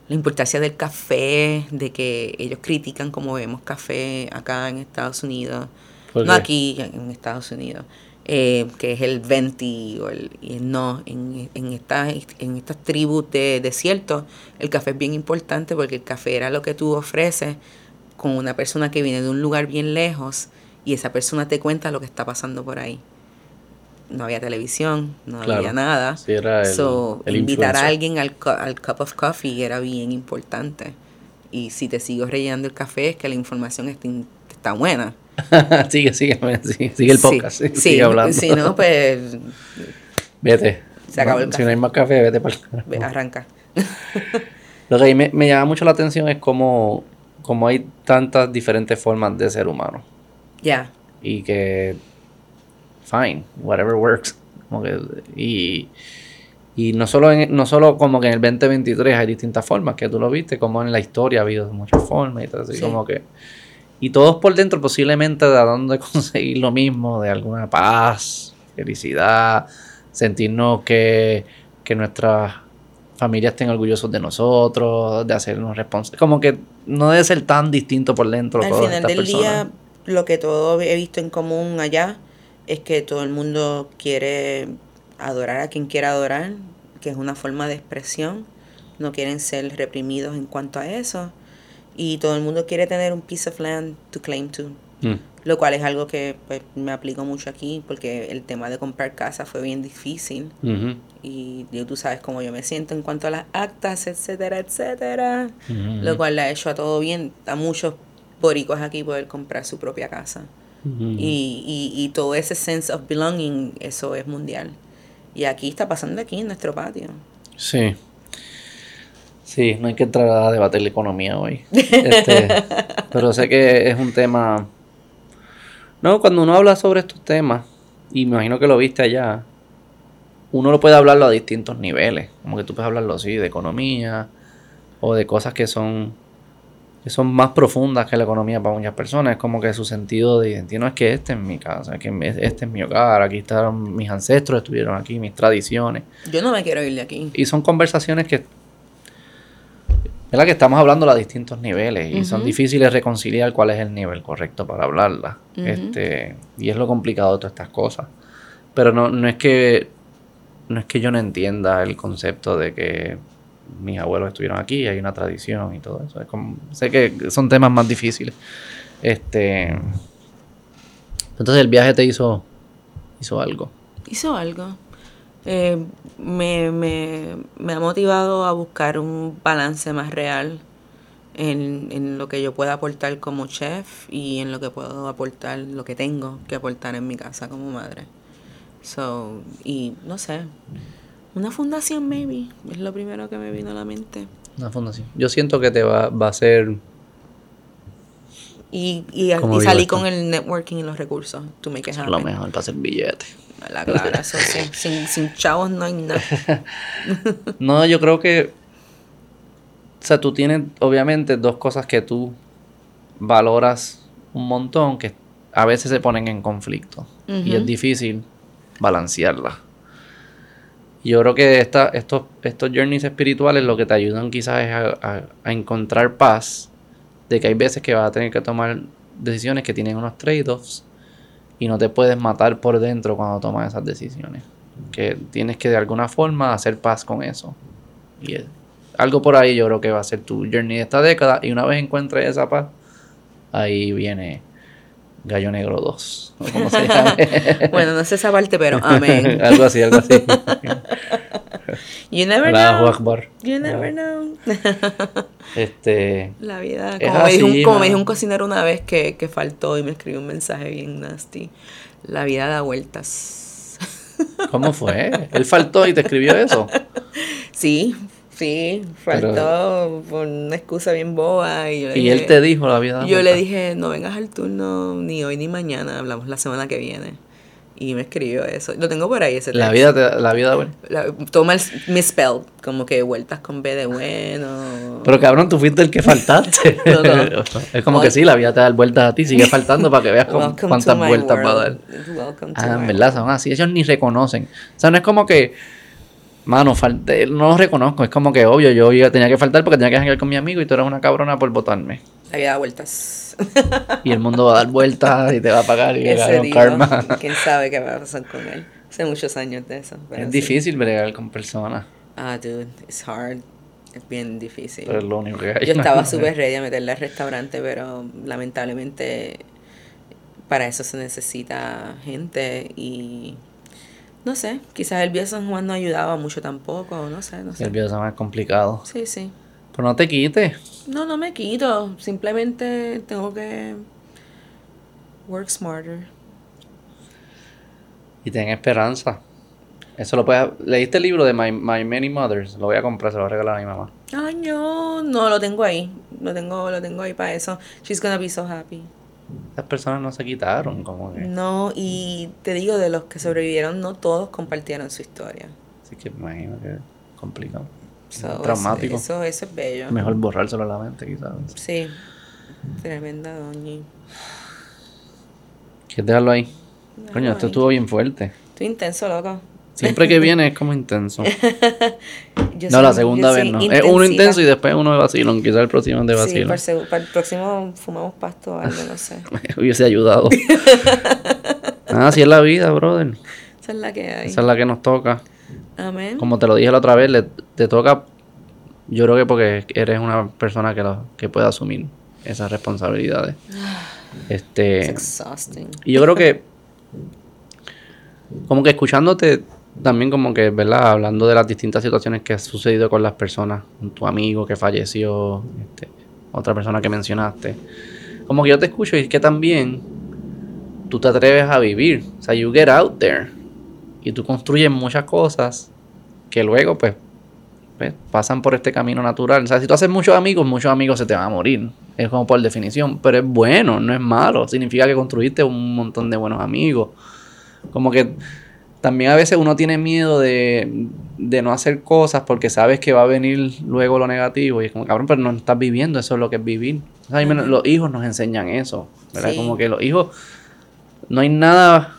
La importancia del café, de que ellos critican como vemos café acá en Estados Unidos. ¿Por No aquí, en Estados Unidos. eh, que es el venti o el, y el no. En, en, estas, en estas tribus de desierto, el café es bien importante porque el café era lo que tú ofreces con una persona que viene de un lugar bien lejos y esa persona te cuenta lo que está pasando por ahí. No había televisión, no Claro. había nada. Sí, era el, So, el invitar a alguien al, al cup of coffee era bien importante. Y si te sigo rellenando el café es que la información está, buena. [LAUGHS] sigue, sigue, sigue, sigue el podcast. sí, sigue hablando. Si no, pues Vete. Se acabó el Si café. no hay más café, vete para ve, arranca. Lo que a mí me, me llama mucho la atención es cómo, cómo hay tantas diferentes formas de ser humano. Ya. Y que, fine, whatever works. Como que, y, y no solo, en, no solo como que en el 2023 hay distintas formas, que tú lo viste, como en la historia ha habido muchas formas y todo así Sí. como que... Y todos por dentro posiblemente tratando de [LAUGHS] conseguir lo mismo, de alguna paz, felicidad, sentirnos que, que nuestras familias estén orgullosos de nosotros, de hacernos responsables. Como que no debe ser tan distinto por dentro Al final del personas. día, lo que todo he visto en común allá es que todo el mundo quiere adorar a quien quiera adorar, que es una forma de expresión. No quieren ser reprimidos en cuanto a eso. Y todo el mundo quiere tener un piece of land to claim to. Mm. Lo cual es algo que pues, me aplico mucho aquí porque el tema de comprar casa fue bien difícil. Y tú sabes cómo yo me siento en cuanto a las actas, etcétera, etcétera. Lo cual le ha hecho a todo bien, a muchos boricuas aquí poder comprar su propia casa. Y, y, y todo ese sense of belonging, eso es mundial. Y aquí está pasando aquí en nuestro patio. Sí. Sí, no hay que entrar a debatir la economía hoy. Este, [LAUGHS] pero sé que es un tema. No, cuando uno habla sobre estos temas, y me imagino que lo viste allá, uno lo puede hablarlo a distintos niveles. Como que tú puedes hablarlo así, de economía, o de cosas que son que son más profundas que la economía para muchas personas. Es como que su sentido de identidad no es que este es mi casa, que este es mi hogar, aquí estaban mis ancestros, estuvieron aquí, mis tradiciones. Yo no me quiero ir de aquí. Y son conversaciones que, ¿verdad? que estamos hablando a distintos niveles y son difíciles reconciliar cuál es el nivel correcto para hablarlas. Ujú. este, y es lo complicado de todas estas cosas. Pero no, no es que no es que yo no entienda el concepto de que mis abuelos estuvieron aquí, hay una tradición y todo eso. Sé que son temas más difíciles. Este, entonces el viaje te hizo hizo algo. Hizo algo. Eh, me, me, me ha motivado a buscar un balance más real en, en lo que yo pueda aportar como chef y en lo que puedo aportar, lo que tengo que aportar en mi casa como madre. So, y no sé, una fundación maybe, es lo primero que me vino a la mente. Una fundación. Yo siento que te va, va a ser... Y, y, ¿Cómo y salí esto? con el networking y los recursos. To make it es lo mejor para hacer billete. La clara, eso sí. [LAUGHS] Sin, sin chavos no hay nada. [LAUGHS] No, yo creo que. O sea, tú tienes, obviamente, dos cosas que tú valoras un montón que a veces se ponen en conflicto. Y es difícil balancearlas. Yo creo que esta, estos, estos journeys espirituales lo que te ayudan quizás es a, encontrar paz de que hay veces que vas a tener que tomar decisiones que tienen unos trade-offs y no te puedes matar por dentro cuando tomas esas decisiones. Que tienes que de alguna forma hacer paz con eso. Y algo por ahí yo creo que va a ser tu journey de esta década y una vez encuentres esa paz, ahí viene Gallo Negro 2. o como se [LAUGHS] llame. Bueno, no sé esa parte, pero [LAUGHS] amén. algo así, algo así. [LAUGHS] You never know. Akbar. You never know. Este, La vida. Como, me, dijo un, como me dijo un cocinero una vez que, que faltó y me escribió un mensaje bien nasty. La vida da vueltas. ¿cómo fue? Él faltó y te escribió eso. Sí, sí, faltó por una excusa bien boba. Y, yo le Y dije- él te dijo la vida. da Yo le dije, no vengas al turno ni hoy ni mañana, hablamos la semana que viene. Y me escribió eso. Lo tengo por ahí ese La texto. vida, te, la vida. La- toma el misspell, como que vueltas con B de bueno. Pero cabrón, tú fuiste el que faltaste. [LAUGHS] No, no. [LAUGHS] es como que sí, la vida te da vueltas a ti, sigue faltando para que veas cuántas vueltas va a dar. Ah, en verdad, son así. Ellos ni reconocen. O sea, no es como que, mano, falte, no los reconozco. Es como que, obvio, yo iba- tenía que faltar porque tenía que janguear con mi amigo y tú eres una cabrona por votarme. La vida da vueltas. [LAUGHS] Y el mundo va a dar vueltas y te va a pagar y Ese un karma. [LAUGHS] quién sabe qué va a pasar con él. Hace muchos años de eso. Es sí. difícil bregar con personas. Ah, dude, it's hard. Es bien difícil. Pero es lo único que hay. Yo estaba [LAUGHS] súper ready a meterle al restaurante, pero lamentablemente para eso se necesita gente y no sé, quizás el viejo San Juan no ayudaba mucho tampoco, no sé, no El sé. video es más complicado. Sí, sí. Pero no te quites. No, no me quito, simplemente tengo que work smarter. Y ten esperanza. Eso lo puedes... ¿Leíste el libro de My, My Many Mothers? Lo voy a comprar, se lo voy a regalar a mi mamá. Ay, no, no, lo tengo ahí. Lo tengo, lo tengo ahí para eso. She's gonna be so happy. Esas personas no se quitaron, como que... No, y te digo, de los que sobrevivieron, no todos compartieron su historia. Así que imagino que es complicado. So, Traumático. Eso, eso es bello. Mejor borrárselo a la mente, quizás. Sí. Tremenda doña. ¿Quieres dejarlo ahí? Coño, Déjalo esto ahí. estuvo bien fuerte. Estoy intenso, loco. Siempre que viene es como intenso. [LAUGHS] Yo No, soy- la segunda yo vez no. Es uno intenso y después uno de vacilón. Quizás el próximo es de Sí, vacilón. para el, seg- para el próximo fumamos pasto o algo, no sé. Me [LAUGHS] hubiese ayudado. [LAUGHS] ah, así es la vida, brother. Esa es la que hay. Esa es la que nos toca. Amén. Como te lo dije la otra vez, le- te toca. Yo creo que porque eres una persona que, lo, que puede asumir esas responsabilidades. [SIGHS] Este. exhausting. Y yo creo que. Como que escuchándote también, como que, ¿verdad? Hablando de las distintas situaciones que ha sucedido con las personas. Tu amigo que falleció, este, otra persona que mencionaste. Como que yo te escucho y es que también tú te atreves a vivir. O sea, you get out there. Y tú construyes muchas cosas que luego, pues, pues, pasan por este camino natural. O sea, si tú haces muchos amigos, muchos amigos se te van a morir. Es como por definición. Pero es bueno, no es malo. Significa que construiste un montón de buenos amigos. Como que también a veces uno tiene miedo de, de no hacer cosas porque sabes que va a venir luego lo negativo. Y es como, cabrón, pero no estás viviendo, eso es lo que es vivir. O sea, a mí me- los hijos nos enseñan eso. ¿verdad? Sí. Como que los hijos. No hay nada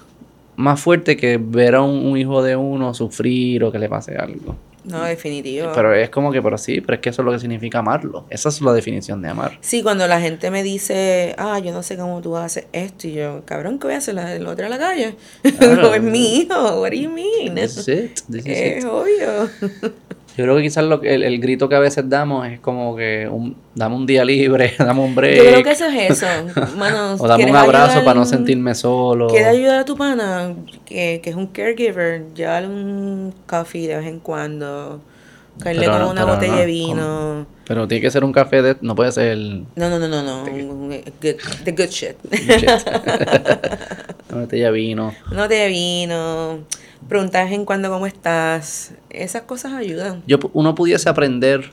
más fuerte que ver a un, un hijo de uno sufrir o que le pase algo. No, definitivo. Pero es como que, pero sí, pero es que eso es lo que significa amarlo. Esa es la definición de amar. Sí, cuando la gente me dice, ah, yo no sé cómo tú haces esto, y yo, cabrón, ¿qué voy a hacer? ¿La- ¿El otro a la calle? [LAUGHS] Claro. no es mi hijo, what do you mean? This is it, this is it. Es obvio. Yo creo que quizás lo que- el, el grito que a veces damos es como que un, dame un día libre, [LAUGHS] dame un break. Yo creo que eso es eso. [LAUGHS] Mano, o dame un ¿quieres abrazo ayudar- para no sentirme solo. ¿Quieres ayudar a tu pana, que, que es un caregiver? Llévale un coffee de vez en cuando. Caerle con no- una pero botella no, de vino. Pero tiene que ser un café de... No puede ser... No, no, no, no, no. un- un- good- the good shit. [LAUGHS] Una botella de vino. una botella de vino. Preguntar de vez en cuando cómo estás. Esas cosas ayudan. Yo, uno pudiese aprender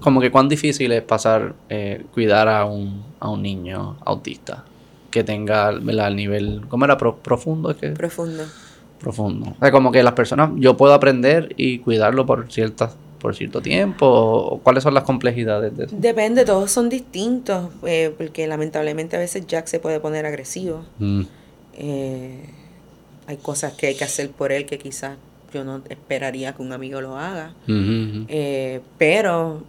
como que cuán difícil es pasar, eh, cuidar a un, a un niño autista que tenga ¿verdad? el nivel, ¿cómo era? Pro- profundo, es que Profundo. profundo. O sea, como que las personas, yo puedo aprender y cuidarlo por ciertas, por cierto tiempo, o cuáles son las complejidades de eso. Depende, todos son distintos. eh, porque lamentablemente a veces Jack se puede poner agresivo. Mm, Eh, hay cosas que hay que hacer por él que quizás yo no esperaría que un amigo lo haga. ujú, ujú. Eh, pero,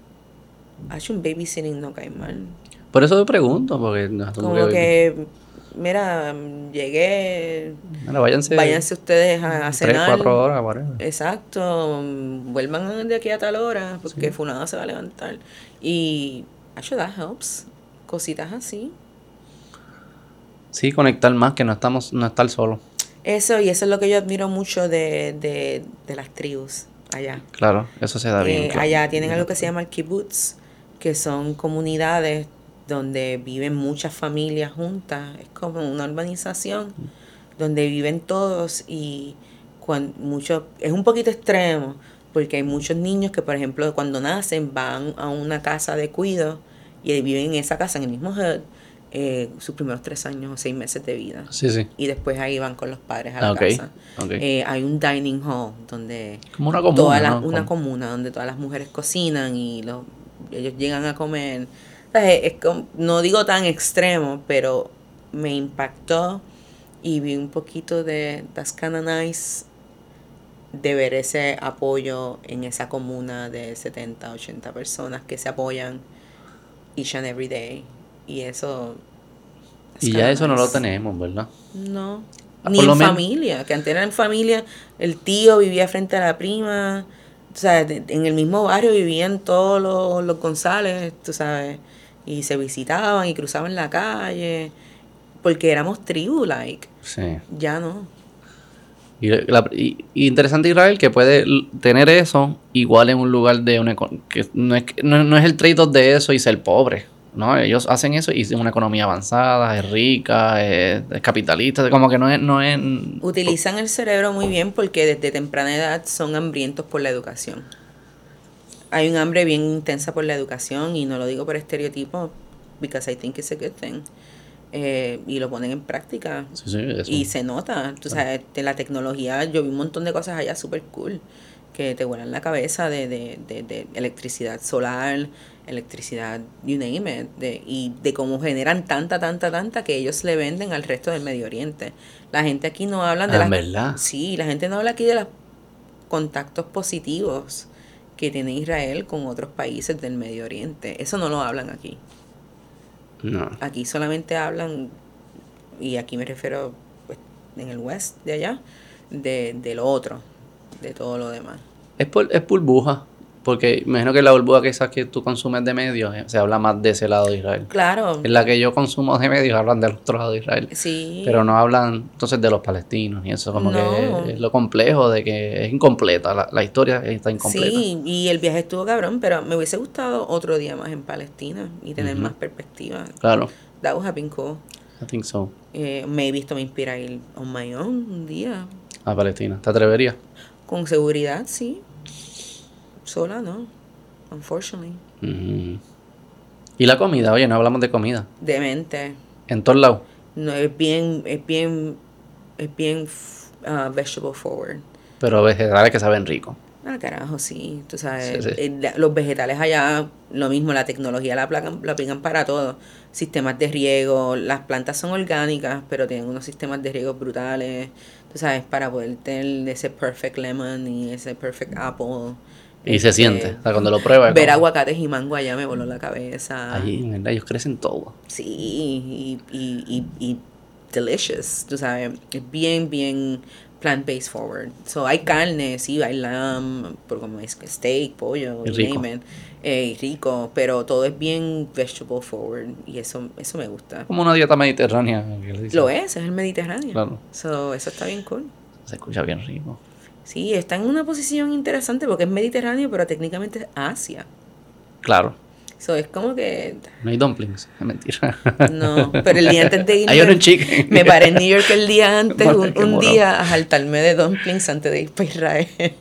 hace un babysitting no cae mal. Por eso te pregunto, porque no, Como que, mira, llegué, Mira, váyanse, váyanse ustedes a, a tres, cenar. cuatro horas, whatever. Exacto, vuelvan de aquí a tal hora, porque fulano se va a levantar. Y, that helps. Cositas así. Sí, conectar más, que no estamos, no estar solos. Eso, y eso es lo que yo admiro mucho de, de, de las tribus allá. Claro, eso se da bien. Eh, claro. allá tienen algo que se llama el kibbutz, que son comunidades donde viven muchas familias juntas. Es como una urbanización donde viven todos y cuan- mucho, es un poquito extremo porque hay muchos niños que, por ejemplo, cuando nacen van a una casa de cuido y viven en esa casa, en el mismo hood, eh, sus primeros tres años o seis meses de vida. Sí, sí. Y después ahí van con los padres a la Ah, casa. Eh, hay un dining hall donde Como una comuna, todas las- ¿no? una comuna donde todas las mujeres cocinan y los, ellos llegan a comer. Es- no digo tan extremo, pero me impactó y vi un poquito de kinda nice de ver ese apoyo en esa comuna de 70, 80 personas que se apoyan each and every day. Y eso... Y ya eso no lo tenemos, ¿verdad? No. Ah, Ni en familia, que antes era en familia, el tío vivía frente a la prima, o sea, en el mismo barrio vivían todos los, los González, tú sabes, y se visitaban y cruzaban la calle, porque éramos tribu, like, Sí. ya no. Y, la- y- y interesante Israel que puede tener eso igual en un lugar de una que no es, no, no es el trade-off de eso y ser pobre. ¿No? Ellos hacen eso y es una economía avanzada, es rica, es, es capitalista, como que no es, no es Utilizan el cerebro muy bien porque desde temprana edad son hambrientos por la educación. Hay un hambre bien intensa por la educación y no lo digo por estereotipo, because I think it's a good thing. Eh, y lo ponen en práctica. Sí, sí, eso. Y se nota, tú sabes, de la tecnología, yo vi un montón de cosas allá súper cool que te vuelan la cabeza de, de, de, de electricidad solar, electricidad, you name it, de, y de cómo generan tanta, tanta, tanta que ellos le venden al resto del Medio Oriente. La gente aquí no habla de Ah, las... ¿verdad? Sí, la gente no habla aquí de los contactos positivos que tiene Israel con otros países del Medio Oriente. Eso no lo hablan aquí. No. Aquí solamente hablan, y aquí me refiero pues, en el west de allá, de, de lo otro, de todo lo demás. Es, por, es burbuja, porque imagino que la burbuja que esas que tú consumes de medios, eh, se habla más de ese lado de Israel. Claro, En la que yo consumo de medios hablan del otro lado de Israel. sí. Pero no hablan entonces de los palestinos y eso, como No. que es lo complejo de que es incompleta, la, la historia está incompleta. Sí, y el viaje estuvo cabrón, pero me hubiese gustado otro día más en Palestina y tener Ujú. más perspectiva. Claro, That would have been cool. I think so. Eh, maybe esto me inspira a ir on my own un día. A Palestina. ¿Te atreverías? Con seguridad, sí. Sola, no. Unfortunately. Y la comida, oye, no hablamos de comida. Demente. En todos lados. No, es bien, es bien, es bien uh, vegetable forward. Pero vegetales que saben rico. Ah, carajo, sí. Tú sabes, Sí, sí. eh, los vegetales allá, lo mismo, la tecnología la aplican, la aplican para todo. Sistemas de riego, las plantas son orgánicas, pero tienen unos sistemas de riego brutales. Tú sabes, para poder tener ese perfect lemon y ese perfect apple. Y se Este, siente. O sea, cuando lo pruebas. Ver como- aguacates y mango allá me voló la cabeza. Allí, en verdad, ellos crecen todo. Sí, y, y, y, y delicious, tú sabes, es bien, bien plant-based forward. So, hay carne, sí, hay lamb, por como es steak, pollo, Y rico. name it, eh, rico, pero todo es bien vegetable forward y eso, eso me gusta. Como una dieta mediterránea. Lo es, es el Mediterráneo. Claro. So, eso está bien cool. Se escucha bien rico. Sí, está en una posición interesante porque es Mediterráneo, pero técnicamente es Asia. Claro. So, es como que... No hay dumplings, es mentira. No, pero el día antes de irme... [LAUGHS] Hay un chicken. Me paré en New York el día antes, un, día a jaltarme de dumplings antes de ir para Israel. [LAUGHS]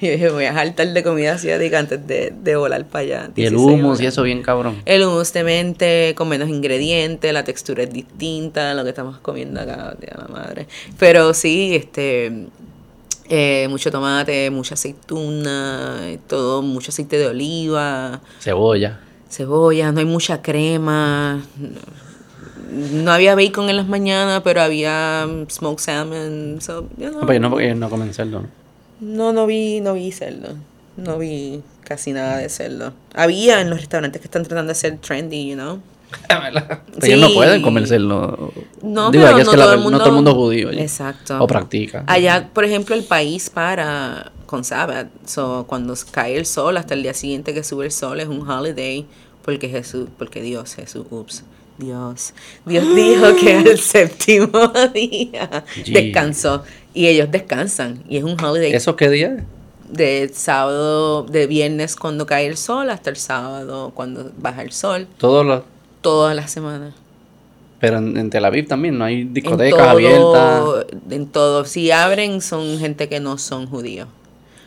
y dije, voy a jaltar de comida asiática antes de, de volar para allá. Y el 16 hummus horas. y eso bien cabrón. El hummus de mente, con menos ingredientes, la textura es distinta a lo que estamos comiendo acá, de la madre. Pero sí, este, eh, mucho tomate, mucha aceituna, eh, todo, mucho aceite de oliva, Cebolla. cebolla, no hay mucha crema. No había bacon en las mañanas, pero había mm, smoked salmon. So, you know. No, pues no, porque no comen cerdo, ¿no? No, no vi, no vi cerdo. No vi casi nada de cerdo. Había en los restaurantes que están tratando de ser trendy, you know. Ellos no Sí. pueden comer cerdo. No, Digo, pero aquí es no que la- todo el mundo- no todo el mundo es judío. Exacto. O practica. Allá, por ejemplo, el país para con Sabbath. So, cuando cae el sol hasta el día siguiente que sube el sol es un holiday porque Jesús, porque Dios, Jesús, ups, Dios, Dios [GASPS] dijo que el séptimo [LAUGHS] día Gee. descansó y ellos descansan y es un holiday ¿Eso qué día de sábado, de viernes cuando cae el sol hasta el sábado cuando baja el sol, Todos los... todas las semanas. Pero en, en Tel Aviv también no hay En discotecas todo- abiertas. En todo. Si abren, son gente que no son judíos.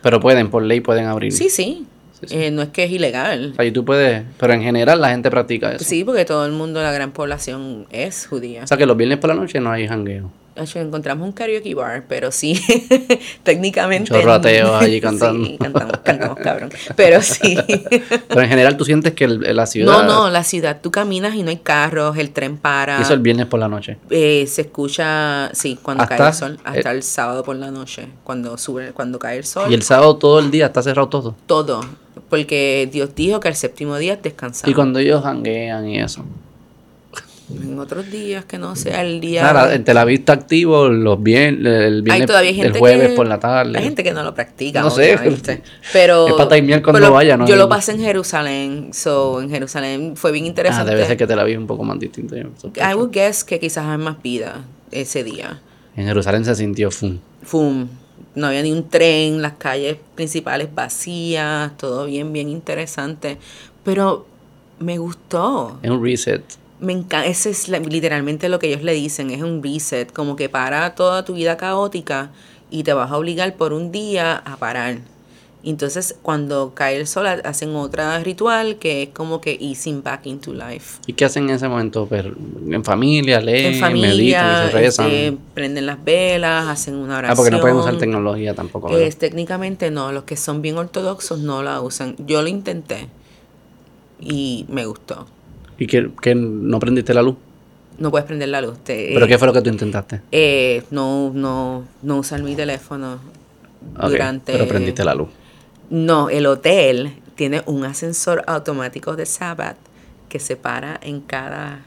Pero pueden, por ley pueden abrir. Sí, sí. Sí, sí. Eh, no es que es ilegal. O sea, y tú puedes... Pero en general la gente practica eso. Sí, porque todo el mundo, la gran población es judía. O sea, que los viernes por la noche no hay jangueo. Encontramos un karaoke bar, pero sí, [LAUGHS] técnicamente. Muchos rateos [LAUGHS] allí cantando. Sí, cantamos, cantamos cabrón. Pero sí. [LAUGHS] Pero en general tú sientes que el- la ciudad... No, no, la ciudad, tú caminas y no hay carros, el tren para. Y eso el viernes por la noche. Eh, se escucha, sí, cuando Hasta- cae el sol, hasta eh, el sábado por la noche, cuando sube, cuando cae el sol, Y el sábado todo el día está cerrado todo. todo, porque Dios dijo que el séptimo día es descansar. Y cuando ellos janguean y eso. En otros días que no sea el día. Claro, en Tel Aviv está activo los viernes, el viernes, todavía gente el jueves que- por la tarde. Hay gente que no lo practica, No sé. [LAUGHS] Pero. Es para cuando pero vaya, ¿no? Yo lo pasé en Jerusalén, so en Jerusalén fue bien ah, interesante. debe ser que Tel Aviv es un poco más distinto. I would guess que quizás hay más vida ese día. En Jerusalén se sintió fum. Fum. No había ni un tren, las calles principales vacías, todo bien, bien interesante. Pero me gustó. Es un reset. Me encanta, ese es literalmente lo que ellos le dicen, es un reset, como que para toda tu vida caótica y te vas a obligar por un día a parar. Entonces, cuando cae el sol, ha- hacen otra ritual que es como que easing back into life. ¿Y qué hacen en ese momento? Pero, en familia, leen, en familia, meditan se rezan. este, prenden las velas, hacen una oración. ah, porque no pueden usar tecnología tampoco. Es, técnicamente no, los que son bien ortodoxos no la usan. Yo lo intenté y me gustó. ¿Y que, que no prendiste la luz? No puedes prender la luz. te- ¿Pero eh, qué fue lo que tú intentaste? eh, no, no, no usar mi teléfono Ok, durante. Pero prendiste la luz. No, el hotel tiene un ascensor automático de Sabbath que se para en cada.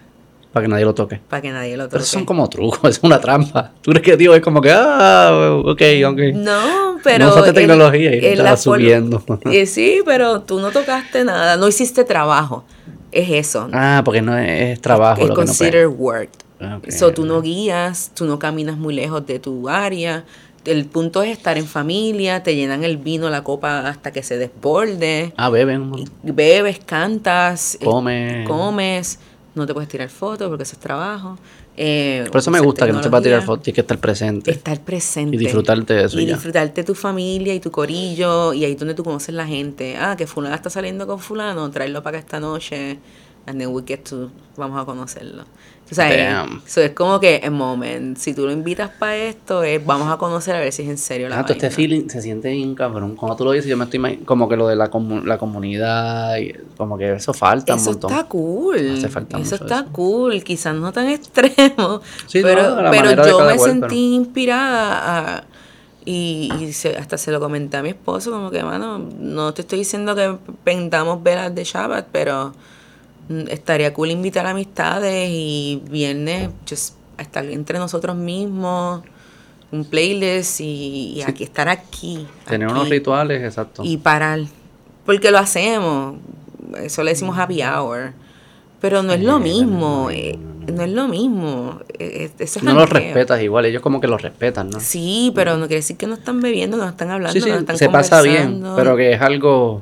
Para que nadie lo toque. para que nadie lo toque. Pero son como trucos, [LAUGHS] es una trampa. ¿Tú crees que Dios es como que, ah, ok, ok? No, pero. usaste el- tecnología y el- estaba subiendo. Eh, sí, pero tú no tocaste nada, no hiciste trabajo. Es eso. Ah, porque no es, es trabajo es lo que no considered work. Ah, so, tú no guías, tú no caminas muy lejos de tu área. El punto es estar en familia, te llenan el vino, la copa hasta que se desborde. Ah, beben. Bebes, cantas, eh, Come. comes. No te puedes tirar fotos porque eso es trabajo. Eh, Por eso me gusta que no te va a tirar fotos, tienes que estar presente. Estar presente. Y disfrutarte de eso Y ya. disfrutarte tu familia y tu corillo. Y ahí es donde tú conoces la gente. Ah, que fulano está saliendo con fulano, tráelo para acá esta noche. And then we get to, vamos a conocerlo. O sea, eso es como que en moment. Si tú lo invitas para esto, es vamos a conocer a ver si es en serio la Ah, todo este vaina. feeling se siente bien cabrón. Cuando tú lo dices, yo me estoy como que lo de la, comu- la comunidad, y como que eso falta un Eso montón. está cool. Hace falta eso mucho está eso. cool. Quizás no tan [LAUGHS] extremo. Sí, pero pero yo me cual, sentí pero- inspirada a- y, y se- hasta se lo comenté a mi esposo, como que, mano, no te estoy diciendo que pendamos velas de Shabbat, pero estaría cool invitar amistades y viernes just estar entre nosotros mismos, un playlist y, y aquí estar aquí. Tener aquí unos rituales, exacto. y parar. Porque lo hacemos. Eso le decimos happy hour. Pero no es lo Eh, mismo. no, eh, es lo mismo. Eso es No los respetas igual, ellos como que los respetan, ¿no? Sí, pero no quiere decir que no están bebiendo, no están hablando, Sí, sí, no están se pasa bien, pero que es algo...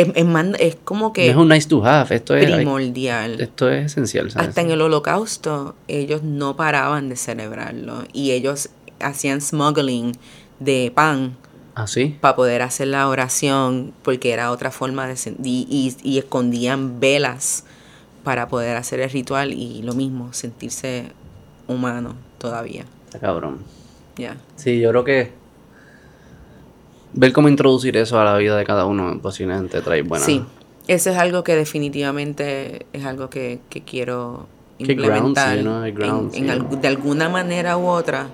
es, es, es como No que es un nice to have, esto es, primordial. esto es esencial, ¿sabes? Hasta en el holocausto ellos no paraban de celebrarlo y ellos hacían smuggling de pan ¿Ah, sí? para poder hacer la oración porque era otra forma de y, y escondían velas para poder hacer el ritual y lo mismo, sentirse humano todavía. Está cabrón. Ya. Sí, yo creo que ver cómo introducir eso a la vida de cada uno posiblemente trae buena... Sí, eso es algo que definitivamente es algo que, que quiero Que implementar. grounds you, En- grounds en you. algu- de alguna manera u otra,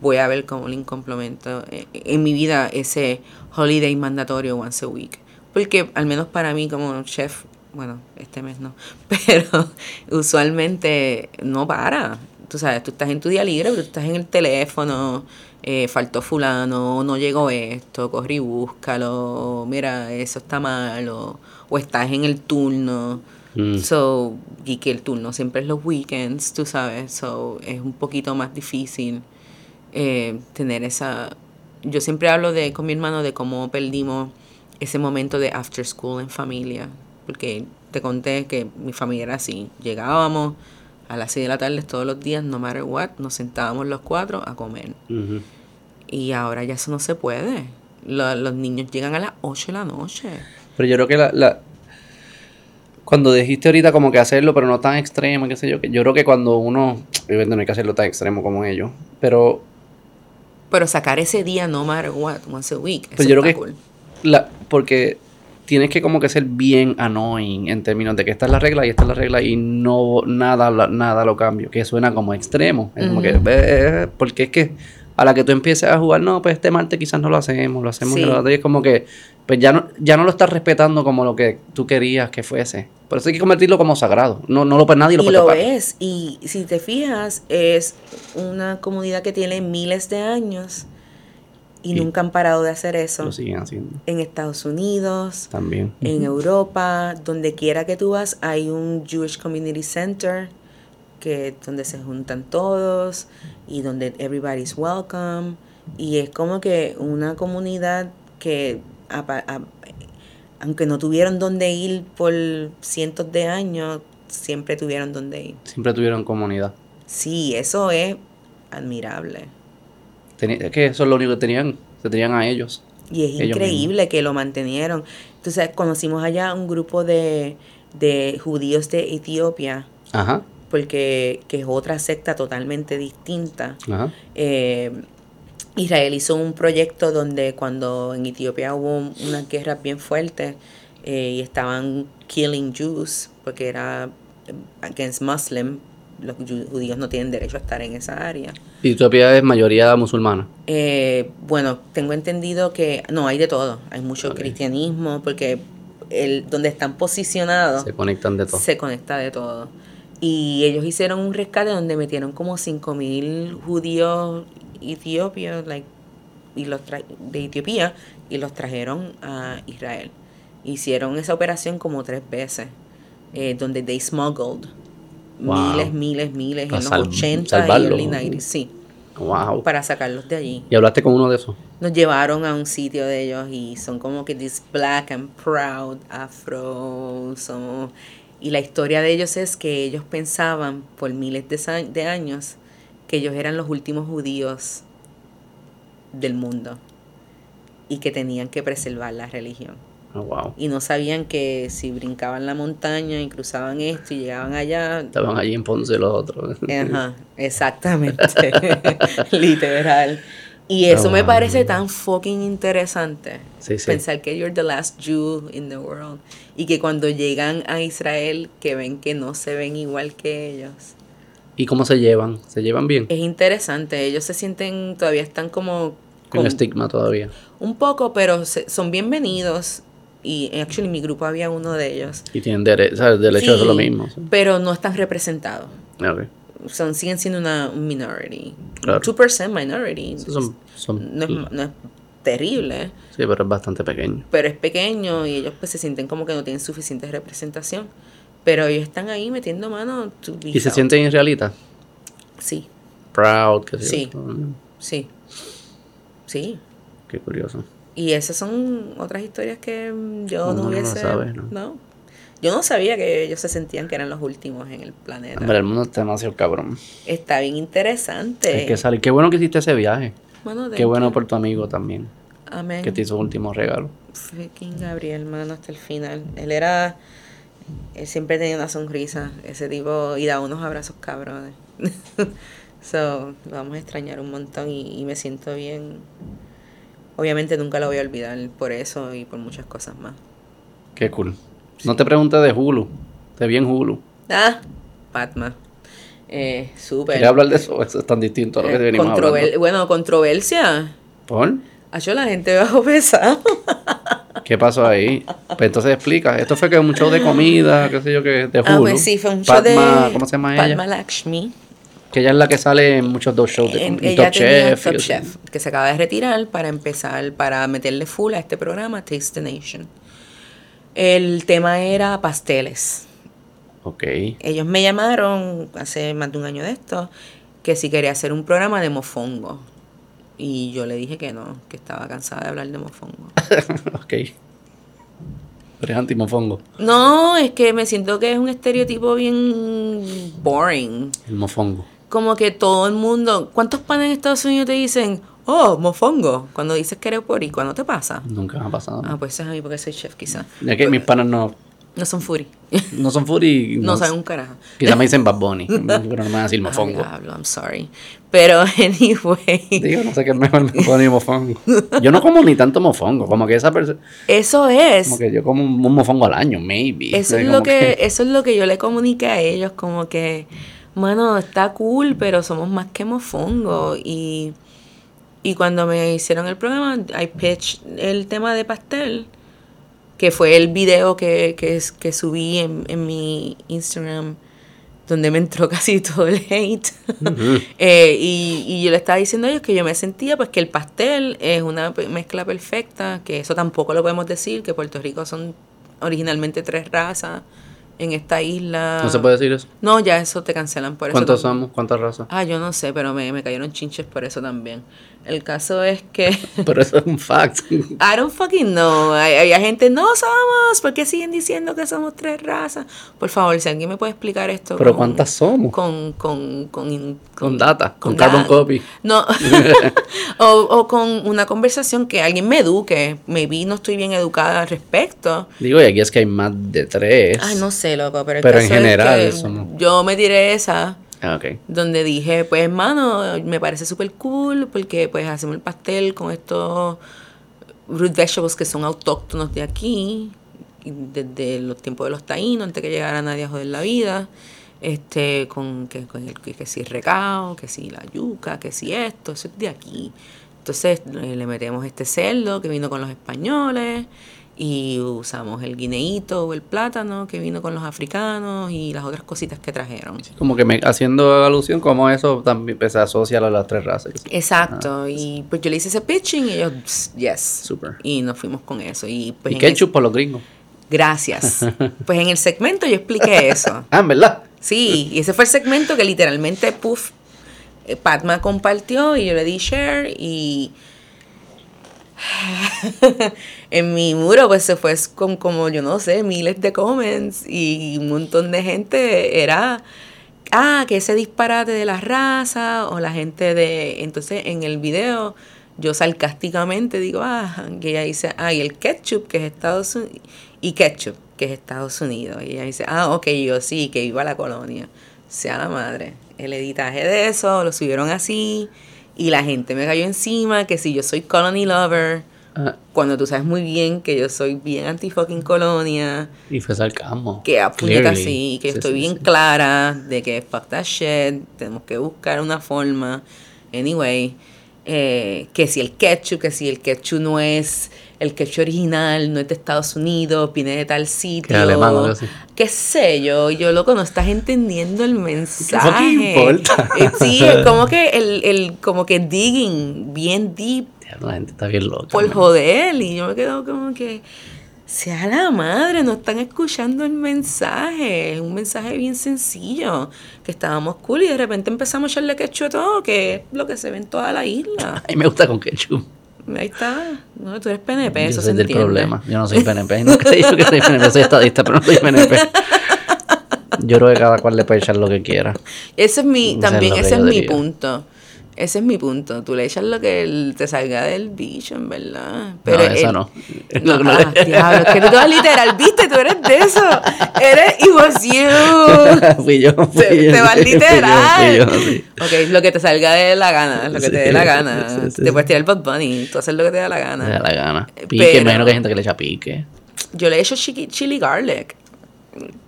voy a ver cómo le complemento eh, en mi vida ese holiday mandatorio once a week. Porque al menos para mí como chef, bueno, este mes no, [LAUGHS] pero usualmente no para. Tú sabes, tú estás en tu día libre, pero tú estás en el teléfono, eh, faltó fulano, no llegó esto, corre y búscalo, mira, eso está mal, o, o estás en el turno. Mm. So, y que el turno siempre es los weekends, tú sabes, so es un poquito más difícil eh, tener esa... Yo siempre hablo de con mi hermano de cómo perdimos ese momento de after school en familia, porque te conté que mi familia era así, llegábamos a las 6 de la tarde todos los días, no matter what, nos sentábamos los cuatro a comer. Y ahora ya eso no se puede. Lo- los niños llegan a las 8 de la noche. Pero yo creo que la, la- Cuando dijiste ahorita como que hacerlo, pero no tan extremo, qué sé yo, que yo creo que cuando uno... Obviamente no hay que hacerlo tan extremo como ellos, pero Pero sacar ese día no matter what, once a week, eso Pues yo creo que- cool. la, porque tienes que como que ser bien annoying en términos de que esta es la regla y esta es la regla y no nada nada lo cambio, que suena como extremo. Es como que, eh, porque es que a la que tú empieces a jugar, no, pues este martes quizás no lo hacemos, lo hacemos Sí. otro día", es como que, pues ya no, ya no lo estás respetando como lo que tú querías que fuese. Por eso hay que convertirlo como sagrado. No, no lo pues nadie lo Y puede lo tocar. es, y si te fijas, es una comunidad que tiene miles de años y Y- nunca han parado de hacer eso. Lo siguen haciendo En Estados Unidos, también. en Europa, donde quiera que tú vas, hay un Jewish Community Center que donde se juntan todos y donde everybody's welcome y es como que una comunidad que a- aunque no tuvieron donde ir por cientos de años, siempre tuvieron donde ir. Siempre tuvieron comunidad. Sí, eso es admirable. Es que eso es lo único que tenían. Se tenían a ellos. Y es increíble que lo mantenieron. Entonces, conocimos allá un grupo de, de judíos de Etiopía, Ajá, porque que es otra secta totalmente distinta. ajá. Eh, Israel hizo un proyecto donde cuando en Etiopía hubo un- unas guerras bien fuertes eh, y estaban killing Jews, porque era against Muslim, los ju- judíos no tienen derecho a estar en esa área. Y Etiopía es mayoría musulmana. Eh, bueno, tengo entendido que no hay de todo, hay mucho Ok. cristianismo porque el donde están posicionados Se conectan de todo. se conecta de todo. Y ellos hicieron un rescate donde metieron como 5.000 judíos etiopios like, y los tra- de Etiopía y los trajeron a Israel. Hicieron esa operación como tres veces, eh, donde they smuggled Wow. miles, miles, miles Para en los sal- 80 y early 90s, sí, Wow. para sacarlos de allí. ¿Y hablaste con uno de esos? Nos llevaron a un sitio de ellos y son como que this black and proud afro. Son, y la historia de ellos es que ellos pensaban por miles de, de años que ellos eran los últimos judíos del mundo y que tenían que preservar la religión. Oh, wow. Y no sabían que si brincaban la montaña y cruzaban esto y llegaban allá, Estaban allí en Ponce los otros. Ajá, [LAUGHS] exactamente. [LAUGHS] Literal. Y eso me parece tan fucking interesante. Sí, sí. Pensar que you're the last Jew in the world. Y que cuando llegan a Israel, que ven que no se ven igual que ellos. ¿Y cómo se llevan? ¿Se llevan bien? Es interesante. Ellos se sienten, todavía están como... Con con- estigma todavía. un poco, pero se- son bienvenidos. Y actually en mi grupo había uno de ellos. Y tienen derecho, ¿sabes? Derecho a hacer lo Sí, mismo. sí. Pero no están representados. Ok. Son, siguen siendo una un minority. Claro. 2% minority. Son, son, no es, no es terrible, Sí, pero es bastante pequeño. pero es pequeño y ellos pues se sienten como que no tienen suficiente representación. Pero ellos están ahí metiendo mano. ¿Y se sienten israelitas? Sí, Proud, yo. Sí. sí. Sí. Qué curioso. Y esas son otras historias que yo Uno no no hubiese. sabe, ¿no? Yo no sabía que ellos se sentían que eran los últimos en el planeta. Hombre, el mundo está demasiado cabrón. Está bien interesante. Hay que salir. Qué bueno que hiciste ese viaje. Bueno, Qué bueno por tu amigo también. Amén. Que te hizo último regalo. Freaking Gabriel, mano, hasta el final. Él era. Él siempre tenía una sonrisa. Ese tipo. Y da unos abrazos cabrones. [LAUGHS] so, lo vamos a extrañar un montón y, y me siento bien. Obviamente nunca lo voy a olvidar por eso y por muchas cosas más. Qué cool. No te pregunté de Hulu. Te vi en Hulu. Ah, Patma. Eh, súper. Quería hablar de eso. Eso es tan distinto a lo que Eh, venimos controver- hablando. Bueno, controversia. ¿Por? Yo la gente bajo pesado. [LAUGHS] ¿Qué pasó ahí? Pues entonces explica. Esto fue que un show de comida, qué sé yo, que de Hulu. Ah, pues sí, fue un show Padma- de. ¿Cómo se llama Padma ella? Lakshmi. Que ella es la que sale en muchos dos shows de En- ella Top Chef. Top. Chef, que se acaba de retirar para empezar, para meterle full a este programa, Taste the Nation. El tema era pasteles. Ok. Ellos me llamaron hace más de un año de esto, que si quería hacer un programa de mofongo. Y yo le dije que no, que estaba cansada de hablar de mofongo. [LAUGHS] ok. Eres antimofongo. No, es que me siento que es un estereotipo bien boring. El mofongo. Como que todo el mundo. ¿Cuántos panes en Estados Unidos te dicen, oh, mofongo? Cuando dices que eres boricua, ¿no te pasa? Nunca me ha pasado. Ah, pues es a mí porque soy chef, quizá. Ya que mis panas no, No son furi. no son furry. [LAUGHS] no saben un carajo. Quizás me dicen Bad Bunny, [LAUGHS] pero no me van a decir mofongo. Ah, diablo, I'm sorry. Pero, [LAUGHS] anyway. Digo, no sé qué es mejor Bad Bunny mofongo. Yo no como ni tanto mofongo, como que esa persona, Eso es. como que yo como un, un mofongo al año, maybe. Eso es lo que, eso es lo que yo le comuniqué a ellos, como que, mano, está cool, pero somos más que mofongo. Y, y cuando me hicieron el programa, I pitched el tema de pastel, que fue el video que, que, subí en, en mi Instagram, donde me entró [LAUGHS] casi todo el hate. [LAUGHS] Eh, y, y yo le estaba diciendo a ellos que yo me sentía pues que el pastel es una mezcla perfecta, que eso tampoco lo podemos decir, que Puerto Rico son originalmente tres razas en esta isla. No se puede decir eso. No, ya eso te cancelan por eso. ¿Cuántos somos? ¿Cuántas razas? Ah, yo no sé, pero me, me cayeron chinches por eso también. El caso es que... [LAUGHS] Pero eso es un fact. I don't fucking know. Hay, hay gente, no somos. ¿Por qué siguen diciendo que somos tres razas? Por favor, si alguien me puede explicar esto. Pero con- ¿cuántas somos? Con, con, con, Con data, con data. carbon copy. No, [LAUGHS] o, o con una conversación que alguien me eduque. Maybe no estoy bien educada al respecto. Digo, y aquí es que hay más de tres. Ay, no sé, loco, pero, el Pero en es general que somos- yo me tiré esa Ah, donde dije, pues hermano, me parece súper cool porque pues hacemos el pastel con estos root vegetables que son autóctonos de aquí, desde los tiempos de los taínos, antes que llegara nadie a joder la vida, este, con que, con el, que, si recao, que si la yuca, que si esto, eso es de aquí. Entonces le metemos este cerdo que vino con los españoles y usamos el guineíto o el plátano que vino con los africanos y las otras cositas que trajeron. Como que me, haciendo alusión, como eso también pues, se asocia a las tres razas. Exacto, y pues yo le hice ese pitching y ellos, "Psst, yes. Súper. Y nos fuimos con eso. Y, pues Y ketchup por los gringos. gracias. [LAUGHS] pues en el segmento yo expliqué eso. [LAUGHS] Ah, ¿en verdad? Sí, y ese fue el segmento que literalmente, puff, eh, Patma compartió y yo le di share y [LAUGHS] en mi muro pues se fue con como yo no sé, miles de comments y un montón de gente era ah, que ese disparate de la raza o la gente de entonces en el video yo sarcásticamente digo, ah, que ella dice, ah, y el ketchup que es Estados Unidos y ketchup que es Estados Unidos y ella dice, ah, ok, yo sí, que iba a la colonia sea la madre. El editaje de eso lo subieron así y la gente me cayó encima que si yo soy colony lover, Ah, cuando tú sabes muy bien que yo soy bien anti fucking colonia, y fue sarcasmo. que a puñeta Clearly. sí, que yo Sí, estoy sí, bien sí. clara de que fuck that shit, tenemos que buscar una forma. Anyway, eh, que si el ketchup, que si el ketchup no es el ketchup original, no es de Estados Unidos, viene de tal sitio. alemán. Qué sé yo, yo loco, no estás entendiendo el mensaje. importa? [LAUGHS] Eh, Sí, es como que el, el, como que digging bien deep La gente está bien loca. por man. joder y yo me quedo como que sea la madre, no están escuchando el mensaje. Es un mensaje bien sencillo. Que estábamos cool y de repente empezamos a echarle ketchup a todo, que es lo que se ve en toda la isla. [LAUGHS] A mí me gusta con ketchup. Ahí está. No, tú eres PNP, Yo eso soy se del entiende. problema. Yo no soy PNP. Nunca he dicho que soy PNP. Soy estadista, pero no soy PNP. Yo creo que cada cual le puede echar lo que quiera. Ese es mi, es también lo que ese es mi diría. punto. Ese es mi punto. Tú le echas lo que te salga del bicho, en verdad. no, eso no. No, [LAUGHS] No, no. ah, diablo, es que tú vas literal, viste, tú eres de eso. Eres it was you. fui yo. Fui Te, yo, te vas sí, fui yo, literal. fui yo. Ok, lo que te salga de la gana, lo que te dé la gana. sí, sí, te puedes tirar el Bad Bunny, tú haces lo que te da la gana. Me da la gana. Eh, Pique, pero- imagino que hay gente que le echa pique. Yo le echo chili, garlic.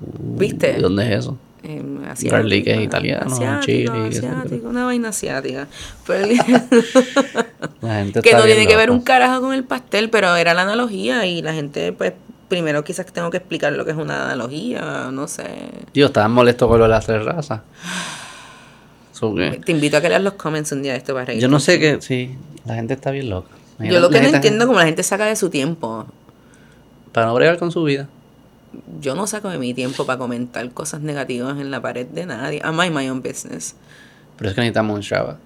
¿Viste? ¿De dónde es eso? Eh, Garlic es italiano, asiático, yo. asiático, una vaina asiática. [LAUGHS] Que no tiene que ver un carajo con el pastel, pero era la analogía y la gente, pues, primero quizás tengo que explicar lo que es una analogía, no sé. Tío, estaban molestos con lo de las tres razas. [SIGHS] So que- Te invito a que leas los comments un día de esto para reírte. Yo no sé qué, sí, la gente está bien loca. Yo lo que no entiendo es cómo la gente saca de su tiempo. Para no bregar con su vida. Yo no saco de mi tiempo para comentar cosas negativas en la pared de nadie. I mind my own business. Pero es que necesitamos un Shabbat.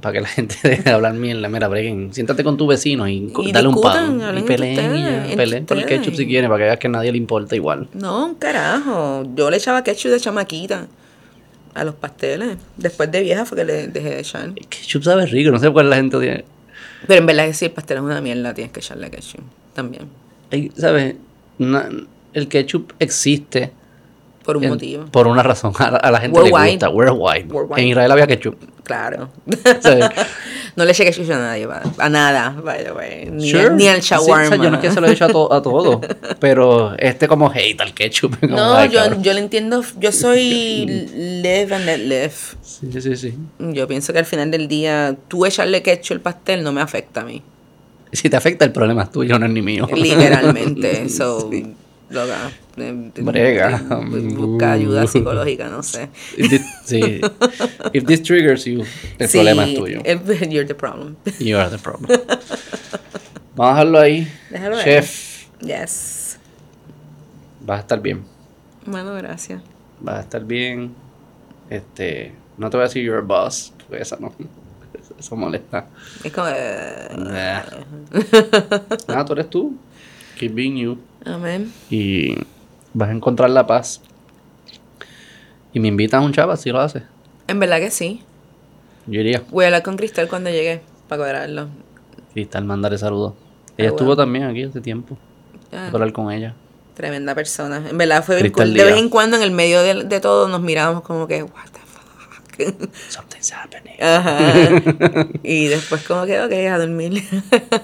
Para que la [LAUGHS] gente deje de hablar mierda. Mira, breguen. Siéntate con tu vecino y, dale un discutan, hablen Y peleen. y ustedes, Peleen por el ketchup si quieren. Para que veas que a nadie le importa igual. No, un carajo. Yo le echaba ketchup de chamaquita a los pasteles. Después de vieja fue que le dejé de echar. El ketchup sabe rico. No sé qué la gente tiene. Pero en verdad que si el pastel es una mierda, tienes que echarle ketchup también. ¿Sabes? El ketchup existe. Por un en- motivo. Por una razón. A la, a la gente le gusta. Worldwide. Worldwide. En Israel había ketchup. Claro. [LAUGHS] No le eché ketchup a nadie, a nada, by the way. Ni, Sure. ni al Sí, o shawarma. sea, yo no es que se lo he hecho a, to- a todo. pero este como hate al ketchup. como, [LAUGHS] No, ay, yo, yo le entiendo, yo soy [LAUGHS] live and let live. Sí, sí, sí. Yo pienso que al final del día, tú echarle ketchup al pastel no me afecta a mí. Si te afecta, el problema es tuyo, no es ni mío. Literalmente. so, loca. eh, Brega. eh, Busca ayuda psicológica, no sé. If this, sí. If this triggers you, el Sí, problema es tuyo. el- You're the problem. [LAUGHS] You are the problem. Vamos a dejarlo ahí. Déjalo. Chef, Yes. vas a estar bien. Bueno, gracias. Vas a estar bien. Este, no te voy a decir you're a boss, porque esa no. [LAUGHS] Eso molesta. Es como. eh, Nah. Nada, [LAUGHS] tú eres tú. Keep being you. Amén. Y vas a encontrar la paz. Y me invitas a un chava si lo haces. En verdad que sí. Yo iría. Voy a hablar con Cristal cuando llegue para cuadrarlo. Cristal, mandarle saludos. Ella Ah, estuvo bueno. también aquí hace tiempo. Ah, Voy a hablar con ella. tremenda persona. En verdad fue Cristal cool. De vez en cuando en el medio de, de todo nos mirábamos como que, what the fuck. [LAUGHS] Something's happening. Ajá. [LAUGHS] y después como que, ok, a dormir.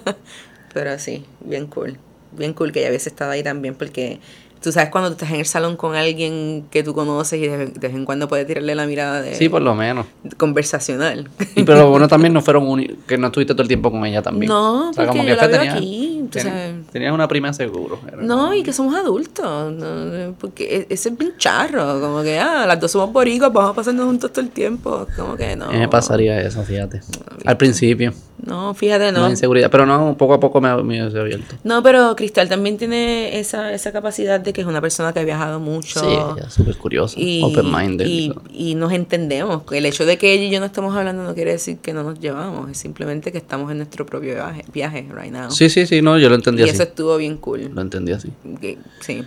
[LAUGHS] Pero sí, bien cool. Bien cool que ella hubiese estado ahí también porque tú sabes cuando tú estás en el salón con alguien que tú conoces y de, de vez en cuando puedes tirarle la mirada de Sí, por lo menos. conversacional. Y pero lo bueno [LAUGHS] también no fueron uni- que no estuviste todo el tiempo con ella también. No, porque yo la fue, veo tenías- aquí, tú ten- sabes. tenías una prima seguro. No, y que somos adultos, no, porque e- ese es bien charro, como que, ah, las dos somos boricos, vamos a pasarnos juntos todo el tiempo, como que no. Me pasaría eso, fíjate. Al principio. No, fíjate, No. no. inseguridad. Pero no, poco a poco me, me he abierto. No, pero Cristal también tiene esa, esa capacidad de que es una persona que ha viajado mucho. Sí, súper curiosa. y, Open-minded. y, y nos entendemos. El hecho de que ella y yo no estamos hablando no quiere decir que no nos llevamos, es simplemente que estamos en nuestro propio viaje, viaje right now. Sí, sí, sí, no, yo lo entendí y así. eso estuvo bien cool. Lo entendí así. Que- sí.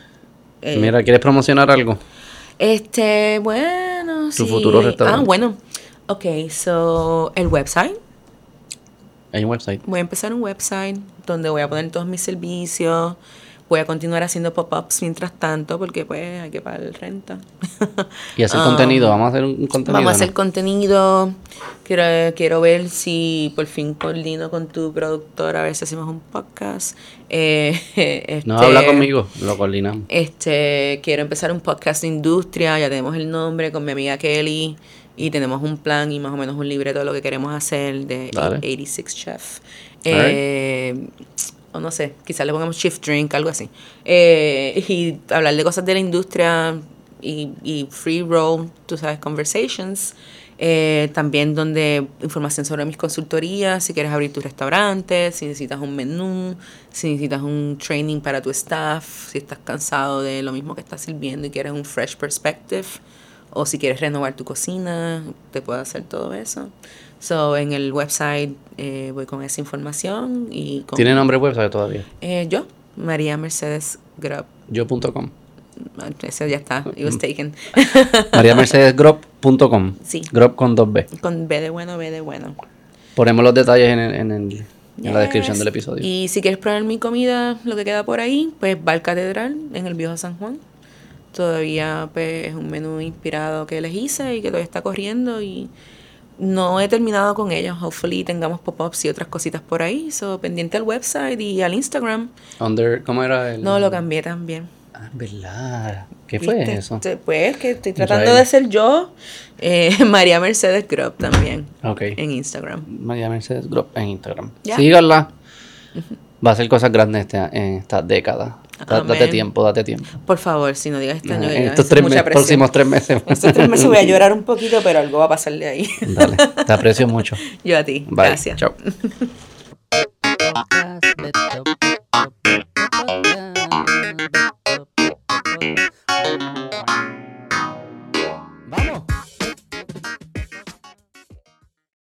Eh, Mira, ¿quieres promocionar algo? Este, bueno, Tu sí. futuro restaurante. Ah, bueno. Ok, so, el website. Hay un website. Voy a empezar un website donde voy a poner todos mis servicios. Voy a continuar haciendo pop-ups mientras tanto porque pues hay que pagar renta. [LAUGHS] Y hacer Ah, contenido. Vamos a hacer un contenido. Vamos a ¿no? hacer contenido. Quiero, quiero ver si por fin coordino con tu productora a ver si hacemos un podcast. Eh, [LAUGHS] No este, habla conmigo, lo coordinamos. Este, quiero empezar un podcast de industria, ya tenemos el nombre con mi amiga Kelly y tenemos un plan y más o menos un libreto de lo que queremos hacer de Dale. 86 Chef. Eh, o no sé, quizás le pongamos Shift Drink, algo así. Eh, y hablar de cosas de la industria, y, y free roll, tú sabes, conversations. Eh, también donde información sobre mis consultorías, si quieres abrir tu restaurante, si necesitas un menú, si necesitas un training para tu staff, si estás cansado de lo mismo que estás sirviendo y quieres un fresh perspective, o si quieres renovar tu cocina, te puedo hacer todo eso. So, en el website eh, voy con esa información y con, ¿Tiene nombre website todavía? eh, yo, María Mercedes Grub. Yo.com. Ese ya está, it was taken. [LAUGHS] MariaMercedesGrop.com. Sí. Grop con dos B. con B de bueno, B de bueno. Ponemos los detalles en, el- en, el- en la descripción del episodio. Y si quieres probar mi comida, lo que queda por ahí, pues Bar Catedral en el Viejo San Juan. Todavía pues, es un menú inspirado que les hice y que todavía está corriendo y no he terminado con ellos. Hopefully tengamos pop-ups y otras cositas por ahí. So, pendiente al website y al Instagram. Under, ¿Cómo era el...? No, lo cambié también. Ah, verdad. ¿Qué fue ¿Viste? eso? Pues que estoy tratando Israel. de ser yo. Eh, [LAUGHS] María Mercedes Grub también Ok. en Instagram. María Mercedes Grop en Instagram. Ya. Síganla. Va a hacer cosas grandes este, en esta década. Amén. date tiempo, date tiempo. Por favor, si no digas este año, estos es tres mucha próximos tres meses. [LAUGHS] Estos tres meses voy a llorar un poquito, pero algo va a pasar de ahí. Dale, te aprecio mucho. [LAUGHS] Yo a ti. Bye. Gracias. Chao. [LAUGHS]